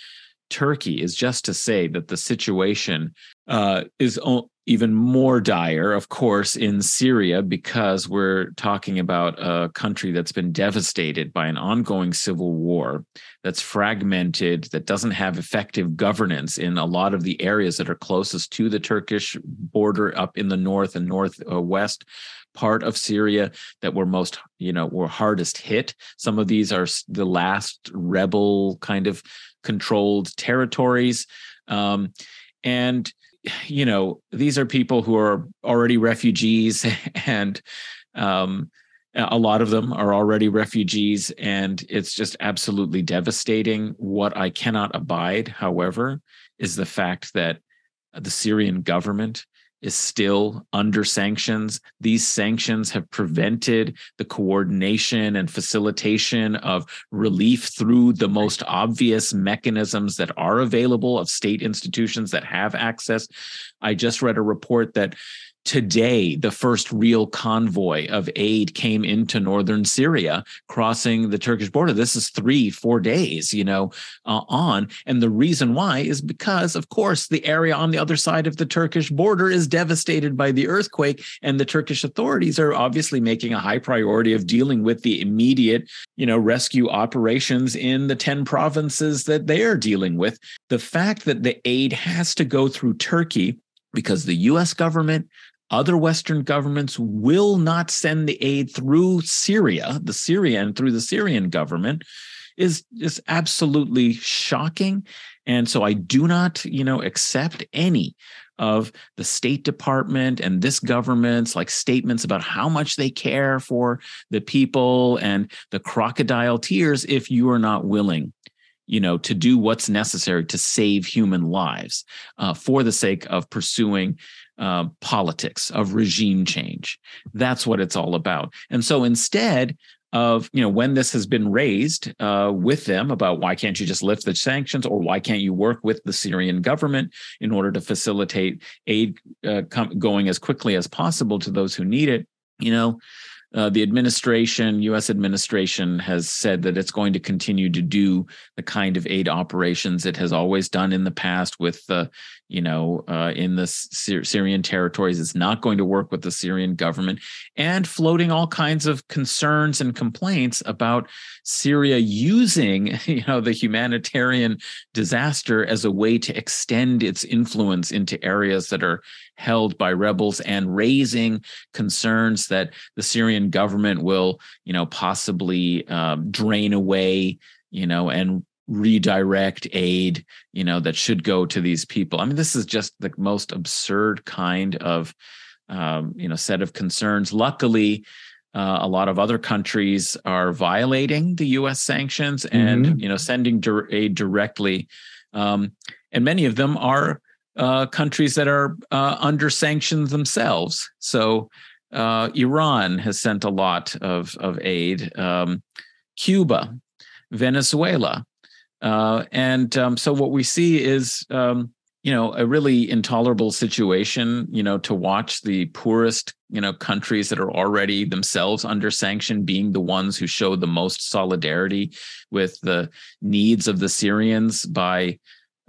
I: turkey is just to say that the situation uh, is o- even more dire of course in syria because we're talking about a country that's been devastated by an ongoing civil war that's fragmented that doesn't have effective governance in a lot of the areas that are closest to the turkish border up in the north and northwest part of Syria that were most, you know, were hardest hit. Some of these are the last rebel kind of controlled territories. Um, and, you know, these are people who are already refugees and, um, a lot of them are already refugees and it's just absolutely devastating what i cannot abide however is the fact that the syrian government is still under sanctions. These sanctions have prevented the coordination and facilitation of relief through the most obvious mechanisms that are available of state institutions that have access. I just read a report that Today, the first real convoy of aid came into northern Syria, crossing the Turkish border. This is three, four days, you know, uh, on. And the reason why is because, of course, the area on the other side of the Turkish border is devastated by the earthquake. And the Turkish authorities are obviously making a high priority of dealing with the immediate, you know, rescue operations in the 10 provinces that they are dealing with. The fact that the aid has to go through Turkey because the US government, other Western governments will not send the aid through Syria, the Syrian, through the Syrian government, is is absolutely shocking. And so I do not, you know, accept any of the State Department and this government's like statements about how much they care for the people and the crocodile tears if you are not willing you know to do what's necessary to save human lives uh, for the sake of pursuing uh, politics of regime change. That's what it's all about. And so instead, of you know when this has been raised uh, with them about why can't you just lift the sanctions or why can't you work with the Syrian government in order to facilitate aid uh, com- going as quickly as possible to those who need it. You know, uh, the administration, U.S. administration, has said that it's going to continue to do the kind of aid operations it has always done in the past with the, you know, uh, in the Sy- Syrian territories. It's not going to work with the Syrian government, and floating all kinds of concerns and complaints about Syria using, you know, the humanitarian disaster as a way to extend its influence into areas that are held by rebels and raising concerns that the Syrian government will, you know, possibly um, drain away, you know, and redirect aid, you know, that should go to these people. I mean, this is just the most absurd kind of, um, you know, set of concerns. Luckily, uh, a lot of other countries are violating the U.S. sanctions and mm-hmm. you know sending aid directly, um, and many of them are uh, countries that are uh, under sanctions themselves. So uh, Iran has sent a lot of of aid. Um, Cuba, Venezuela, uh, and um, so what we see is um, you know a really intolerable situation. You know to watch the poorest you know countries that are already themselves under sanction being the ones who show the most solidarity with the needs of the Syrians by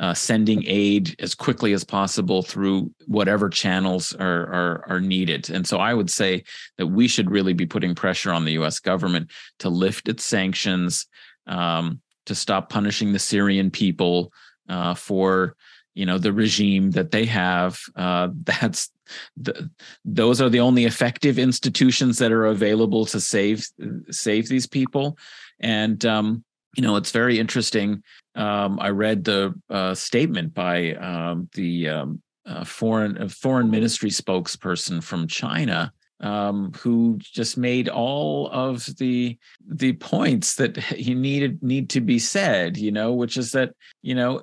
I: uh, sending aid as quickly as possible through whatever channels are, are, are needed. And so I would say that we should really be putting pressure on the U.S. government to lift its sanctions, um, to stop punishing the Syrian people uh, for you know the regime that they have. Uh, that's the, those are the only effective institutions that are available to save save these people. And um, you know, it's very interesting. Um, I read the uh, statement by um, the um, uh, foreign uh, foreign ministry spokesperson from China, um, who just made all of the the points that he needed need to be said. You know, which is that you know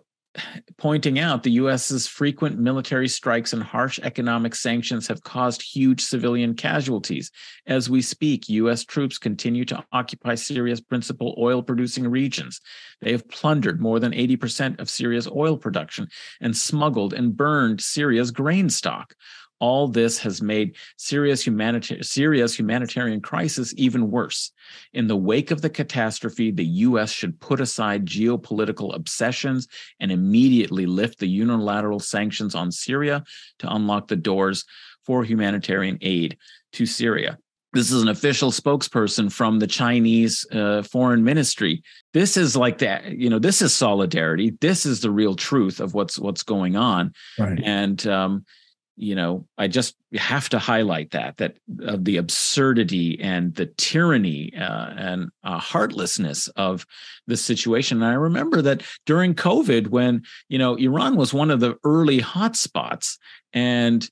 I: pointing out the US's frequent military strikes and harsh economic sanctions have caused huge civilian casualties. As we speak, US troops continue to occupy Syria's principal oil producing regions. They have plundered more than 80% of Syria's oil production and smuggled and burned Syria's grain stock. All this has made Syria's, humanita- Syria's humanitarian crisis even worse. In the wake of the catastrophe, the U.S. should put aside geopolitical obsessions and immediately lift the unilateral sanctions on Syria to unlock the doors for humanitarian aid to Syria. This is an official spokesperson from the Chinese uh, foreign ministry. This is like that, you know. This is solidarity. This is the real truth of what's what's going on. Right. And um, you know i just have to highlight that that uh, the absurdity and the tyranny uh, and uh, heartlessness of the situation. And i remember that during covid when you know iran was one of the early hotspots and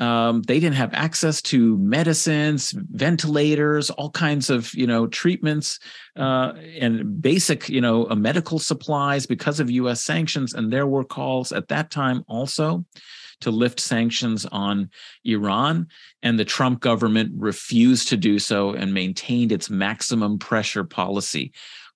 I: um, they didn't have access to medicines ventilators all kinds of you know treatments uh, and basic you know medical supplies because of us sanctions. And there were calls at that time also to lift sanctions on Iran, and the Trump government refused to do so and maintained its maximum pressure policy.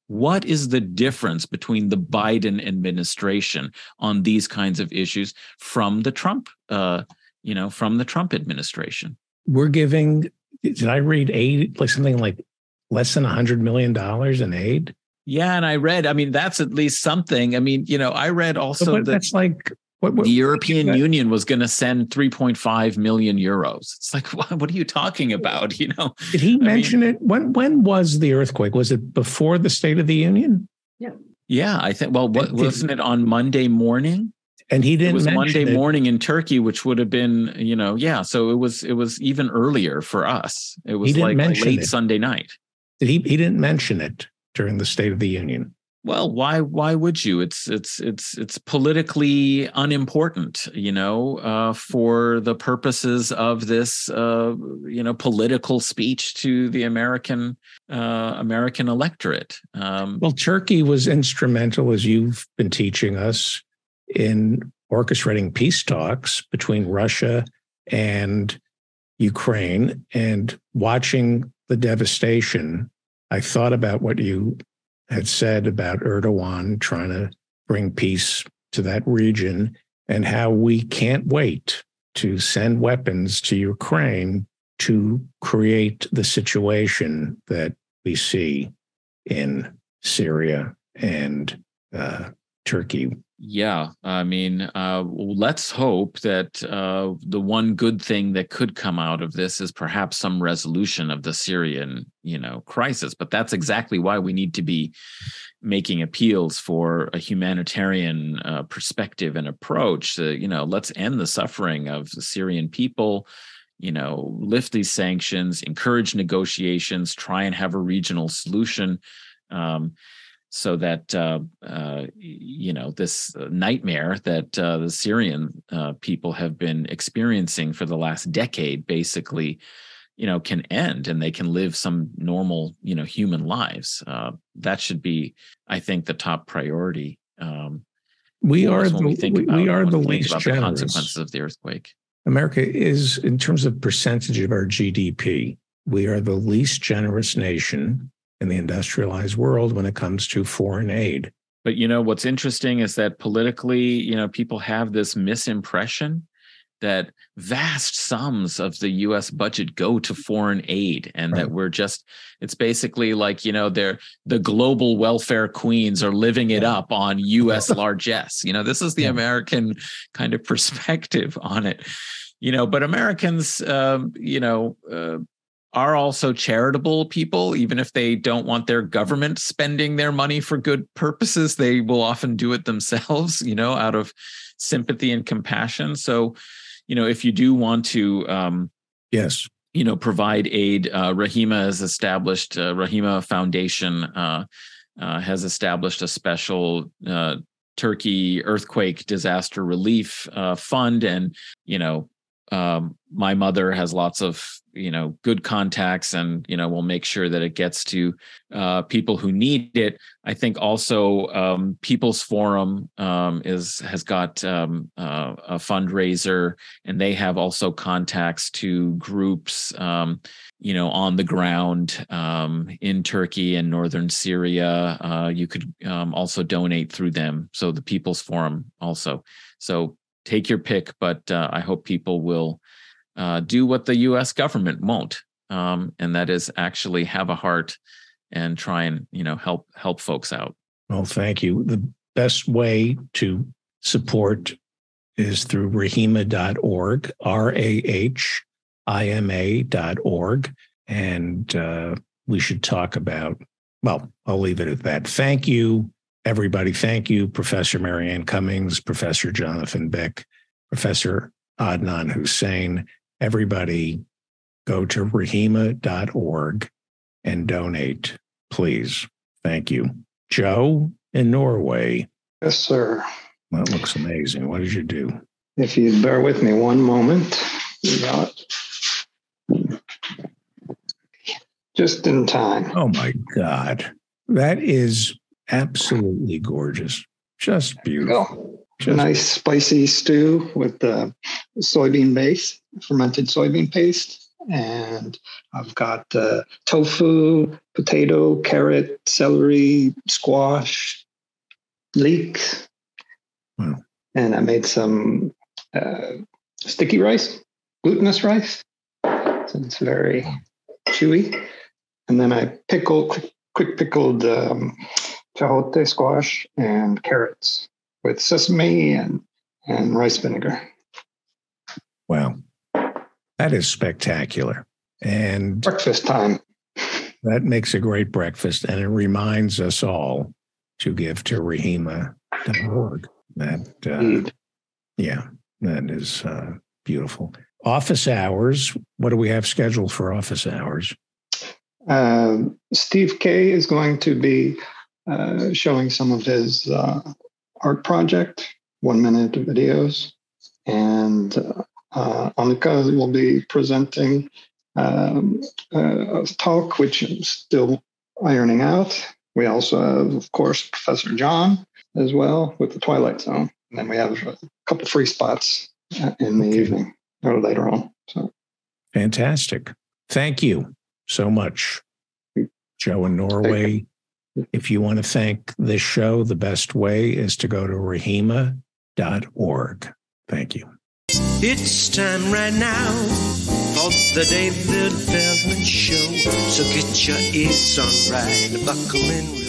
I: What is the difference between the Biden administration on these kinds of issues from the Trump, uh, you know, from the Trump administration?
B: We're giving. Did I read aid like something like less than a hundred million dollars in aid?
I: Yeah, and I read. I mean, that's at least something. I mean, you know, I read also
B: that that's like
I: what, what, the European Union was going to send 3.5 million euros. It's like, what, what, are you talking about? You know,
B: did he mention mean, it? When when was the earthquake? Was it before the State of the Union?
H: Yeah.
I: Yeah, I think. Well, what, wasn't it on Monday morning?
B: And he didn't.
I: It was
B: Monday
I: it. morning in Turkey, which would have been, you know, yeah. So it was. It was even earlier for us. It was like late it. Sunday night.
B: Did he? He didn't mention it during the State of the Union.
I: Well, why why would you? It's it's it's it's politically unimportant, you know, uh, for the purposes of this, uh, you know, political speech to the American uh, American electorate.
B: Um, well, Turkey was instrumental, as you've been teaching us, in orchestrating peace talks between Russia and Ukraine, and watching the devastation I thought about what you had said about Erdogan trying to bring peace to that region and how we can't wait to send weapons to Ukraine to create the situation that we see in Syria and uh, Turkey.
I: Yeah, I mean, uh, let's hope that uh, the one good thing that could come out of this is perhaps some resolution of the Syrian, you know, crisis. But that's exactly why we need to be making appeals for a humanitarian uh, perspective and approach. To, you know, let's end the suffering of the Syrian people. You know, lift these sanctions, encourage negotiations, try and have a regional solution. Um, so that uh, uh, you know this nightmare that uh, the Syrian uh, people have been experiencing for the last decade, basically, you know, can end and they can live some normal, you know, human lives. Uh, that should be, I think, the top priority. Um,
B: we are the, we, about, we are the least
I: about
B: generous.
I: the consequences of the earthquake.
B: America is, in terms of percentage of our GDP, we are the least generous nation in the industrialized world when it comes to foreign aid.
I: But you know what's interesting is that politically, you know, people have this misimpression that vast sums of the US budget go to foreign aid and right. that we're just it's basically like you know they're the global welfare queens are living it up on US largesse you know this is the yeah. American kind of perspective on it you know but Americans um, you know uh, are also charitable people. Even if they don't want their government spending their money for good purposes they will often do it themselves you know out of sympathy and compassion. So you know if you do want to um
B: yes.
I: you know provide aid uh, rahima has established uh, rahima foundation uh, uh, has established a special uh, turkey earthquake disaster relief uh, fund. And you know um, my mother has lots of you know good contacts and you know we'll make sure that it gets to uh, people who need it. I think also um, people's forum um, is has got um, uh, a fundraiser and they have also contacts to groups um, you know on the ground um, in turkey and northern syria. Uh, you could also donate through them. So the people's forum also. So take your pick but uh, i hope people will uh, do what the U.S. government won't, um, and that is actually have a heart and try and you know help help folks out.
B: Well, thank you. The best way to support is through rahima.org, R A H I M A.org. And uh, we should talk about, well, I'll leave it at that. Thank you, everybody. Thank you, Professor Mary Anne Cummings, Professor Jonathan Bick, Professor Adnan Husain everybody go to rahima.org and donate, please. Thank you. Joe in Norway.
F: Yes, sir.
B: That looks amazing. What did you do?
F: If you'd bear with me one moment, just in time.
B: Oh my God. That is absolutely gorgeous. Just beautiful.
F: Just nice spicy stew with the soybean base, fermented soybean paste. And I've got uh, tofu, potato, carrot, celery, squash, leeks. Wow. And I made some uh, sticky rice, glutinous rice. So it's very chewy. And then I pickled, quick, quick pickled um, chayote squash and carrots with sesame and, and rice vinegar.
B: Wow. That is spectacular. And
F: breakfast time.
B: That makes a great breakfast. And it reminds us all to give to rahima.org. That, uh, yeah, that is uh, beautiful. Office hours. What do we have scheduled for office hours?
F: Uh, Steve Kay is going to be uh, showing some of his uh, art project, one minute videos. And uh, Annika will be presenting um, a talk, which I'm still ironing out. We also have, of course, Professor John as well with the Twilight Zone. And then we have a couple free spots in the okay. evening or later on. So
B: fantastic. Thank you so much. Joe in Norway. If you want to thank this show, the best way is to go to rahima.org. Thank you.
A: It's time right now for the David Feldman Show. So get your ears on right, buckle in